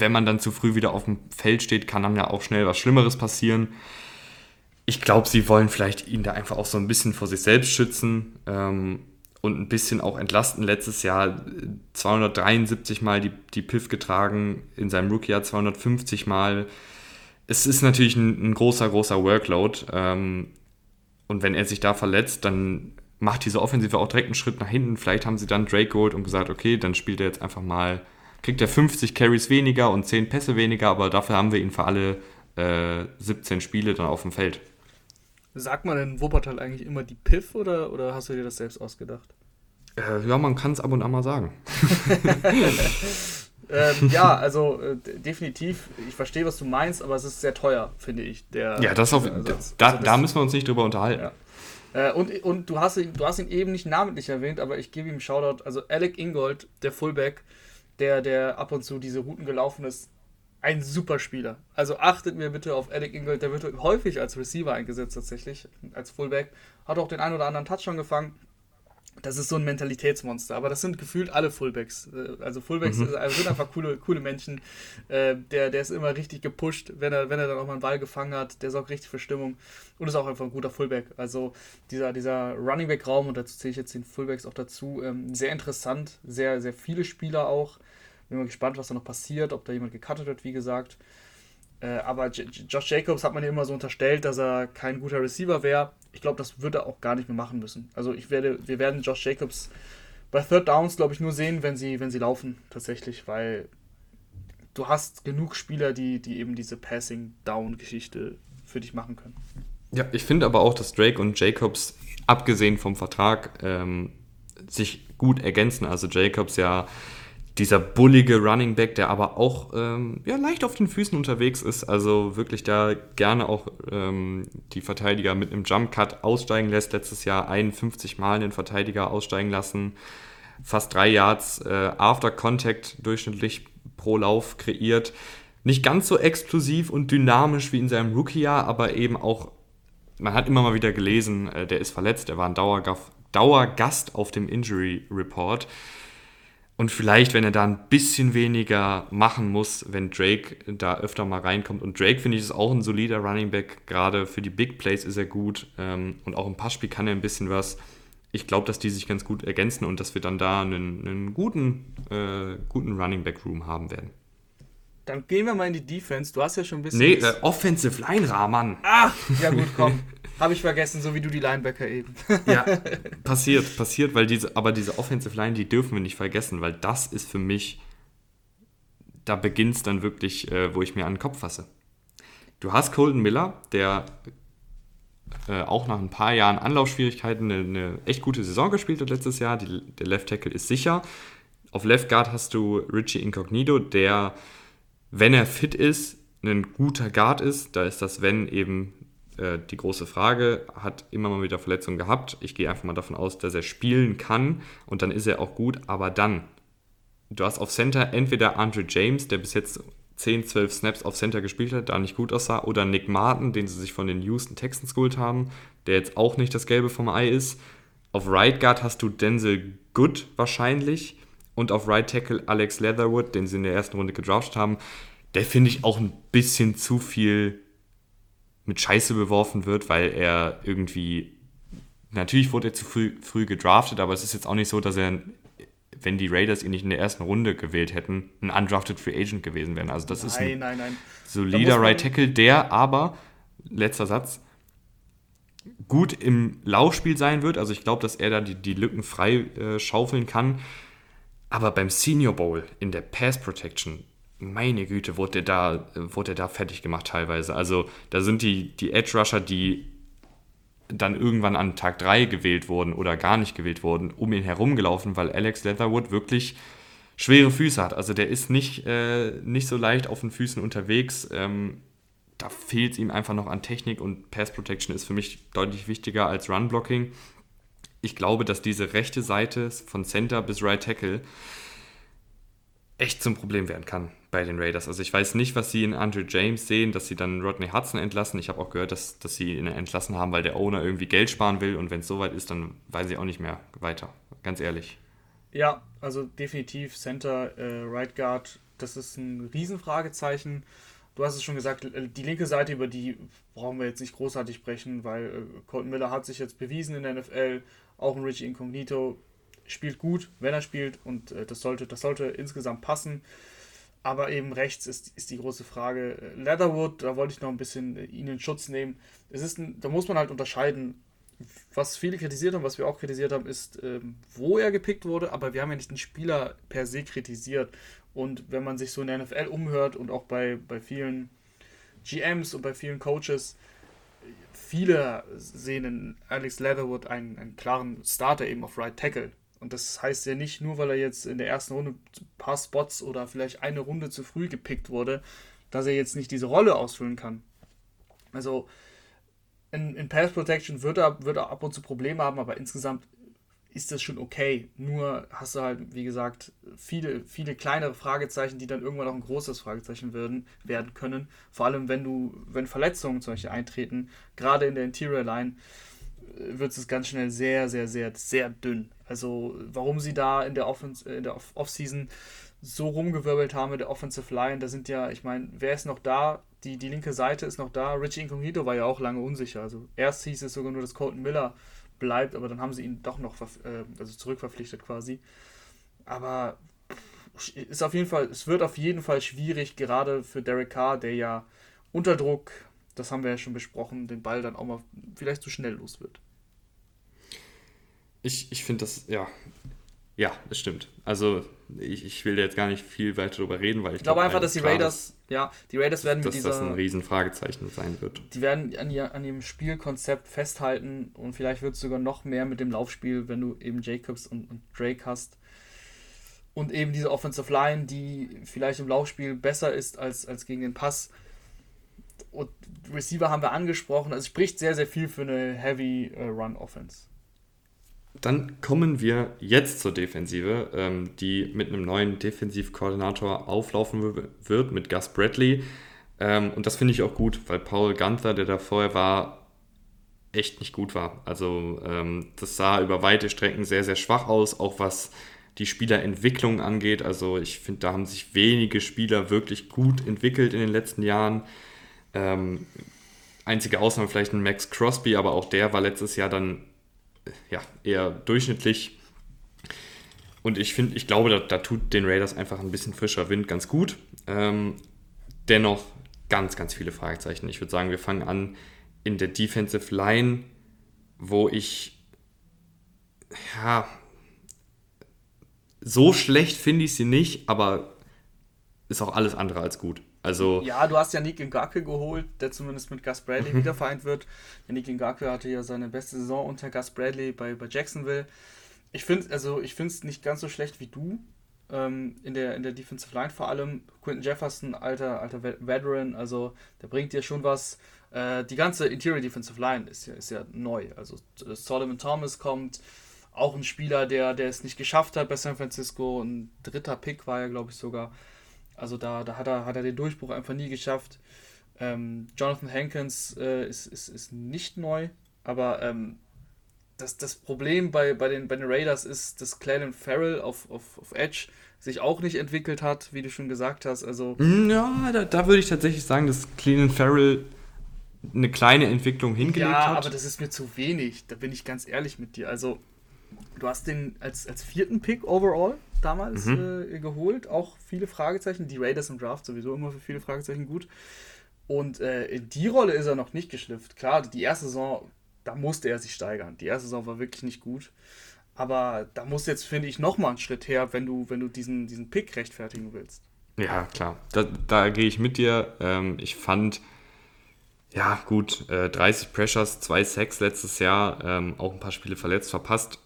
Speaker 1: wenn man dann zu früh wieder auf dem Feld steht, kann dann ja auch schnell was Schlimmeres passieren. Ich glaube, sie wollen vielleicht ihn da einfach auch so ein bisschen vor sich selbst schützen. Ähm, und ein bisschen auch entlasten. Letztes Jahr 273 Mal die, die Piff getragen, in seinem Rookie-Jahr 250 Mal. Es ist natürlich ein, ein großer, großer Workload. Ähm, und wenn er sich da verletzt, dann macht diese Offensive auch direkt einen Schritt nach hinten. Vielleicht haben sie dann Drake geholt und gesagt, okay, dann spielt er jetzt einfach mal, kriegt er 50 Carries weniger und 10 Pässe weniger, aber dafür haben wir ihn für alle äh, 17 Spiele dann auf dem Feld.
Speaker 2: Sagt man in Wuppertal eigentlich immer die Piff oder, oder hast du dir das selbst ausgedacht?
Speaker 1: Äh, ja, man kann es ab und an mal sagen.
Speaker 2: ähm, ja, also äh, definitiv, ich verstehe, was du meinst, aber es ist sehr teuer, finde ich. Der,
Speaker 1: ja, das auf, Ersatz. da, also da müssen wir uns nicht drüber unterhalten. Ja.
Speaker 2: Äh, und und du, hast, du hast ihn eben nicht namentlich erwähnt, aber ich gebe ihm einen Shoutout. Also Alec Ingold, der Fullback, der, der ab und zu diese Routen gelaufen ist, ein super Spieler. Also achtet mir bitte auf Alec Ingold, der wird häufig als Receiver eingesetzt tatsächlich, als Fullback. Hat auch den einen oder anderen Touchdown gefangen. Das ist so ein Mentalitätsmonster, aber das sind gefühlt alle Fullbacks. Äh, also Fullbacks mhm. Also sind einfach coole, coole Menschen. Äh, der, der ist immer richtig gepusht, wenn er, wenn er dann auch mal einen Ball gefangen hat. Der sorgt richtig für Stimmung und ist auch einfach ein guter Fullback. Also dieser, dieser Running Back Raum, und dazu zähle ich jetzt den Fullbacks auch dazu, ähm, sehr interessant, sehr, sehr viele Spieler auch. Bin mal gespannt, was da noch passiert, ob da jemand gecuttet wird, wie gesagt. Äh, aber Josh Jacobs hat man ja immer so unterstellt, dass er kein guter Receiver wäre. Ich glaube, das würde er auch gar nicht mehr machen müssen. Also ich werde, wir werden Josh Jacobs bei Third Downs, glaube ich, nur sehen, wenn sie, wenn sie laufen, tatsächlich, weil du hast genug Spieler, die, die eben diese Passing-Down-Geschichte für dich machen können.
Speaker 1: Ja, ich finde aber auch, dass Drake und Jacobs, abgesehen vom Vertrag, ähm, sich gut ergänzen. Also Jacobs ja dieser bullige Running Back, der aber auch ähm, ja, leicht auf den Füßen unterwegs ist, also wirklich da gerne auch ähm, die Verteidiger mit einem Jump Cut aussteigen lässt. Letztes Jahr 51 Mal den Verteidiger aussteigen lassen, fast drei Yards äh, After Contact durchschnittlich pro Lauf kreiert. Nicht ganz so explosiv und dynamisch wie in seinem Rookie-Jahr, aber eben auch, man hat immer mal wieder gelesen, äh, der ist verletzt, er war ein Dauergast auf dem Injury Report. Und vielleicht, wenn er da ein bisschen weniger machen muss, wenn Drake da öfter mal reinkommt. Und Drake, finde ich, ist auch ein solider Running Back. Gerade für die Big Plays ist er gut. Ähm, und auch im Passspiel kann er ein bisschen was. Ich glaube, dass die sich ganz gut ergänzen und dass wir dann da einen, einen guten, äh, guten Running Back Room haben werden.
Speaker 2: Dann gehen wir mal in die Defense. Du hast ja schon ein bisschen.
Speaker 1: Nee, äh, Offensive Line, Rahman.
Speaker 2: Ah, ja gut, komm. Habe ich vergessen, so wie du die Linebacker eben.
Speaker 1: ja, passiert, passiert, weil diese, aber diese Offensive Line, die dürfen wir nicht vergessen, weil das ist für mich, da beginnt es dann wirklich, äh, wo ich mir an den Kopf fasse. Du hast Colton Miller, der äh, auch nach ein paar Jahren Anlaufschwierigkeiten eine, eine, echt gute Saison gespielt hat letztes Jahr. Die, der Left Tackle ist sicher. Auf Left Guard hast du Richie Incognito, der, wenn er fit ist, ein guter Guard ist. Da ist das Wenn eben äh, die große Frage, hat immer mal wieder Verletzungen gehabt. Ich gehe einfach mal davon aus, dass er spielen kann und dann ist er auch gut. Aber dann, du hast auf Center entweder Andre James, der bis jetzt 10, 12 Snaps auf Center gespielt hat, da nicht gut aussah, oder Nick Martin, den sie sich von den Houston Texans geholt haben, der jetzt auch nicht das Gelbe vom Ei ist. Auf Right Guard hast du Denzel Good wahrscheinlich und auf Right Tackle Alex Leatherwood, den sie in der ersten Runde gedraftet haben. Der finde ich auch ein bisschen zu viel mit Scheiße beworfen wird, weil er irgendwie. Natürlich wurde er zu früh, früh gedraftet, aber es ist jetzt auch nicht so, dass er, wenn die Raiders ihn nicht in der ersten Runde gewählt hätten, ein undrafted Free Agent gewesen wäre. Also das nein, ist ein nein, nein. solider Right Tackle, der aber, letzter Satz, gut im Laufspiel sein wird. Also ich glaube, dass er da die, die Lücken frei äh, schaufeln kann. Aber beim Senior Bowl in der Pass Protection meine Güte, wurde der da, wurde der da fertig gemacht teilweise. Also da sind die, die Edge Rusher, die dann irgendwann an Tag 3 gewählt wurden oder gar nicht gewählt wurden, um ihn herumgelaufen, weil Alex Leatherwood wirklich schwere Füße hat. Also der ist nicht, äh, nicht so leicht auf den Füßen unterwegs. Ähm, da fehlt es ihm einfach noch an Technik und Pass Protection ist für mich deutlich wichtiger als Run Blocking. Ich glaube, dass diese rechte Seite von Center bis Right Tackle echt zum Problem werden kann bei den Raiders. Also ich weiß nicht, was sie in Andrew James sehen, dass sie dann Rodney Hudson entlassen. Ich habe auch gehört, dass, dass sie ihn entlassen haben, weil der Owner irgendwie Geld sparen will und wenn es soweit ist, dann weiß ich auch nicht mehr weiter. Ganz ehrlich.
Speaker 2: Ja, also definitiv Center, äh, Right Guard, das ist ein Riesenfragezeichen. Du hast es schon gesagt, die linke Seite, über die brauchen wir jetzt nicht großartig sprechen, weil äh, Colton Miller hat sich jetzt bewiesen in der NFL, auch ein Richie Incognito spielt gut, wenn er spielt und äh, das, sollte, das sollte insgesamt passen. Aber eben rechts ist, ist die große Frage. Leatherwood, da wollte ich noch ein bisschen äh, ihn in Schutz nehmen. Es ist ein, da muss man halt unterscheiden. Was viele kritisiert haben, was wir auch kritisiert haben, ist, ähm, wo er gepickt wurde, aber wir haben ja nicht den Spieler per se kritisiert. Und wenn man sich so in der NFL umhört und auch bei, bei vielen GMs und bei vielen Coaches, viele sehen in Alex Leatherwood einen, einen klaren Starter eben auf Right Tackle. Und das heißt ja nicht nur, weil er jetzt in der ersten Runde ein paar Spots oder vielleicht eine Runde zu früh gepickt wurde, dass er jetzt nicht diese Rolle ausfüllen kann. Also in, in Pass Protection wird er, wird er ab und zu Probleme haben, aber insgesamt ist das schon okay. Nur hast du halt, wie gesagt, viele, viele kleinere Fragezeichen, die dann irgendwann auch ein großes Fragezeichen werden, werden können. Vor allem, wenn du, wenn Verletzungen zum Beispiel eintreten, gerade in der Interior Line, wird es ganz schnell sehr, sehr, sehr, sehr dünn. Also, warum sie da in der, Offens in der Offseason so rumgewirbelt haben mit der Offensive Line, da sind ja, ich meine, wer ist noch da? Die, die linke Seite ist noch da. Richie Incognito war ja auch lange unsicher. Also, erst hieß es sogar nur, dass Colton Miller bleibt, aber dann haben sie ihn doch noch äh, also zurückverpflichtet quasi. Aber ist auf jeden Fall, es wird auf jeden Fall schwierig, gerade für Derek Carr, der ja unter Druck, das haben wir ja schon besprochen, den Ball dann auch mal vielleicht zu schnell los wird.
Speaker 1: Ich, ich finde das, ja, ja, das stimmt. Also ich, ich will jetzt gar nicht viel weiter darüber reden, weil ich, ich glaube glaub einfach, dass die Raiders, ja, die Raiders werden mit dass dieser, das ein Riesenfragezeichen sein wird.
Speaker 2: Die werden an, ihr, an ihrem Spielkonzept festhalten und vielleicht wird es sogar noch mehr mit dem Laufspiel, wenn du eben Jacobs und, und Drake hast. Und eben diese Offensive Line, die vielleicht im Laufspiel besser ist als, als gegen den Pass. Und Receiver haben wir angesprochen. Also spricht sehr, sehr viel für eine Heavy uh, Run Offense.
Speaker 1: Dann kommen wir jetzt zur Defensive, ähm, die mit einem neuen Defensivkoordinator auflaufen wird, mit Gus Bradley. Ähm, und das finde ich auch gut, weil Paul Gunther, der da vorher war, echt nicht gut war. Also ähm, das sah über weite Strecken sehr, sehr schwach aus, auch was die Spielerentwicklung angeht. Also ich finde, da haben sich wenige Spieler wirklich gut entwickelt in den letzten Jahren. Ähm, einzige Ausnahme vielleicht ein Max Crosby, aber auch der war letztes Jahr dann ja, eher durchschnittlich. Und ich finde, ich glaube, da, da, tut den Raiders einfach ein bisschen frischer Wind ganz gut. Ähm, dennoch ganz, ganz viele Fragezeichen. Ich würde sagen, wir fangen an in der Defensive Line, wo ich, ja, so schlecht finde ich sie nicht, aber ist auch alles andere als gut. Also
Speaker 2: ja, du hast ja Nick Ngakwe geholt, der zumindest mit Gus Bradley mhm. wieder vereint wird. Nick Ngakwe hatte ja seine beste Saison unter Gus Bradley bei, bei Jacksonville. Ich finde also es nicht ganz so schlecht wie du. Ähm, in, der, in der Defensive Line vor allem. Quinton Jefferson, alter, alter Veteran, also der bringt dir schon was. Äh, die ganze Interior Defensive Line ist ja, ist ja neu. Also Solomon Thomas kommt, auch ein Spieler, der, der es nicht geschafft hat bei San Francisco. Ein dritter Pick war er, glaube ich, sogar. Also da, da hat, er, hat er den Durchbruch einfach nie geschafft. Ähm, Jonathan Hankins äh, ist, ist, ist nicht neu, aber ähm, das, das Problem bei, bei, den, bei den Raiders ist, dass Clayton Farrell auf, auf, auf Edge sich auch nicht entwickelt hat, wie du schon gesagt hast. Also
Speaker 1: mm, ja, da, da würde ich tatsächlich sagen, dass Clayton Farrell eine kleine Entwicklung hingelegt ja, hat.
Speaker 2: Ja, aber das ist mir zu wenig. Da bin ich ganz ehrlich mit dir. Also du hast den als, als vierten Pick overall damals mhm. äh, geholt. Auch viele Fragezeichen. Die Raiders im Draft sowieso immer für viele Fragezeichen gut. Und äh, in die Rolle ist er noch nicht geschlüpft. Klar, die erste Saison, da musste er sich steigern. Die erste Saison war wirklich nicht gut. Aber da muss jetzt, finde ich, nochmal einen Schritt her, wenn du, wenn du diesen, diesen Pick rechtfertigen willst.
Speaker 1: Ja, klar. Da, da gehe ich mit dir. Ähm, ich fand, ja, gut, äh, 30 Pressures, 2 Sacks letztes Jahr, ähm, auch ein paar Spiele verletzt, verpasst.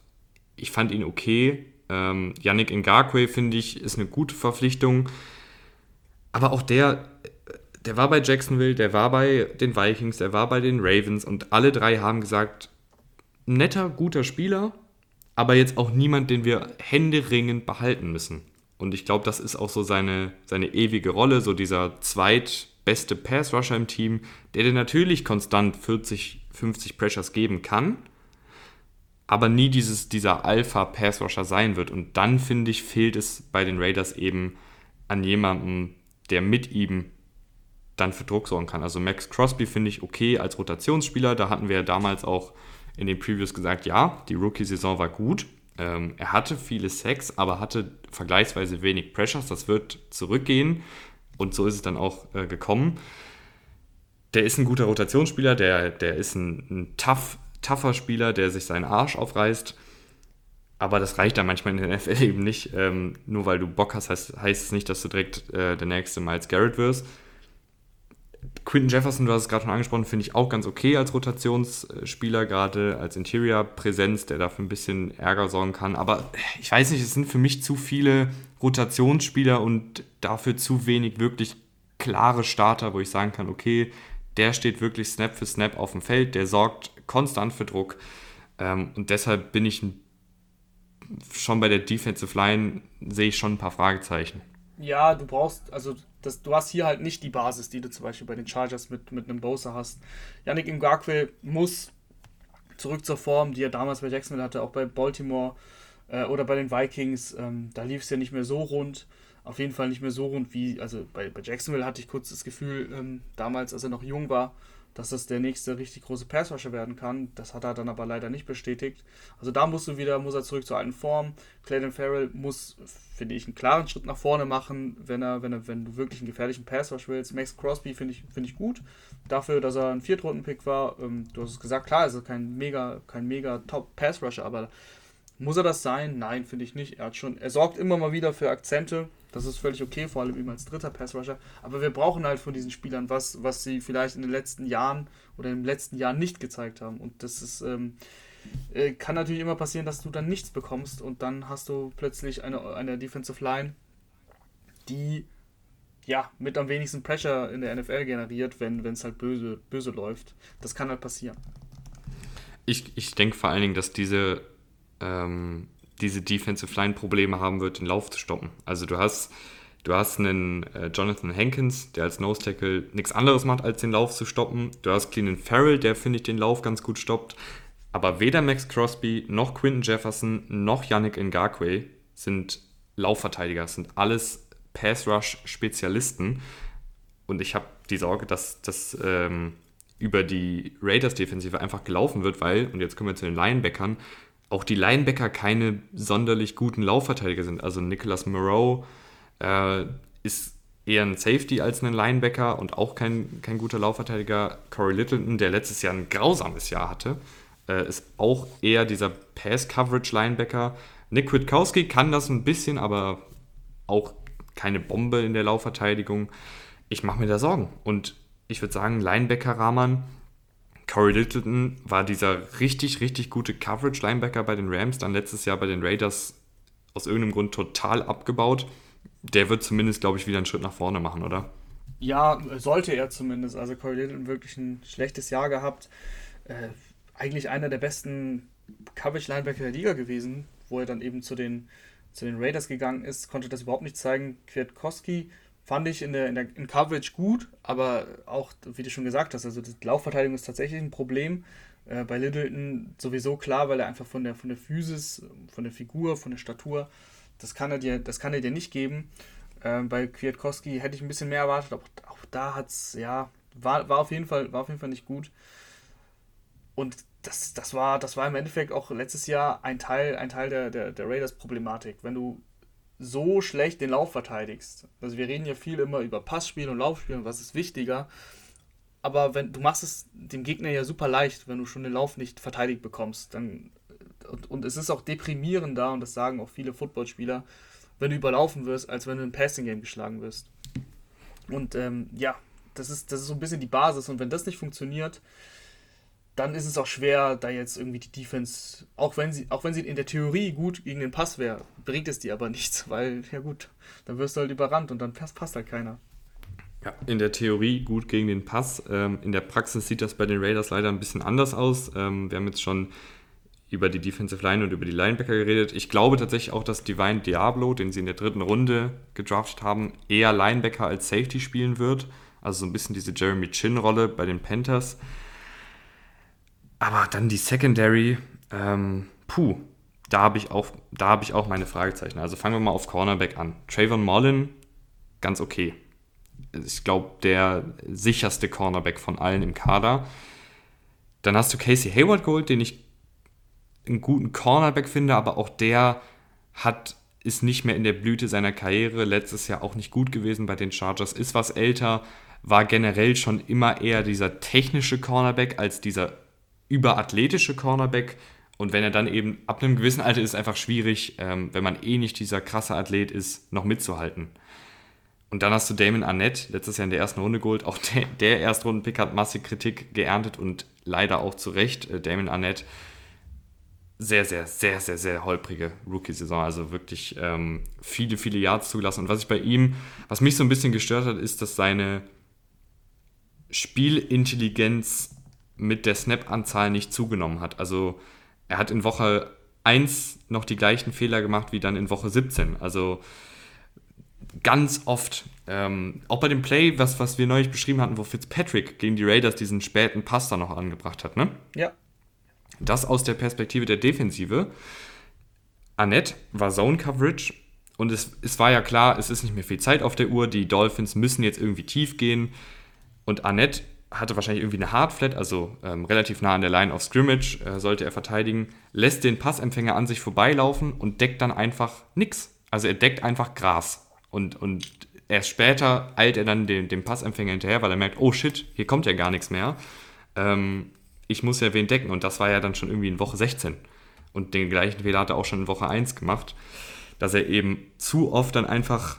Speaker 1: Ich fand ihn okay. Ähm, Yannick Ngakwe, finde ich, ist eine gute Verpflichtung. Aber auch der, der war bei Jacksonville, der war bei den Vikings, der war bei den Ravens und alle drei haben gesagt, netter, guter Spieler, aber jetzt auch niemand, den wir händeringend behalten müssen. Und ich glaube, das ist auch so seine, seine ewige Rolle, so dieser zweitbeste Pass-Rusher im Team, der dir natürlich konstant 40, 50 Pressures geben kann, aber nie dieses, dieser Alpha-Pass-Rusher sein wird. Und dann, finde ich, fehlt es bei den Raiders eben an jemandem, der mit ihm dann für Druck sorgen kann. Also Max Crosby finde ich okay als Rotationsspieler. Da hatten wir ja damals auch in den Previews gesagt, ja, die Rookie-Saison war gut, Ähm, er hatte viele Sex, aber hatte vergleichsweise wenig Pressures. Das wird zurückgehen und so ist es dann auch äh, gekommen. Der ist ein guter Rotationsspieler, der, der ist ein, ein tough, tougher Spieler, der sich seinen Arsch aufreißt. Aber das reicht dann manchmal in der NFL eben nicht. Ähm, nur weil du Bock hast, heißt, heißt es nicht, dass du direkt äh, der nächste Miles Garrett wirst. Quinton Jefferson, du hast es gerade schon angesprochen, finde ich auch ganz okay als Rotationsspieler, gerade als Interior-Präsenz, der dafür ein bisschen Ärger sorgen kann. Aber ich weiß nicht, es sind für mich zu viele Rotationsspieler und dafür zu wenig wirklich klare Starter, wo ich sagen kann, okay, der steht wirklich Snap für Snap auf dem Feld, der sorgt konstant für Druck. Ähm, und deshalb bin ich schon bei der Defensive Line, sehe ich schon ein paar Fragezeichen.
Speaker 2: Ja, du brauchst, also das, du hast hier halt nicht die Basis, die du zum Beispiel bei den Chargers mit, mit einem Bosa hast. Yannick Ngakwe muss zurück zur Form, die er damals bei Jacksonville hatte, auch bei Baltimore äh, oder bei den Vikings. Ähm, da lief es ja nicht mehr so rund. Auf jeden Fall nicht mehr so rund wie, also bei, bei Jacksonville hatte ich kurz das Gefühl, ähm, damals, als er noch jung war, dass das der nächste richtig große Passrusher werden kann. Das hat er dann aber leider nicht bestätigt. Also da musst du wieder, muss er zurück zur alten Form. Clayton Farrell muss, finde ich, einen klaren Schritt nach vorne machen, wenn er, wenn er, wenn du wirklich einen gefährlichen Passrush willst. Max Crosby finde ich, finde ich gut. Dafür, dass er ein Viertrunden-Pick war. Ähm, du hast es gesagt, klar, ist er kein mega, kein mega Top-Passrusher, aber muss er das sein? Nein, finde ich nicht. Er hat schon, er sorgt immer mal wieder für Akzente. Das ist völlig okay, vor allem eben als dritter Passrusher. Aber wir brauchen halt von diesen Spielern was, was sie vielleicht in den letzten Jahren oder im letzten Jahr nicht gezeigt haben. Und das ist, ähm, äh, kann natürlich immer passieren, dass du dann nichts bekommst und dann hast du plötzlich eine, eine Defensive Line, die ja mit am wenigsten Pressure in der NFL generiert, wenn es halt böse, böse läuft. Das kann halt passieren.
Speaker 1: Ich, ich denke vor allen Dingen, dass diese ähm, diese Defensive Line Probleme haben wird, den Lauf zu stoppen. Also du hast, du hast einen äh, Jonathan Hankins, der als Nose Tackle nichts anderes macht, als den Lauf zu stoppen. Du hast Cleanan Farrell, der finde ich den Lauf ganz gut stoppt. Aber weder Max Crosby noch Quinton Jefferson noch Yannick Ngakwe sind Laufverteidiger, sind alles Pass-Rush-Spezialisten. Und ich habe die Sorge, dass das ähm, über die Raiders-Defensive einfach gelaufen wird, weil, und jetzt kommen wir zu den Linebackern, auch die Linebacker keine sonderlich guten Laufverteidiger sind. Also Nicholas Moreau äh, ist eher ein Safety als ein Linebacker und auch kein, kein guter Laufverteidiger. Corey Littleton, der letztes Jahr ein grausames Jahr hatte, äh, ist auch eher dieser Pass-Coverage-Linebacker. Nick Witkowski kann das ein bisschen, aber auch keine Bombe in der Laufverteidigung. Ich mache mir da Sorgen. Und ich würde sagen, Linebacker-Rahman Corey Littleton war dieser richtig, richtig gute Coverage-Linebacker bei den Rams, dann letztes Jahr bei den Raiders aus irgendeinem Grund total abgebaut. Der wird zumindest, glaube ich, wieder einen Schritt nach vorne machen, oder?
Speaker 2: Ja, sollte er zumindest. Also Corey Littleton wirklich ein schlechtes Jahr gehabt. Äh, eigentlich einer der besten Coverage-Linebacker der Liga gewesen, wo er dann eben zu den, zu den Raiders gegangen ist, konnte das überhaupt nicht zeigen. Kwiatkowski fand ich in der, in der in Coverage gut, aber auch, wie du schon gesagt hast, also die Laufverteidigung ist tatsächlich ein Problem. Äh, bei Littleton sowieso klar, weil er einfach von der, von der Physis, von der Figur, von der Statur, das kann er dir, das kann er dir nicht geben. Äh, bei Kwiatkowski hätte ich ein bisschen mehr erwartet, aber auch da hat es, ja, war, war, auf jeden Fall, war auf jeden Fall nicht gut. Und das, das, war, das war im Endeffekt auch letztes Jahr ein Teil, ein Teil der, der, der Raiders-Problematik. Wenn du so schlecht den Lauf verteidigst. Also wir reden ja viel immer über Passspiel und Laufspiel und was ist wichtiger. Aber wenn du machst es dem Gegner ja super leicht, wenn du schon den Lauf nicht verteidigt bekommst, dann und, und es ist auch deprimierender und das sagen auch viele Footballspieler, wenn du überlaufen wirst, als wenn du im Passing Game geschlagen wirst. Und ähm, ja, das ist das ist so ein bisschen die Basis und wenn das nicht funktioniert, dann ist es auch schwer, da jetzt irgendwie die Defense, auch wenn sie, auch wenn sie in der Theorie gut gegen den Pass wäre, bringt es dir aber nichts, weil, ja gut, dann wirst du halt überrannt und dann passt, passt halt keiner.
Speaker 1: Ja, in der Theorie gut gegen den Pass. Ähm, in der Praxis sieht das bei den Raiders leider ein bisschen anders aus. Ähm, wir haben jetzt schon über die Defensive Line und über die Linebacker geredet. Ich glaube tatsächlich auch, dass Divine Diablo, den sie in der dritten Runde gedraftet haben, eher Linebacker als Safety spielen wird. Also so ein bisschen diese Jeremy Chin-Rolle bei den Panthers. Aber dann die Secondary, ähm, puh, da habe ich, auch, hab ich auch meine Fragezeichen. Also fangen wir mal auf Cornerback an. Trayvon Mullen, ganz okay. Ich glaube, der sicherste Cornerback von allen im Kader. Dann hast du Casey Hayward geholt, den ich einen guten Cornerback finde, aber auch der hat ist nicht mehr in der Blüte seiner Karriere, letztes Jahr auch nicht gut gewesen bei den Chargers, ist was älter, war generell schon immer eher dieser technische Cornerback als dieser überathletische Cornerback. Und wenn er dann eben ab einem gewissen Alter ist, einfach schwierig, ähm, wenn man eh nicht dieser krasse Athlet ist, noch mitzuhalten. Und dann hast du Damon Arnett, letztes Jahr in der ersten Runde geholt. Auch der, der Erstrundenpick hat massig Kritik geerntet und leider auch zu Recht. Äh, Damon Arnett, sehr, sehr, sehr, sehr, sehr holprige Rookie-Saison. Also wirklich ähm, viele, viele Yards zugelassen. Und was ich bei ihm, was mich so ein bisschen gestört hat, ist, dass seine Spielintelligenz mit der Snap-Anzahl nicht zugenommen hat. Also er hat in Woche 1 noch die gleichen Fehler gemacht wie dann in Woche 17. Also ganz oft, ähm, auch bei dem Play, was, was wir neulich beschrieben hatten, wo Fitzpatrick gegen die Raiders diesen späten Pass da noch angebracht hat, ne?
Speaker 2: Ja.
Speaker 1: Das aus der Perspektive der Defensive. Annette war Zone Coverage und es, es war ja klar, es ist nicht mehr viel Zeit auf der Uhr. Die Dolphins müssen jetzt irgendwie tief gehen. Und Annette hatte wahrscheinlich irgendwie eine Hardflat, also ähm, relativ nah an der Line of Scrimmage, äh, sollte er verteidigen, lässt den Passempfänger an sich vorbeilaufen und deckt dann einfach nichts. Also er deckt einfach Gras. Und, und erst später eilt er dann dem, dem Passempfänger hinterher, weil er merkt, oh shit, hier kommt ja gar nichts mehr. Ähm, ich muss ja wen decken. Und das war ja dann schon irgendwie in Woche 16. Und den gleichen Fehler hat er auch schon in Woche 1 gemacht, dass er eben zu oft dann einfach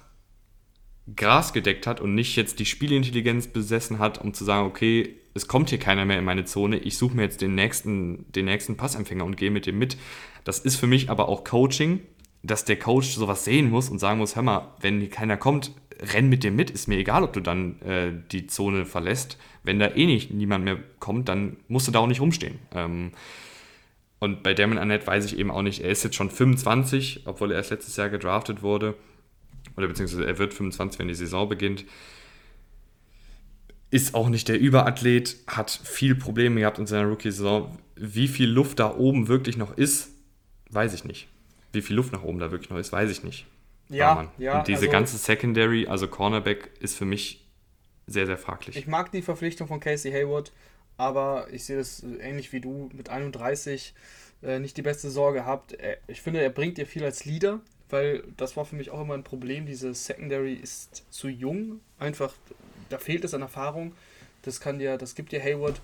Speaker 1: Gras gedeckt hat und nicht jetzt die Spielintelligenz besessen hat, um zu sagen, okay, es kommt hier keiner mehr in meine Zone, ich suche mir jetzt den nächsten, den nächsten Passempfänger und gehe mit dem mit. Das ist für mich aber auch Coaching, dass der Coach sowas sehen muss und sagen muss, hör mal, wenn hier keiner kommt, renn mit dem mit, ist mir egal, ob du dann äh, die Zone verlässt. Wenn da eh nicht niemand mehr kommt, dann musst du da auch nicht rumstehen. Ähm, und bei Damon Annette weiß ich eben auch nicht, er ist jetzt schon 25, obwohl er erst letztes Jahr gedraftet wurde oder beziehungsweise er wird 25, wenn die Saison beginnt. Ist auch nicht der Überathlet, hat viel Probleme gehabt in seiner Rookie-Saison. Wie viel Luft da oben wirklich noch ist, weiß ich nicht. Wie viel Luft nach oben da wirklich noch ist, weiß ich nicht.
Speaker 2: Ja, ja.
Speaker 1: Und diese also, ganze Secondary, also Cornerback, ist für mich sehr, sehr fraglich.
Speaker 2: Ich mag die Verpflichtung von Casey Hayward, aber ich sehe das ähnlich wie du mit 31 äh, nicht die beste Sorge gehabt. Ich finde, er bringt dir viel als Leader weil das war für mich auch immer ein Problem. Diese Secondary ist zu jung, einfach, da fehlt es an Erfahrung. Das kann dir, das gibt dir Hayward.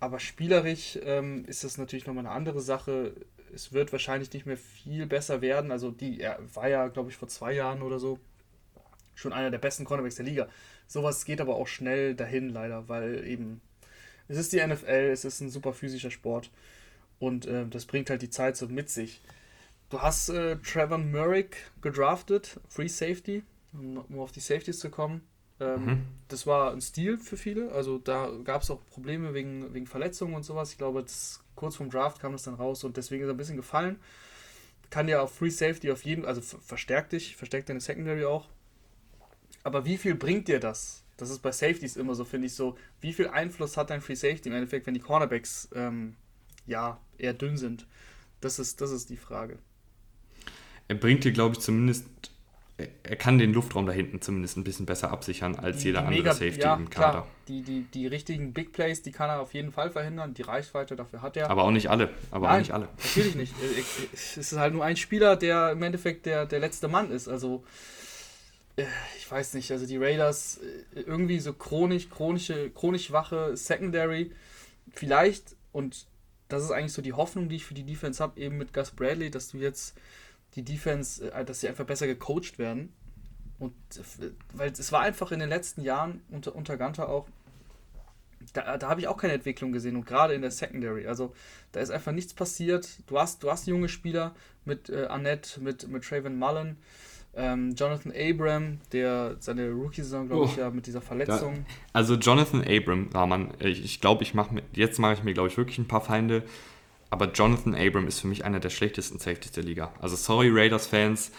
Speaker 2: Aber spielerisch ähm, ist das natürlich nochmal eine andere Sache. Es wird wahrscheinlich nicht mehr viel besser werden. Also die, er war ja, glaube ich, vor zwei Jahren oder so schon einer der besten Cornerbacks der Liga. Sowas geht aber auch schnell dahin, leider, weil eben es ist die NFL, es ist ein super physischer Sport und äh, das bringt halt die Zeit so mit sich. Du hast äh, Trevor Murray gedraftet, Free Safety, um, auf die Safeties zu kommen. Ähm, mhm. Das war ein Stil für viele. Also da gab es auch Probleme wegen, wegen Verletzungen und sowas. Ich glaube, das, kurz vorm Draft kam das dann raus und deswegen ist er ein bisschen gefallen. Kann ja auf Free Safety auf jeden also verstärkt dich, verstärkt deine Secondary auch. Aber wie viel bringt dir das? Das ist bei Safeties immer so, finde ich so. Wie viel Einfluss hat dein Free Safety im Endeffekt, wenn die Cornerbacks ähm, ja eher dünn sind? Das ist, das ist die Frage
Speaker 1: er bringt dir, glaube ich, zumindest, er kann den Luftraum da hinten zumindest ein bisschen besser absichern als die, jeder die andere Mega, Safety ja, im Kader. Klar.
Speaker 2: Die, die, die richtigen Big Plays, die kann er auf jeden Fall verhindern. Die Reichweite dafür hat er.
Speaker 1: Aber auch nicht alle. Aber Nein, auch nicht alle.
Speaker 2: Natürlich nicht. es ist halt nur ein Spieler, der im Endeffekt der, der letzte Mann ist. Also äh, ich weiß nicht, also die Raiders äh, irgendwie so chronisch, chronische, chronisch wache Secondary, vielleicht, und das ist eigentlich so die Hoffnung, die ich für die Defense habe, eben mit Gus Bradley, dass du jetzt die Defense, äh, dass sie einfach besser gecoacht werden. Und weil es war einfach in den letzten Jahren unter, unter Gunter auch, da, da habe ich auch keine Entwicklung gesehen und gerade in der Secondary. Also da ist einfach nichts passiert. Du hast, du hast junge Spieler mit äh, Annette, mit, mit Traven Mullen, ähm, Jonathan Abram, der seine Rookie-Saison, glaube ich, oh, ja mit dieser Verletzung.
Speaker 1: Da, also Jonathan Abram, Rahman, ich, ich glaube, ich mache jetzt mache ich mir, glaube ich, wirklich ein paar Feinde aber Jonathan Abram ist für mich einer der schlechtesten Safeties der Liga. Also sorry Raiders-Fans,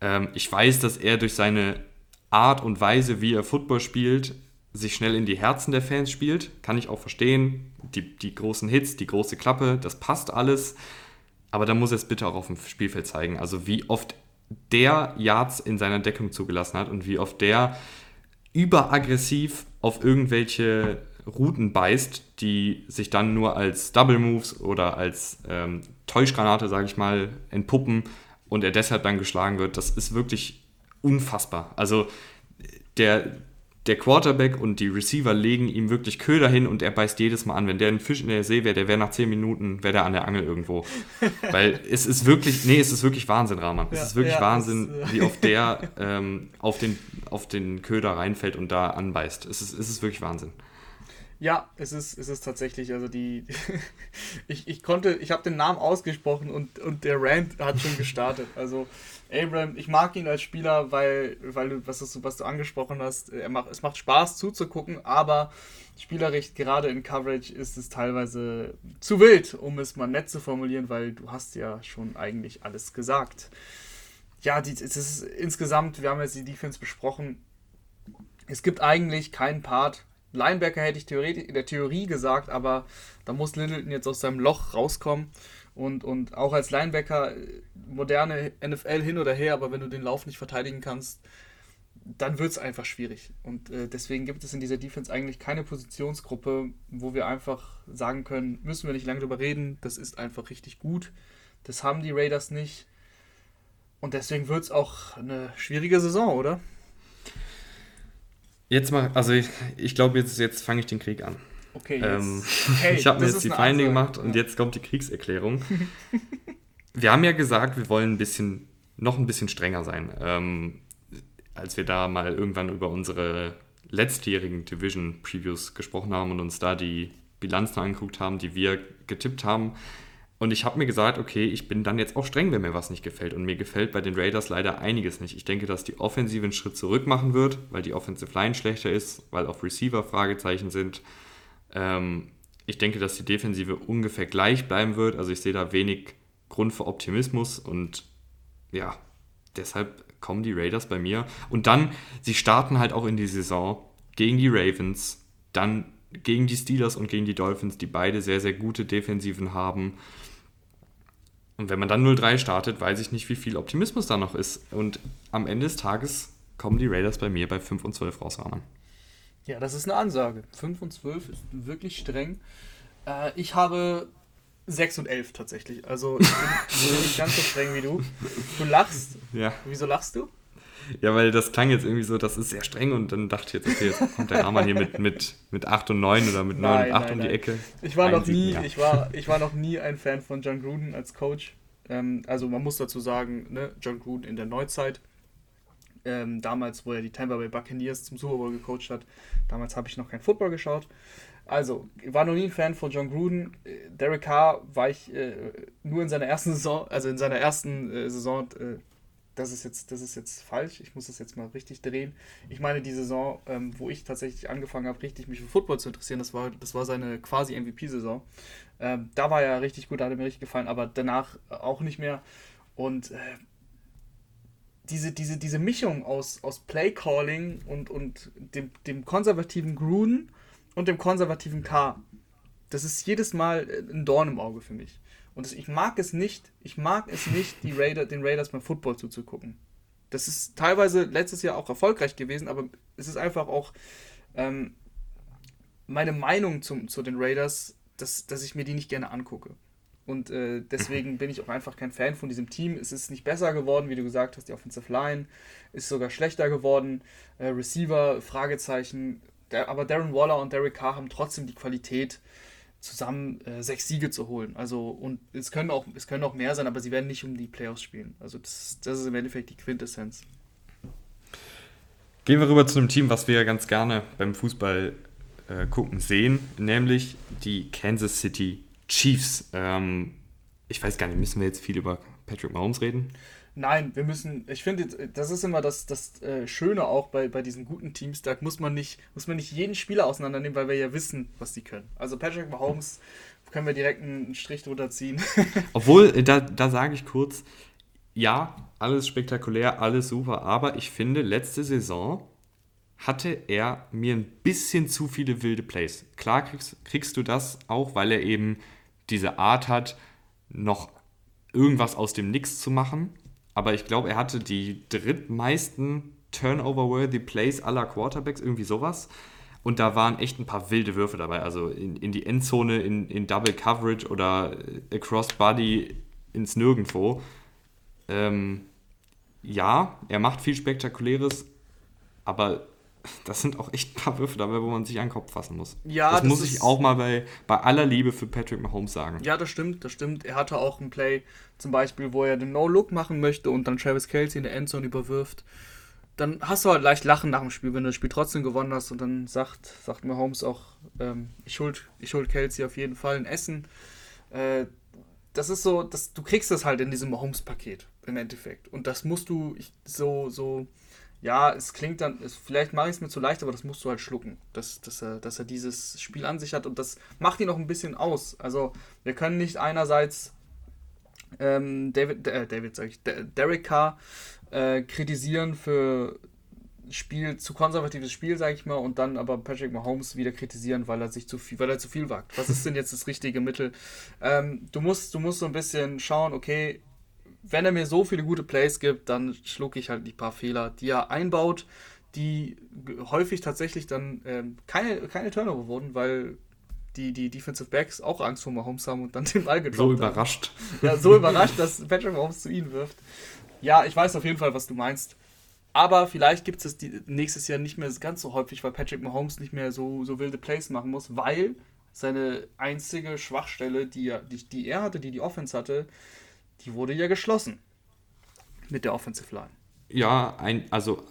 Speaker 1: ähm, ich weiß, dass er durch seine Art und Weise, wie er Football spielt, sich schnell in die Herzen der Fans spielt. Kann ich auch verstehen. Die, die großen Hits, die große Klappe, das passt alles. Aber da muss er es bitte auch auf dem Spielfeld zeigen. Also wie oft der Yards in seiner Deckung zugelassen hat und wie oft der überaggressiv auf irgendwelche Routen beißt, die sich dann nur als Double Moves oder als ähm, Täuschgranate, sage ich mal, entpuppen und er deshalb dann geschlagen wird, das ist wirklich unfassbar. Also der, der Quarterback und die Receiver legen ihm wirklich Köder hin und er beißt jedes Mal an. Wenn der ein Fisch in der See wäre, der wäre nach 10 Minuten, wäre der an der Angel irgendwo. Weil es ist wirklich, nee, es ist wirklich Wahnsinn, Rahman. Ja, es ist wirklich ja, Wahnsinn, das, äh wie oft der ähm, auf, den, auf den Köder reinfällt und da anbeißt. Es ist, es ist wirklich Wahnsinn.
Speaker 2: Ja, es ist, es ist tatsächlich, also die, ich, ich konnte, ich habe den Namen ausgesprochen und, und der Rand hat schon gestartet. Also Abraham, ich mag ihn als Spieler, weil, weil du, was, du, was du angesprochen hast, er macht, es macht Spaß zuzugucken, aber spielerisch, gerade in Coverage, ist es teilweise zu wild, um es mal nett zu formulieren, weil du hast ja schon eigentlich alles gesagt. Ja, die, es ist insgesamt, wir haben jetzt die Defense besprochen, es gibt eigentlich keinen Part, Linebacker hätte ich in der Theorie gesagt, aber da muss Littleton jetzt aus seinem Loch rauskommen. Und, und auch als Linebacker, moderne NFL hin oder her, aber wenn du den Lauf nicht verteidigen kannst, dann wird es einfach schwierig. Und äh, deswegen gibt es in dieser Defense eigentlich keine Positionsgruppe, wo wir einfach sagen können, müssen wir nicht lange drüber reden, das ist einfach richtig gut. Das haben die Raiders nicht. Und deswegen wird es auch eine schwierige Saison, oder?
Speaker 1: Jetzt mal, also ich, ich glaube, jetzt, jetzt fange ich den Krieg an. Okay, ähm, okay ich habe mir jetzt die Feinde gemacht und ja. jetzt kommt die Kriegserklärung. wir haben ja gesagt, wir wollen ein bisschen, noch ein bisschen strenger sein. Ähm, als wir da mal irgendwann über unsere letztjährigen Division-Previews gesprochen haben und uns da die Bilanzen angeguckt haben, die wir getippt haben, und ich habe mir gesagt, okay, ich bin dann jetzt auch streng, wenn mir was nicht gefällt. Und mir gefällt bei den Raiders leider einiges nicht. Ich denke, dass die Offensive einen Schritt zurück machen wird, weil die Offensive Line schlechter ist, weil auf Receiver Fragezeichen sind. Ähm, ich denke, dass die Defensive ungefähr gleich bleiben wird. Also ich sehe da wenig Grund für Optimismus und ja, deshalb kommen die Raiders bei mir. Und dann, sie starten halt auch in die Saison gegen die Ravens, dann gegen die Steelers und gegen die Dolphins, die beide sehr, sehr gute Defensiven haben. Und wenn man dann 0-3 startet, weiß ich nicht, wie viel Optimismus da noch ist. Und am Ende des Tages kommen die Raiders bei mir bei 5 und 12 raus, Rahman.
Speaker 2: Ja, das ist eine Ansage. 5 und 12 ist wirklich streng. Äh, ich habe 6 und 11 tatsächlich. Also ich bin nicht ganz so streng wie du. Du lachst. Ja. Wieso lachst du?
Speaker 1: Ja, weil das klang jetzt irgendwie so, das ist sehr streng und dann dachte ich jetzt, okay, jetzt kommt der Rahman hier mit, mit, mit 8 und 9 oder mit 9 nein, und 8 nein, um die nein. Ecke.
Speaker 2: Ich war, noch nie, ich, war, ich war noch nie ein Fan von John Gruden als Coach. Ähm, also man muss dazu sagen, ne, John Gruden in der Neuzeit, ähm, damals, wo er die Tampa Bay Buccaneers zum Super Bowl gecoacht hat, damals habe ich noch kein Football geschaut. Also, ich war noch nie ein Fan von John Gruden. Äh, Derek Carr war ich äh, nur in seiner ersten Saison, also in seiner ersten äh, Saison äh, das ist jetzt, das ist jetzt falsch, ich muss das jetzt mal richtig drehen. Ich meine, die Saison, ähm, wo ich tatsächlich angefangen habe, richtig mich für Football zu interessieren, das war, das war seine quasi MVP-Saison. Ähm, da war er richtig gut, da hat er mir richtig gefallen, aber danach auch nicht mehr. Und äh, diese, diese, diese Mischung aus, aus Play-Calling und, und dem, dem konservativen Gruden und dem konservativen K, das ist jedes Mal ein Dorn im Auge für mich. Und ich mag es nicht, ich mag es nicht, die Raider, den Raiders beim Football zuzugucken. Das ist teilweise letztes Jahr auch erfolgreich gewesen, aber es ist einfach auch ähm, meine Meinung zum, zu den Raiders, dass, dass ich mir die nicht gerne angucke. Und äh, deswegen bin ich auch einfach kein Fan von diesem Team. Es ist nicht besser geworden, wie du gesagt hast, die Offensive Line ist sogar schlechter geworden. Äh, Receiver, Fragezeichen. Der, aber Darren Waller und Derek Carr haben trotzdem die Qualität, zusammen äh, sechs Siege zu holen. Also, und es können, auch, es können auch mehr sein, aber sie werden nicht um die Playoffs spielen. Also, das, das ist im Endeffekt die Quintessenz.
Speaker 1: Gehen wir rüber zu einem Team, was wir ganz gerne beim Fußball äh, gucken sehen, nämlich die Kansas City Chiefs. Ähm, ich weiß gar nicht, müssen wir jetzt viel über Patrick Mahomes reden?
Speaker 2: Nein, wir müssen, ich finde, das ist immer das, das äh, Schöne auch bei, bei diesen guten Teams, da muss man, nicht, muss man nicht jeden Spieler auseinandernehmen, weil wir ja wissen, was die können. Also Patrick Mahomes können wir direkt einen Strich drunter ziehen.
Speaker 1: Obwohl, äh, da, da sage ich kurz, ja, alles spektakulär, alles super, aber ich finde, letzte Saison hatte er mir ein bisschen zu viele wilde Plays. Klar kriegst, kriegst du das auch, weil er eben diese Art hat, noch irgendwas aus dem Nix zu machen aber ich glaube, er hatte die drittmeisten Turnover-worthy Plays aller Quarterbacks, irgendwie sowas. Und da waren echt ein paar wilde Würfe dabei. Also in, in die Endzone, in, in Double Coverage oder Across Body ins Nirgendwo. Ähm, ja, er macht viel Spektakuläres, aber das sind auch echt ein paar Würfe dabei, wo man sich an den Kopf fassen muss. Ja, das, das muss ich auch mal bei, bei aller Liebe für Patrick Mahomes sagen.
Speaker 2: Ja, das stimmt, das stimmt. Er hatte auch ein Play, zum Beispiel, wo er den No-Look machen möchte und dann Travis Kelsey in der Endzone überwirft. Dann hast du halt leicht Lachen nach dem Spiel, wenn du das Spiel trotzdem gewonnen hast und dann sagt, sagt Mahomes auch, ähm, ich hol, ich hol Kelsey auf jeden Fall ein Essen. Äh, das ist so, das, du kriegst das halt in diesem Mahomes-Paket im Endeffekt. Und das musst du so, so ja, es klingt dann, es, vielleicht mache ich es mir zu leicht, aber das musst du halt schlucken, dass, dass, er, dass er dieses Spiel an sich hat und das macht ihn auch ein bisschen aus. Also wir können nicht einerseits ähm, David, äh, David sag ich, Derek Carr äh, kritisieren für Spiel, zu konservatives Spiel, sage ich mal, und dann aber Patrick Mahomes wieder kritisieren, weil er sich zu viel, weil er zu viel wagt. Was ist denn jetzt das richtige Mittel? Ähm, du musst, du musst so ein bisschen schauen, okay, wenn er mir so viele gute Plays gibt, dann schlucke ich halt die paar Fehler, die er einbaut, die häufig tatsächlich dann ähm, keine, keine Turnover wurden, weil die, die Defensive Backs auch Angst vor Mahomes haben und dann den Ball gedroppt
Speaker 1: So überrascht.
Speaker 2: Haben. Ja, so überrascht, dass Patrick Mahomes zu ihnen wirft. Ja, ich weiß auf jeden Fall, was du meinst. Aber vielleicht gibt es nächstes Jahr nicht mehr ganz so häufig, weil Patrick Mahomes nicht mehr so, so wilde Plays machen muss, weil seine einzige Schwachstelle, die er, die, die er hatte, die die Offense hatte, die wurde ja geschlossen mit der Offensive Line.
Speaker 1: Ja, ein, also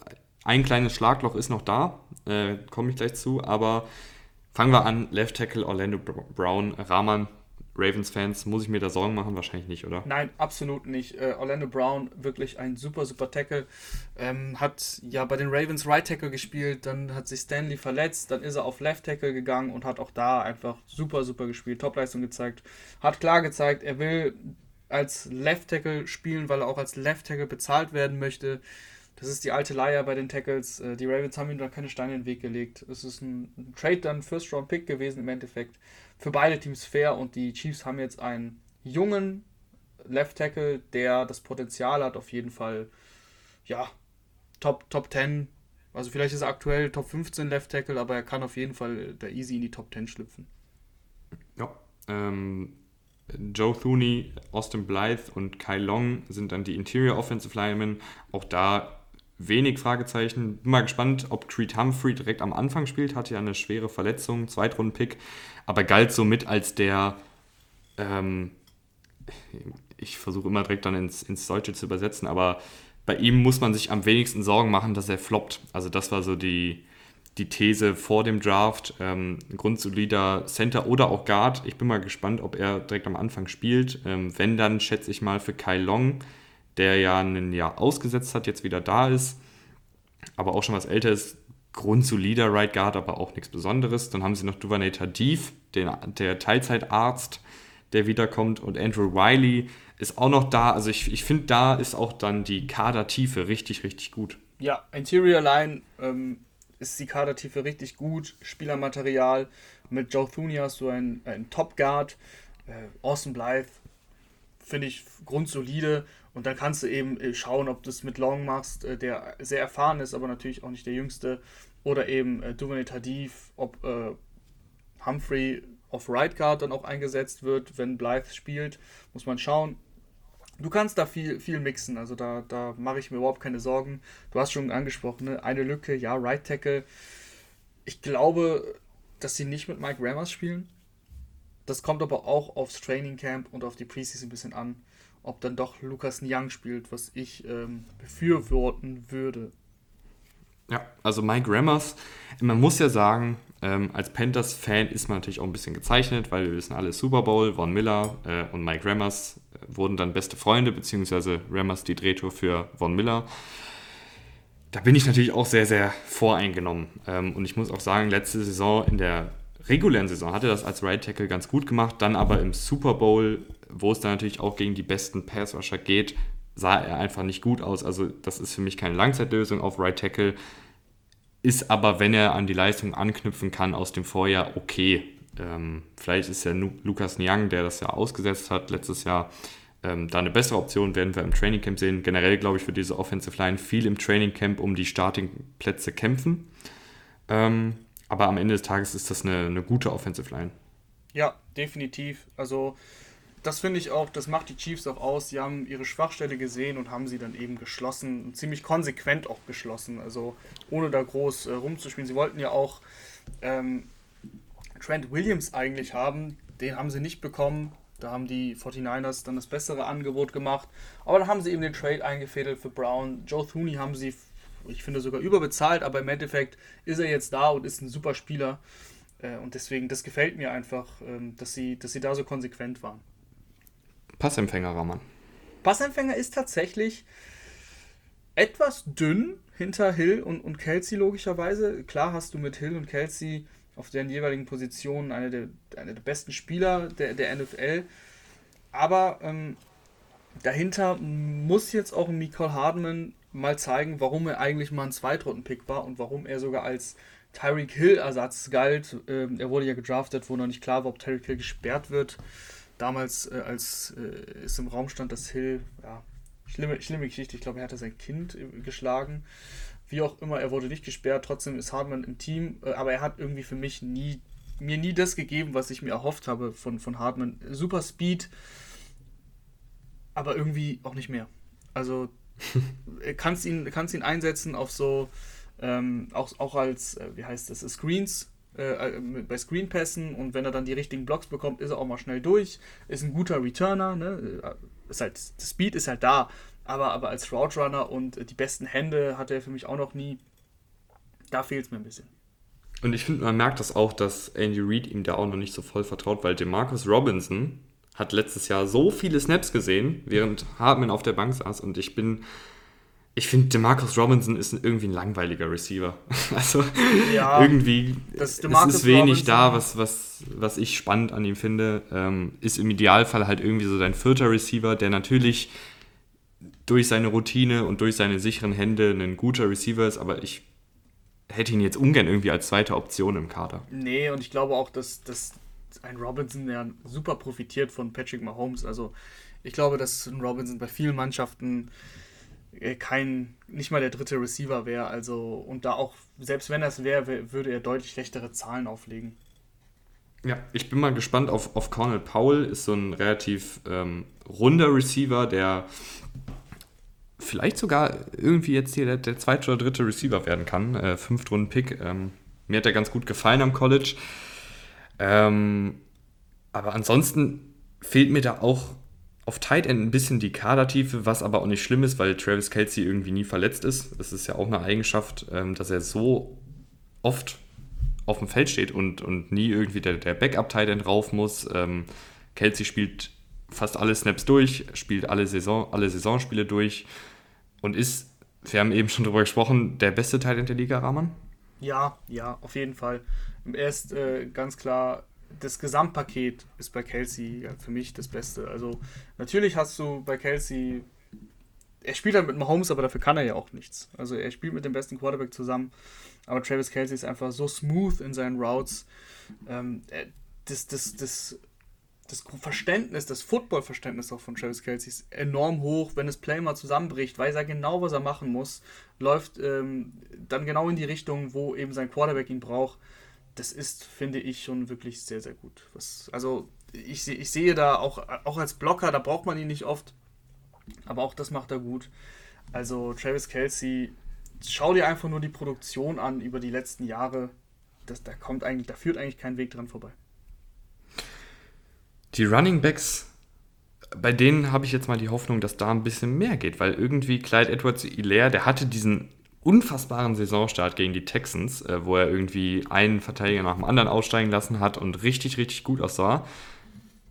Speaker 1: ein kleines Schlagloch ist noch da, äh, komme ich gleich zu, aber fangen wir an. Left Tackle Orlando Brown, Rahman, Ravens-Fans, muss ich mir da Sorgen machen? Wahrscheinlich nicht, oder?
Speaker 2: Nein, absolut nicht. Äh, Orlando Brown, wirklich ein super, super Tackle. Ähm, hat ja bei den Ravens Right Tackle gespielt, dann hat sich Stanley verletzt, dann ist er auf Left Tackle gegangen und hat auch da einfach super, super gespielt, Topleistung gezeigt. Hat klar gezeigt, er will als Left Tackle spielen, weil er auch als Left Tackle bezahlt werden möchte. Das ist die alte Leier bei den Tackles. Äh, die Ravens haben ihm da keine Steine in den Weg gelegt. Es ist ein, Trade dann First Round Pick gewesen im Endeffekt. Für beide Teams fair und die Chiefs haben jetzt einen jungen Left Tackle, der das Potenzial hat, auf jeden Fall, ja, Top, Top 10. Also vielleicht ist er aktuell Top 15 Left Tackle, aber er kann auf jeden Fall da easy in die Top 10 schlüpfen.
Speaker 1: Ja, ähm, Joe Thuney, Austin Blythe und Kai Long sind dann die Interior Offensive Linemen. Auch da wenig Fragezeichen. Bin mal gespannt, ob Creed Humphrey direkt am Anfang spielt. Hatte ja eine schwere Verletzung, Zweitrunden-Pick, aber galt somit als der. Ähm, ich versuche immer direkt dann ins, ins Deutsche zu übersetzen, aber bei ihm muss man sich am wenigsten Sorgen machen, dass er floppt. Also, das war so die, die These vor dem Draft, ähm, grundsolider Center oder auch Guard. Ich bin mal gespannt, ob er direkt am Anfang spielt. Ähm, wenn, dann schätze ich mal für Kai Long, der ja ein Jahr ausgesetzt hat, jetzt wieder da ist, aber auch schon was älter ist. Grundsolider Right Guard, aber auch nichts Besonderes. Dann haben sie noch Duvernay Tardif, den, der Teilzeitarzt, der wiederkommt. Und Andrew Wiley ist auch noch da. Also ich, ich finde, da ist auch dann die Kadertiefe richtig, richtig gut.
Speaker 2: Ja, Interior Line ähm, ist die Kadertiefe richtig gut. Spielermaterial. Mit Joe Thuney hast du einen, einen Top Guard. Äh, Austin Blythe finde ich grundsolide. Und dann kannst du eben äh, schauen, ob du es mit Long machst, äh, der sehr erfahren ist, aber natürlich auch nicht der jüngste. Oder eben äh, Duvernay Tardif, ob äh, Humphrey auf Right Guard dann auch eingesetzt wird, wenn Blythe spielt. Muss man schauen du kannst da viel, viel mixen, also da, da mache ich mir überhaupt keine Sorgen. Du hast schon angesprochen, ne? eine Lücke, ja, Right Tackle. Ich glaube, dass sie nicht mit Mike Rammers spielen. Das kommt aber auch aufs Training Camp und auf die Preseason ein bisschen an, ob dann doch Lukas Nyang spielt, was ich ähm, befürworten würde.
Speaker 1: Ja, also Mike Rammers, man muss ja sagen, ähm, als Panthers-Fan ist man natürlich auch ein bisschen gezeichnet, weil wir wissen alle Super Bowl, Von Miller äh, und Mike Rammers äh, wurden dann beste Freunde, beziehungsweise Rammers die Drehtour für Von Miller. Da bin ich natürlich auch sehr, sehr voreingenommen. Ähm, und ich muss auch sagen, letzte Saison in der regulären Saison hatte das als Right Tackle ganz gut gemacht, dann aber im Super Bowl, wo es dann natürlich auch gegen die besten Pass-Rusher geht, sah er einfach nicht gut aus. Also das ist für mich keine Langzeitlösung auf Right Tackle ist aber, wenn er an die Leistung anknüpfen kann aus dem Vorjahr, okay. Ähm, vielleicht ist ja Lukas Niang, der das ja ausgesetzt hat letztes Jahr, ähm, da eine bessere Option, werden wir im Trainingcamp sehen. Generell glaube ich für diese Offensive Line viel im Trainingcamp um die Startingplätze kämpfen. Ähm, aber am Ende des Tages ist das eine, eine gute Offensive Line.
Speaker 2: Ja, definitiv. Also das finde ich auch, das macht die Chiefs auch aus. Sie haben ihre Schwachstelle gesehen und haben sie dann eben geschlossen, ziemlich konsequent auch geschlossen. Also ohne da groß äh, rumzuspielen. Sie wollten ja auch ähm, Trent Williams eigentlich haben, den haben sie nicht bekommen. Da haben die 49ers dann das bessere Angebot gemacht. Aber dann haben sie eben den Trade eingefädelt für Brown. Joe Thuney haben sie, ich finde, sogar überbezahlt, aber im Endeffekt ist er jetzt da und ist ein super Spieler. Äh, und deswegen, das gefällt mir einfach, ähm, dass sie, dass sie da so konsequent waren.
Speaker 1: Passempfänger, Raman.
Speaker 2: Passempfänger ist tatsächlich etwas dünn hinter Hill und, und Kelsey logischerweise. Klar hast du mit Hill und Kelsey auf deren jeweiligen Positionen eine der, eine der besten Spieler der, der NFL. Aber ähm, dahinter muss jetzt auch Michael Hardman mal zeigen, warum er eigentlich mal ein Zweitrunden-Pick war und warum er sogar als Tyreek Hill-Ersatz galt. Ähm, er wurde ja gedraftet, wo noch nicht klar war, ob Tyreek Hill gesperrt wird. Damals, äh, als äh, es im Raum stand, dass Hill, ja, schlimme, schlimme Geschichte, ich glaube, er hatte sein Kind äh, geschlagen. Wie auch immer, er wurde nicht gesperrt, trotzdem ist Hardman im Team, äh, aber er hat irgendwie für mich nie, mir nie das gegeben, was ich mir erhofft habe von, von Hardman. Super Speed, aber irgendwie auch nicht mehr. Also kannst ihn, kannst ihn einsetzen auf so, ähm, auch, auch als, äh, wie heißt das, Screens, äh, bei Screenpässen und wenn er dann die richtigen Blocks bekommt, ist er auch mal schnell durch, ist ein guter Returner, ne? ist halt, das Speed ist halt da, aber, aber als Route Runner und die besten Hände hatte er für mich auch noch nie. Da fehlt es mir ein bisschen.
Speaker 1: Und ich finde, man merkt das auch, dass Andy Reid ihm da auch noch nicht so voll vertraut, weil Demarcus Robinson hat letztes Jahr so viele Snaps gesehen, während Hartman auf der Bank saß und ich bin ich finde, Demarcus Robinson ist irgendwie ein langweiliger Receiver. Also ja, irgendwie es ist wenig Robinson. da, was, was, was ich spannend an ihm finde. Ähm, ist im Idealfall halt irgendwie so dein vierter Receiver, der natürlich durch seine Routine und durch seine sicheren Hände ein guter Receiver ist, aber ich hätte ihn jetzt ungern irgendwie als zweite Option im Kader.
Speaker 2: Nee, und ich glaube auch, dass, dass ein Robinson ja super profitiert von Patrick Mahomes. Also ich glaube, dass ein Robinson bei vielen Mannschaften kein, nicht mal der dritte Receiver wäre. Also, und da auch, selbst wenn das wäre, würde er deutlich schlechtere Zahlen auflegen.
Speaker 1: Ja, ich bin mal gespannt auf, auf Cornel Powell, ist so ein relativ ähm, runder Receiver, der vielleicht sogar irgendwie jetzt hier der, der zweite oder dritte Receiver werden kann. Äh, Fünftrunden-Pick. Ähm, mir hat er ganz gut gefallen am College. Ähm, aber ansonsten fehlt mir da auch auf Tight End ein bisschen die Kadertiefe, was aber auch nicht schlimm ist, weil Travis Kelsey irgendwie nie verletzt ist. Das ist ja auch eine Eigenschaft, ähm, dass er so oft auf dem Feld steht und, und nie irgendwie der, der Backup-Tight End rauf muss. Ähm, Kelsey spielt fast alle Snaps durch, spielt alle, Saison, alle Saisonspiele durch und ist, wir haben eben schon darüber gesprochen, der beste Teil in der Liga, Rahman?
Speaker 2: Ja, ja, auf jeden Fall. Er ist äh, ganz klar, das Gesamtpaket ist bei Kelsey für mich das Beste. Also natürlich hast du bei Kelsey, er spielt halt mit Mahomes, aber dafür kann er ja auch nichts. Also er spielt mit dem besten Quarterback zusammen, aber Travis Kelsey ist einfach so smooth in seinen Routes. Ähm, das, das, das das Verständnis, das Football-Verständnis auch von Travis Kelsey ist enorm hoch. Wenn das Play mal zusammenbricht, weiß er genau, was er machen muss, läuft ähm, dann genau in die Richtung, wo eben sein Quarterback ihn braucht. Das ist, finde ich, schon wirklich sehr, sehr gut. Was, also ich, ich sehe da auch, auch als Blocker, da braucht man ihn nicht oft, aber auch das macht er gut. Also Travis Kelsey, schau dir einfach nur die Produktion an über die letzten Jahre. Das, da kommt eigentlich, da führt eigentlich kein Weg dran vorbei.
Speaker 1: Die Running Backs, bei denen habe ich jetzt mal die Hoffnung, dass da ein bisschen mehr geht, weil irgendwie Clyde Edwards Hilaire, der hatte diesen unfassbaren Saisonstart gegen die Texans, äh, wo er irgendwie einen Verteidiger nach dem anderen aussteigen lassen hat und richtig, richtig gut aussah.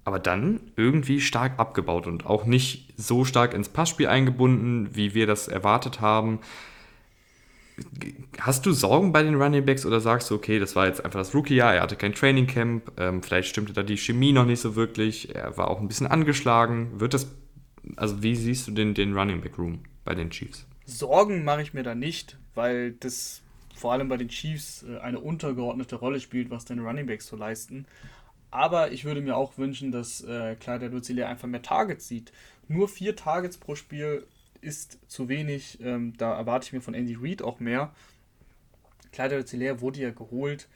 Speaker 1: Aber dann irgendwie stark abgebaut und auch nicht so stark ins Passspiel eingebunden, wie wir das erwartet haben. Hast du Sorgen bei den Running Backs oder sagst du, okay, das war jetzt einfach das Rookie-Jahr, er hatte kein Training Camp, ähm, vielleicht stimmte da die Chemie noch nicht so wirklich, er war auch ein bisschen angeschlagen. Wird das, also wie siehst du den, den Running Back Room bei den Chiefs?
Speaker 2: Sorgen mache ich mir da nicht, weil das vor allem bei den Chiefs äh, eine untergeordnete Rolle spielt, was deine Running Backs so leisten. Aber ich würde mir auch wünschen, dass äh, Clyde edwards einfach mehr Targets sieht. Nur vier Targets pro Spiel ist zu wenig. Ähm, da erwarte ich mir von Andy Reid auch mehr. Clyde Edwards wurde ja geholt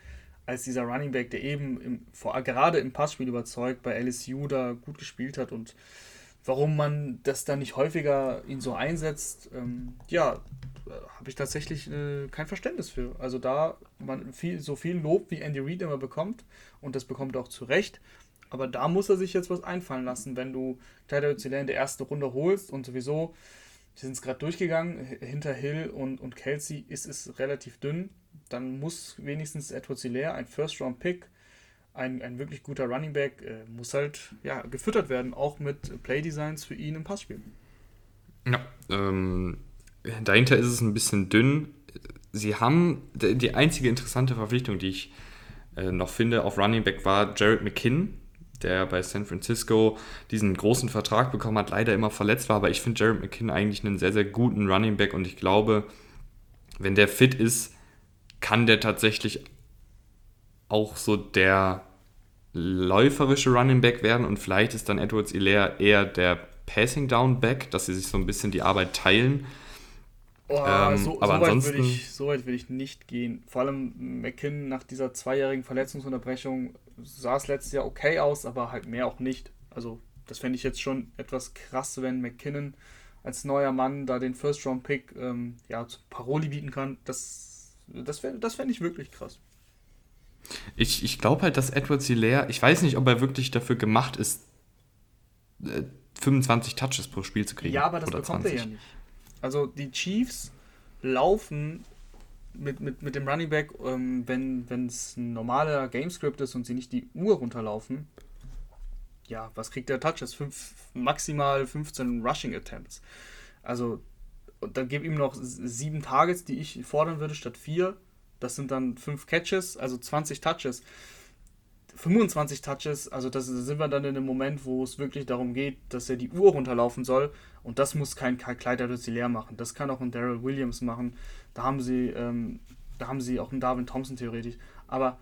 Speaker 2: als dieser Running Back, der eben im, vor, gerade im Passspiel überzeugt, bei LSU da gut gespielt hat und warum man das dann nicht häufiger ihn so einsetzt, ähm, ja, habe ich tatsächlich äh, kein Verständnis für. Also da man viel, so viel Lob wie Andy Reid immer bekommt und das bekommt er auch zu Recht, aber da muss er sich jetzt was einfallen lassen, wenn du Tyler Özilä in der ersten Runde holst und sowieso, wir sind es gerade durchgegangen, hinter Hill und, und Kelsey ist es relativ dünn, dann muss wenigstens Edward Hilaire, ein First-Round-Pick, ein, ein wirklich guter Running Back, äh, muss halt ja, gefüttert werden, auch mit Playdesigns für ihn im Passspiel.
Speaker 1: Ja, ähm, dahinter ist es ein bisschen dünn. Sie haben die einzige interessante Verpflichtung, die ich äh, noch finde, auf Running Back war Jared McKinn, der bei San Francisco diesen großen Vertrag bekommen hat, leider immer verletzt war. Aber ich finde Jared McKinn eigentlich einen sehr, sehr guten Running Back und ich glaube, wenn der fit ist, kann der tatsächlich auch so der läuferische Running Back werden und vielleicht ist dann Edwards Ilaire eher der Passing Down Back, dass sie sich so ein bisschen die Arbeit teilen.
Speaker 2: Oh, ähm, so, aber so ansonsten weit würde ich, so weit will ich nicht gehen. Vor allem McKinn nach dieser zweijährigen Verletzungsunterbrechung sah es letztes Jahr okay aus, aber halt mehr auch nicht. Also das fände ich jetzt schon etwas krass, wenn McKinnon als neuer Mann da den First-Round-Pick ähm, ja, zu Paroli bieten kann. Das, das, das fände ich wirklich krass.
Speaker 1: Ich, ich glaube halt, dass Edward Hilaire, ich weiß nicht, ob er wirklich dafür gemacht ist, 25 äh, Touches pro Spiel zu kriegen.
Speaker 2: Ja, aber das bekommt 20. er ja nicht. Also die Chiefs laufen mit, mit, mit dem Running Back, ähm, wenn es ein normaler Gamescript ist und sie nicht die Uhr runterlaufen, ja, was kriegt der Touches? Fünf, maximal 15 Rushing Attempts. Also, und dann gebe ihm noch sieben Targets, die ich fordern würde, statt vier. Das sind dann fünf Catches, also 20 Touches. 25 Touches, also das sind wir dann in dem Moment, wo es wirklich darum geht, dass er die Uhr runterlaufen soll. Und das muss kein Kleider leer machen. Das kann auch ein Daryl Williams machen. Da haben sie, ähm, da haben sie auch einen Darwin Thompson theoretisch. Aber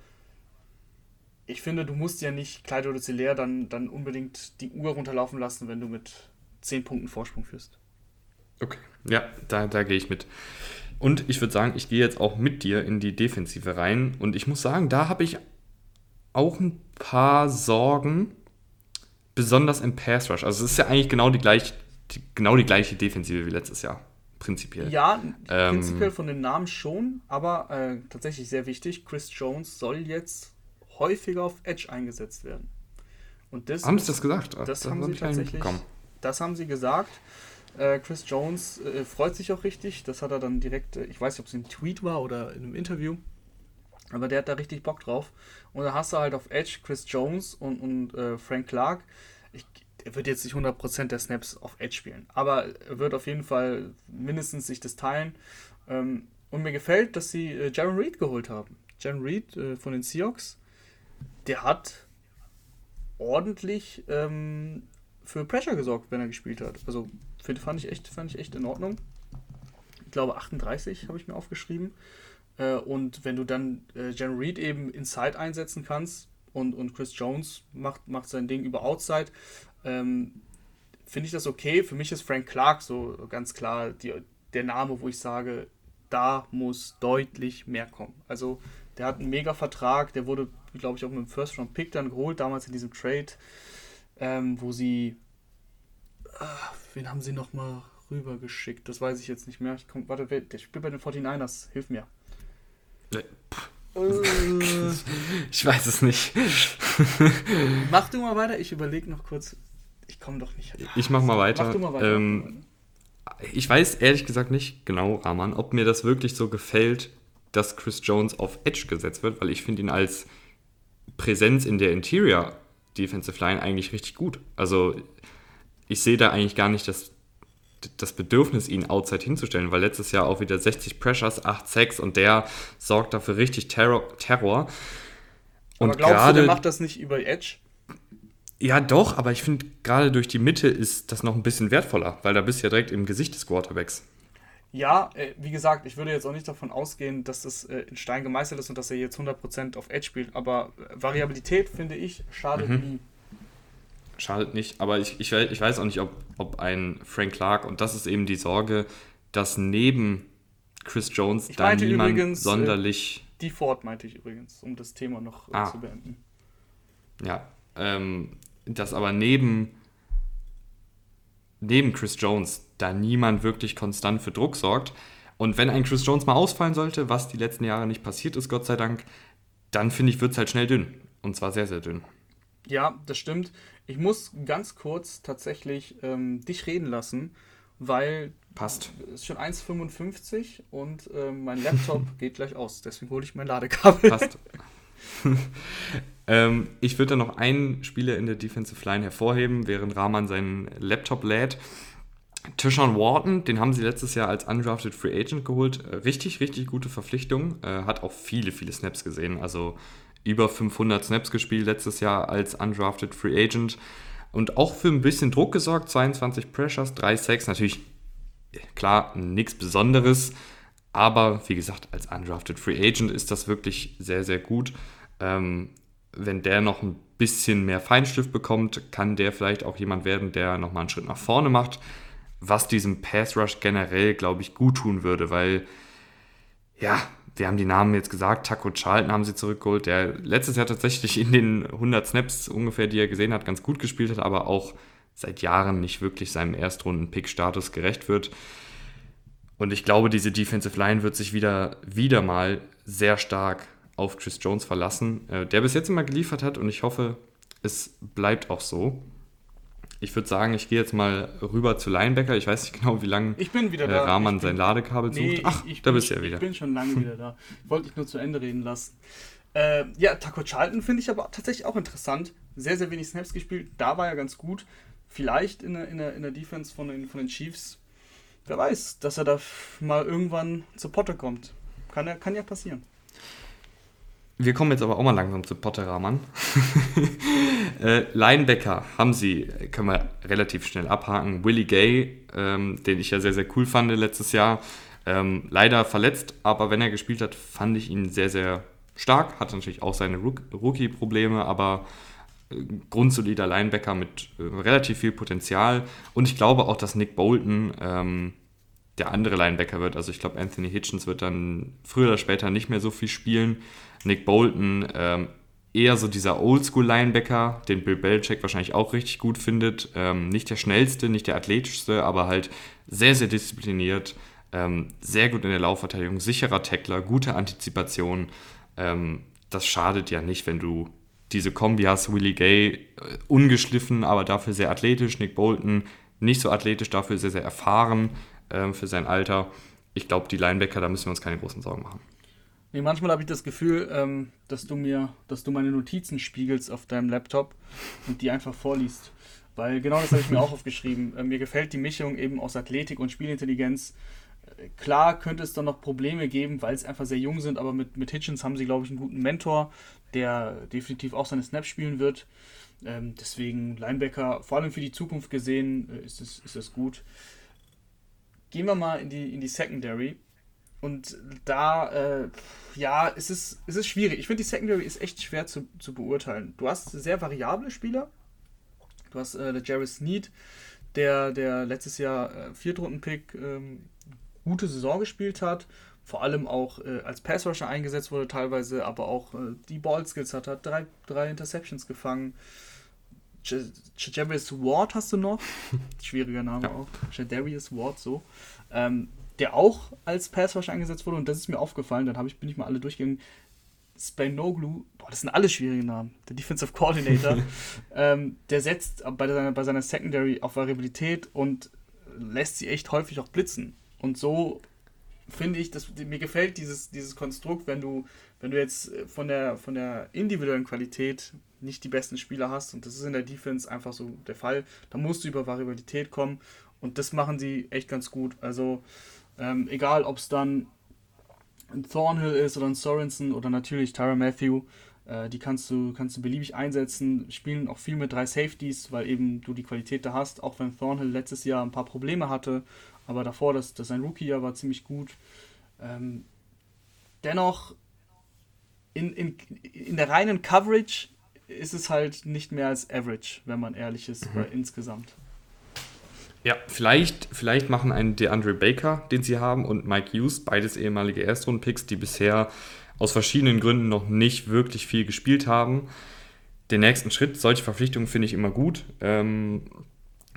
Speaker 2: ich finde, du musst ja nicht Kleider leer dann, dann unbedingt die Uhr runterlaufen lassen, wenn du mit 10 Punkten Vorsprung führst.
Speaker 1: Okay, ja, da, da gehe ich mit. Und ich würde sagen, ich gehe jetzt auch mit dir in die Defensive rein. Und ich muss sagen, da habe ich auch ein paar Sorgen, besonders im Pass Rush. Also es ist ja eigentlich genau die, gleich, die, genau die gleiche Defensive wie letztes Jahr, prinzipiell.
Speaker 2: Ja, ähm, prinzipiell von den Namen schon, aber äh, tatsächlich sehr wichtig, Chris Jones soll jetzt häufiger auf Edge eingesetzt werden.
Speaker 1: Und das haben sie das gesagt?
Speaker 2: Das, das haben sie tatsächlich. Das haben sie gesagt. Äh, Chris Jones äh, freut sich auch richtig. Das hat er dann direkt, äh, ich weiß nicht, ob es ein Tweet war oder in einem Interview, aber der hat da richtig Bock drauf. Und da hast du halt auf Edge Chris Jones und, und äh, Frank Clark. Ich, er wird jetzt nicht 100% der Snaps auf Edge spielen, aber er wird auf jeden Fall mindestens sich das teilen. Ähm, und mir gefällt, dass sie äh, Jaron Reed geholt haben. Jaron Reed äh, von den Seahawks, der hat ordentlich ähm, für Pressure gesorgt, wenn er gespielt hat. Also fand ich echt, fand ich echt in Ordnung. Ich glaube 38 habe ich mir aufgeschrieben. Äh, und wenn du dann äh, Jen Reed eben Inside einsetzen kannst und, und Chris Jones macht, macht sein Ding über Outside, ähm, finde ich das okay. Für mich ist Frank Clark so ganz klar die, der Name, wo ich sage, da muss deutlich mehr kommen. Also der hat einen Mega-Vertrag, der wurde, glaube ich, auch mit dem First-Round-Pick dann geholt, damals in diesem Trade, ähm, wo sie, äh, wen haben sie nochmal rübergeschickt? Das weiß ich jetzt nicht mehr. Ich komm, warte, der spielt bei den 49ers, hilf mir.
Speaker 1: Äh. ich weiß es nicht.
Speaker 2: mach du mal weiter, ich überlege noch kurz. Ich komme doch nicht.
Speaker 1: Ich mach mal weiter. Mach du mal weiter. Ähm, ich weiß ehrlich gesagt nicht genau, Rahman, ob mir das wirklich so gefällt, dass Chris Jones auf Edge gesetzt wird, weil ich finde ihn als Präsenz in der Interior Defensive Line eigentlich richtig gut. Also ich sehe da eigentlich gar nicht das das Bedürfnis, ihn outside hinzustellen, weil letztes Jahr auch wieder 60 Pressures, 8 Sacks und der sorgt dafür richtig Terror. Terror.
Speaker 2: Und aber glaubst grade, du, der macht das nicht über Edge?
Speaker 1: Ja, doch, aber ich finde, gerade durch die Mitte ist das noch ein bisschen wertvoller, weil da bist du ja direkt im Gesicht des Quarterbacks.
Speaker 2: Ja, äh, wie gesagt, ich würde jetzt auch nicht davon ausgehen, dass das äh, in Stein gemeißelt ist und dass er jetzt 100% auf Edge spielt, aber äh, Variabilität, finde ich, schadet mhm. nie
Speaker 1: schadet nicht. Aber ich, ich, ich weiß auch nicht, ob, ob ein Frank Clark, und das ist eben die Sorge, dass neben Chris Jones ich da niemand übrigens, äh, sonderlich.
Speaker 2: Die Ford meinte ich übrigens, um das Thema noch äh, ah. zu beenden.
Speaker 1: Ja, ähm, dass aber neben, neben Chris Jones da niemand wirklich konstant für Druck sorgt. Und wenn ein Chris Jones mal ausfallen sollte, was die letzten Jahre nicht passiert ist, Gott sei Dank, dann finde ich, wird es halt schnell dünn. Und zwar sehr, sehr dünn.
Speaker 2: Ja, das stimmt. Ich muss ganz kurz tatsächlich ähm, dich reden lassen, weil
Speaker 1: Passt.
Speaker 2: Es ist schon 1,55 und äh, mein Laptop geht gleich aus. Deswegen hole ich mein Ladekabel. Passt.
Speaker 1: ähm, ich würde da noch einen Spieler in der Defensive Line hervorheben, während Rahman seinen Laptop lädt. Tishon Wharton, den haben sie letztes Jahr als undrafted Free Agent geholt. Richtig, richtig gute Verpflichtung. Äh, hat auch viele, viele Snaps gesehen. Also über 500 Snaps gespielt letztes Jahr als undrafted Free Agent. Und auch für ein bisschen Druck gesorgt. 22 Pressures, 3 Sacks. Natürlich Klar, nichts Besonderes, aber wie gesagt, als undrafted Free Agent ist das wirklich sehr, sehr gut. Ähm, wenn der noch ein bisschen mehr Feinstift bekommt, kann der vielleicht auch jemand werden, der nochmal einen Schritt nach vorne macht, was diesem Pass Rush generell, glaube ich, gut tun würde, weil, ja, wir haben die Namen jetzt gesagt, Taco Charlton haben sie zurückgeholt, der letztes Jahr tatsächlich in den 100 Snaps ungefähr, die er gesehen hat, ganz gut gespielt hat, aber auch seit Jahren nicht wirklich seinem Erstrunden-Pick-Status gerecht wird. Und ich glaube, diese Defensive Line wird sich wieder, wieder mal sehr stark auf Chris Jones verlassen, äh, der bis jetzt immer geliefert hat und ich hoffe, es bleibt auch so. Ich würde sagen, ich gehe jetzt mal rüber zu Linebacker. Ich weiß nicht genau, wie lange
Speaker 2: ich bin wieder
Speaker 1: äh, Rahman sein Ladekabel nee, sucht.
Speaker 2: Ach, ich, ich da bist du ja wieder. Ich bin schon lange wieder da. Ich wollte dich nur zu Ende reden lassen. Äh, ja, Taco Charlton finde ich aber tatsächlich auch interessant. Sehr, sehr wenig Snaps gespielt. Da war er ganz gut vielleicht in der, in der, in der Defense von den, von den Chiefs, wer weiß, dass er da mal irgendwann zu Potter kommt. Kann ja, kann ja passieren.
Speaker 1: Wir kommen jetzt aber auch mal langsam zu Potter Rahman. äh, Linebacker haben sie, können wir relativ schnell abhaken. Willie Gay, ähm, den ich ja sehr, sehr cool fand letztes Jahr. Ähm, leider verletzt, aber wenn er gespielt hat, fand ich ihn sehr, sehr stark. Hatte natürlich auch seine Rookie-Probleme, aber grundsolider Linebacker mit äh, relativ viel Potenzial. Und ich glaube auch, dass Nick Bolton ähm, der andere Linebacker wird. Also ich glaube, Anthony Hitchens wird dann früher oder später nicht mehr so viel spielen. Nick Bolton ähm, eher so dieser Oldschool-Linebacker, den Bill Belichick wahrscheinlich auch richtig gut findet. Ähm, nicht der schnellste, nicht der athletischste, aber halt sehr, sehr diszipliniert, ähm, sehr gut in der Laufverteidigung, sicherer Tackler, gute Antizipation. Ähm, das schadet ja nicht, wenn du diese Kombi hast, Willie Gay, äh, ungeschliffen, aber dafür sehr athletisch, Nick Bolton nicht so athletisch, dafür sehr, sehr erfahren äh, für sein Alter. Ich glaube, die Linebacker, da müssen wir uns keine großen Sorgen machen.
Speaker 2: Nee, manchmal habe ich das Gefühl, ähm, dass du mir, dass du meine Notizen spiegelst auf deinem Laptop und die einfach vorliest. Weil genau das habe ich mir auch aufgeschrieben. Äh, mir gefällt die Mischung eben aus Athletik und Spielintelligenz. Äh, klar könnte es dann noch Probleme geben, weil es einfach sehr jung sind, aber mit, mit Hitchens haben sie, glaube ich, einen guten Mentor, der definitiv auch seine Snaps spielen wird. Ähm, deswegen Linebacker, vor allem für die Zukunft gesehen, äh, ist, es, ist es gut. Gehen wir mal in die, in die Secondary. Und da, äh, ja, es ist, es ist schwierig. Ich finde, die Secondary ist echt schwer zu, zu beurteilen. Du hast sehr variable Spieler. Du hast äh, der Jarvis Sneed, der, der letztes Jahr äh, Viertrunden-Pick ähm, gute Saison gespielt hat vor allem auch äh, als Passrusher eingesetzt wurde teilweise, aber auch äh, die Ballskills hat, hat drei, drei Interceptions gefangen. Jadarius Ward hast du noch, schwieriger Name ja. auch, Jadarius Ward so, ähm, der auch als Passrusher eingesetzt wurde und das ist mir aufgefallen, dann ich, bin ich mal alle durchgegangen. Spanoglu, boah, das sind alle schwierige Namen. Der Defensive Coordinator, ähm, der setzt bei seiner, bei seiner Secondary auf Variabilität und lässt sie echt häufig auch blitzen. Und so finde ich, dass, mir gefällt dieses, dieses Konstrukt, wenn du, wenn du jetzt äh, von der, von der individuellen Qualität nicht die besten Spieler hast, und das ist in der Defense einfach so der Fall, dann musst du über Variabilität kommen und das machen sie echt ganz gut. Also ähm, egal, ob es dann ein Thornhill ist oder ein Sorensen oder natürlich Tyra Matthew, äh, die kannst du, kannst du beliebig einsetzen, spielen auch viel mit drei Safeties, weil eben du die Qualität da hast, auch wenn Thornhill letztes Jahr ein paar Probleme hatte aber davor, das, das sein Rookie-Jahr war ziemlich gut. Ähm, dennoch, in, in, in der reinen Coverage ist es halt nicht mehr als average, wenn man ehrlich ist, mhm. insgesamt.
Speaker 1: Ja, vielleicht, vielleicht machen einen DeAndre Baker, den sie haben, und Mike Hughes, beides ehemalige Erstrundpicks, die bisher aus verschiedenen Gründen noch nicht wirklich viel gespielt haben. Den nächsten Schritt, solche Verpflichtungen finde ich immer gut. Ähm,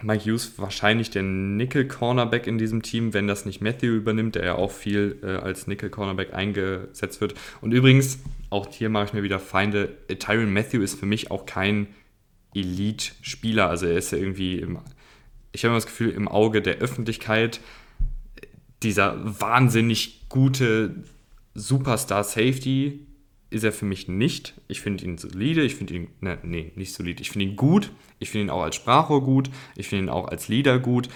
Speaker 1: Mike Hughes wahrscheinlich der Nickel-Cornerback in diesem Team, wenn das nicht Matthew übernimmt, der ja auch viel äh, als Nickel-Cornerback eingesetzt wird. Und übrigens, auch hier mache ich mir wieder Feinde. Tyron Matthew ist für mich auch kein Elite-Spieler. Also er ist ja irgendwie im ich habe das Gefühl, im Auge der Öffentlichkeit dieser wahnsinnig gute Superstar-Safety ist er für mich nicht. Ich finde ihn solide, ich finde ihn, ne, nee, nicht solide, ich finde ihn gut, ich finde ihn auch als Sprachrohr gut, ich finde ihn auch als Leader gut,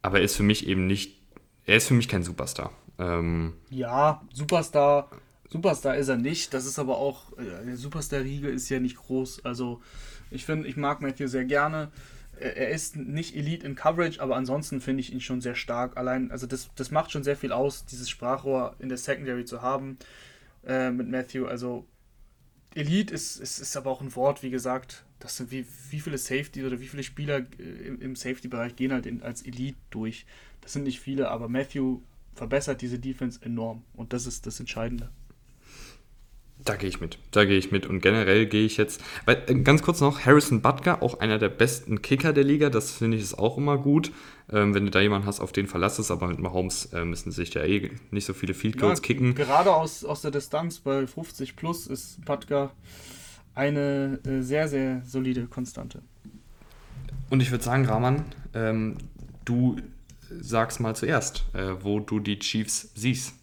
Speaker 1: aber er ist für mich eben nicht, er ist für mich kein Superstar. Ähm,
Speaker 2: ja, Superstar, Superstar ist er nicht, das ist aber auch, äh, der Superstar-Riege ist ja nicht groß, also ich finde, ich mag Matthew sehr gerne, er ist nicht Elite in Coverage, aber ansonsten finde ich ihn schon sehr stark. Allein, also das, das macht schon sehr viel aus, dieses Sprachrohr in der Secondary zu haben äh, mit Matthew. Also Elite ist, ist, ist aber auch ein Wort, wie gesagt, das sind wie, wie viele Safety oder wie viele Spieler äh, im, im Safety-Bereich gehen halt in, als Elite durch. Das sind nicht viele, aber Matthew verbessert diese Defense enorm und das ist das Entscheidende.
Speaker 1: Da gehe ich mit. Da gehe ich mit. Und generell gehe ich jetzt. Weil, äh, ganz kurz noch, Harrison Butker, auch einer der besten Kicker der Liga, das finde ich ist auch immer gut. Ähm, wenn du da jemanden hast, auf den verlassest, aber mit Mahomes äh, müssen sich ja eh nicht so viele Field Goals ja, kicken.
Speaker 2: Gerade aus, aus der Distanz bei 50 plus ist Butker eine äh, sehr, sehr solide Konstante.
Speaker 1: Und ich würde sagen, Rahman, ähm, du sagst mal zuerst, äh, wo du die Chiefs siehst.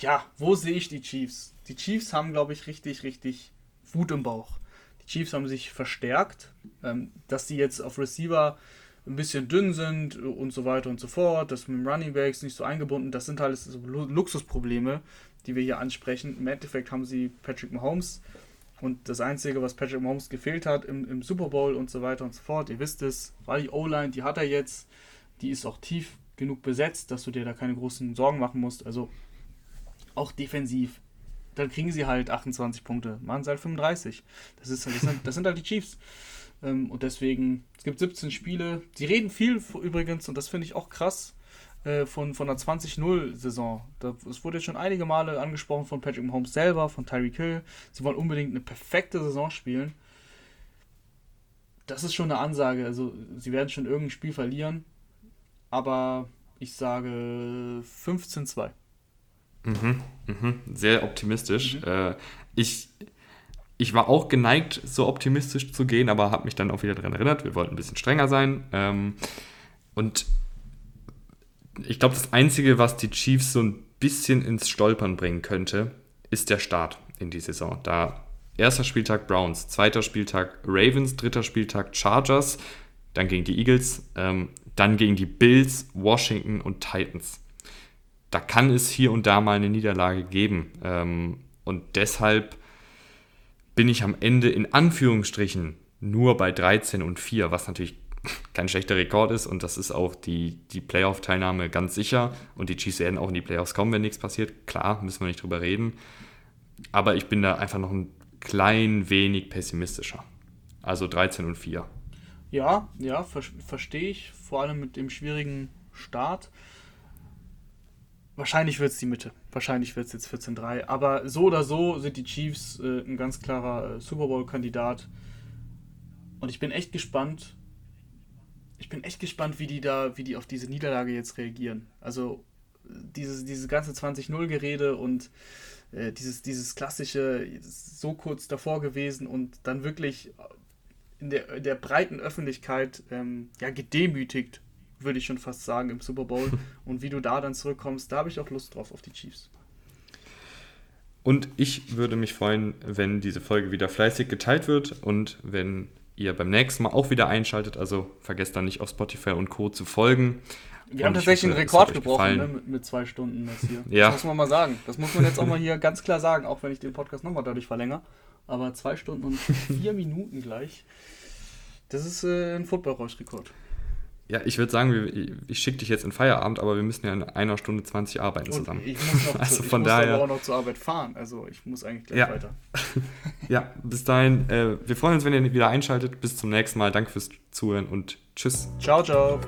Speaker 2: Ja, wo sehe ich die Chiefs? Die Chiefs haben, glaube ich, richtig, richtig Wut im Bauch. Die Chiefs haben sich verstärkt, ähm, dass sie jetzt auf Receiver ein bisschen dünn sind und so weiter und so fort, dass mit Running Backs nicht so eingebunden, das sind alles so Luxusprobleme, die wir hier ansprechen. Im Endeffekt haben sie Patrick Mahomes und das Einzige, was Patrick Mahomes gefehlt hat im, im Super Bowl und so weiter und so fort, ihr wisst es, war die O-Line, die hat er jetzt, die ist auch tief genug besetzt, dass du dir da keine großen Sorgen machen musst. Also auch defensiv dann kriegen sie halt 28 Punkte. Machen sie halt 35. Das, ist, das, sind, das sind halt die Chiefs. Ähm, und deswegen, es gibt 17 Spiele. Sie reden viel übrigens, und das finde ich auch krass, äh, von, von einer 20-0-Saison. Es wurde jetzt schon einige Male angesprochen von Patrick Mahomes selber, von Tyreek Hill. Sie wollen unbedingt eine perfekte Saison spielen. Das ist schon eine Ansage. Also, sie werden schon irgendein Spiel verlieren. Aber ich sage 15-2.
Speaker 1: Mhm, mhm, sehr optimistisch. Mhm. Äh, ich, ich war auch geneigt, so optimistisch zu gehen, aber habe mich dann auch wieder daran erinnert, wir wollten ein bisschen strenger sein. Ähm, und ich glaube, das Einzige, was die Chiefs so ein bisschen ins Stolpern bringen könnte, ist der Start in die Saison. Da erster Spieltag Browns, zweiter Spieltag Ravens, dritter Spieltag Chargers, dann gegen die Eagles, ähm, dann gegen die Bills, Washington und Titans da kann es hier und da mal eine Niederlage geben. Ähm, und deshalb bin ich am Ende in Anführungsstrichen nur bei 13 und 4, was natürlich kein schlechter Rekord ist und das ist auch die, die Playoff-Teilnahme ganz sicher und die Chiefs werden auch in die Playoffs kommen, wenn nichts passiert. Klar, müssen wir nicht drüber reden. Aber ich bin da einfach noch ein klein wenig pessimistischer. Also 13 und 4.
Speaker 2: Ja, ja, ver verstehe ich. Vor allem mit dem schwierigen Start. Wahrscheinlich wird es die Mitte. Wahrscheinlich wird es jetzt 14-3. Aber so oder so sind die Chiefs äh, ein ganz klarer äh, Super Bowl-Kandidat. Und ich bin echt gespannt. Ich bin echt gespannt, wie die da, wie die auf diese Niederlage jetzt reagieren. Also dieses, dieses ganze 20-0-Gerede und äh, dieses, dieses klassische, so kurz davor gewesen und dann wirklich in der, in der breiten Öffentlichkeit ähm, ja, gedemütigt würde ich schon fast sagen, im Super Bowl. Und wie du da dann zurückkommst, da habe ich auch Lust drauf auf die Chiefs.
Speaker 1: Und ich würde mich freuen, wenn diese Folge wieder fleißig geteilt wird und wenn ihr beim nächsten Mal auch wieder einschaltet. Also vergesst dann nicht auf Spotify und Co. zu folgen.
Speaker 2: Wir und haben tatsächlich hoffe, einen Rekord gebrochen ne, mit, mit, zwei Stunden jetzt hier. Ja. Das muss man mal sagen. Das muss man jetzt auch mal hier ganz klar sagen, auch wenn ich den Podcast nochmal dadurch verlängere. Aber zwei Stunden und vier Minuten gleich. Das ist äh, ein Football-Rausch-Rekord.
Speaker 1: Ja, ich würde sagen, ich schicke dich jetzt in Feierabend, aber wir müssen ja in einer Stunde 20 arbeiten
Speaker 2: Und
Speaker 1: zusammen.
Speaker 2: ich muss, noch
Speaker 1: Also
Speaker 2: zu, ich
Speaker 1: von
Speaker 2: muss
Speaker 1: daher-
Speaker 2: auch noch zur Arbeit fahren. Also ich muss eigentlich gleich
Speaker 1: Ja.
Speaker 2: weiter.
Speaker 1: Ja, bis dahin, äh, wir freuen uns, wenn ihr wieder einschaltet. Bis zum nächsten Mal. Danke fürs Zuhören und tschüss.
Speaker 2: Ciao, ciao.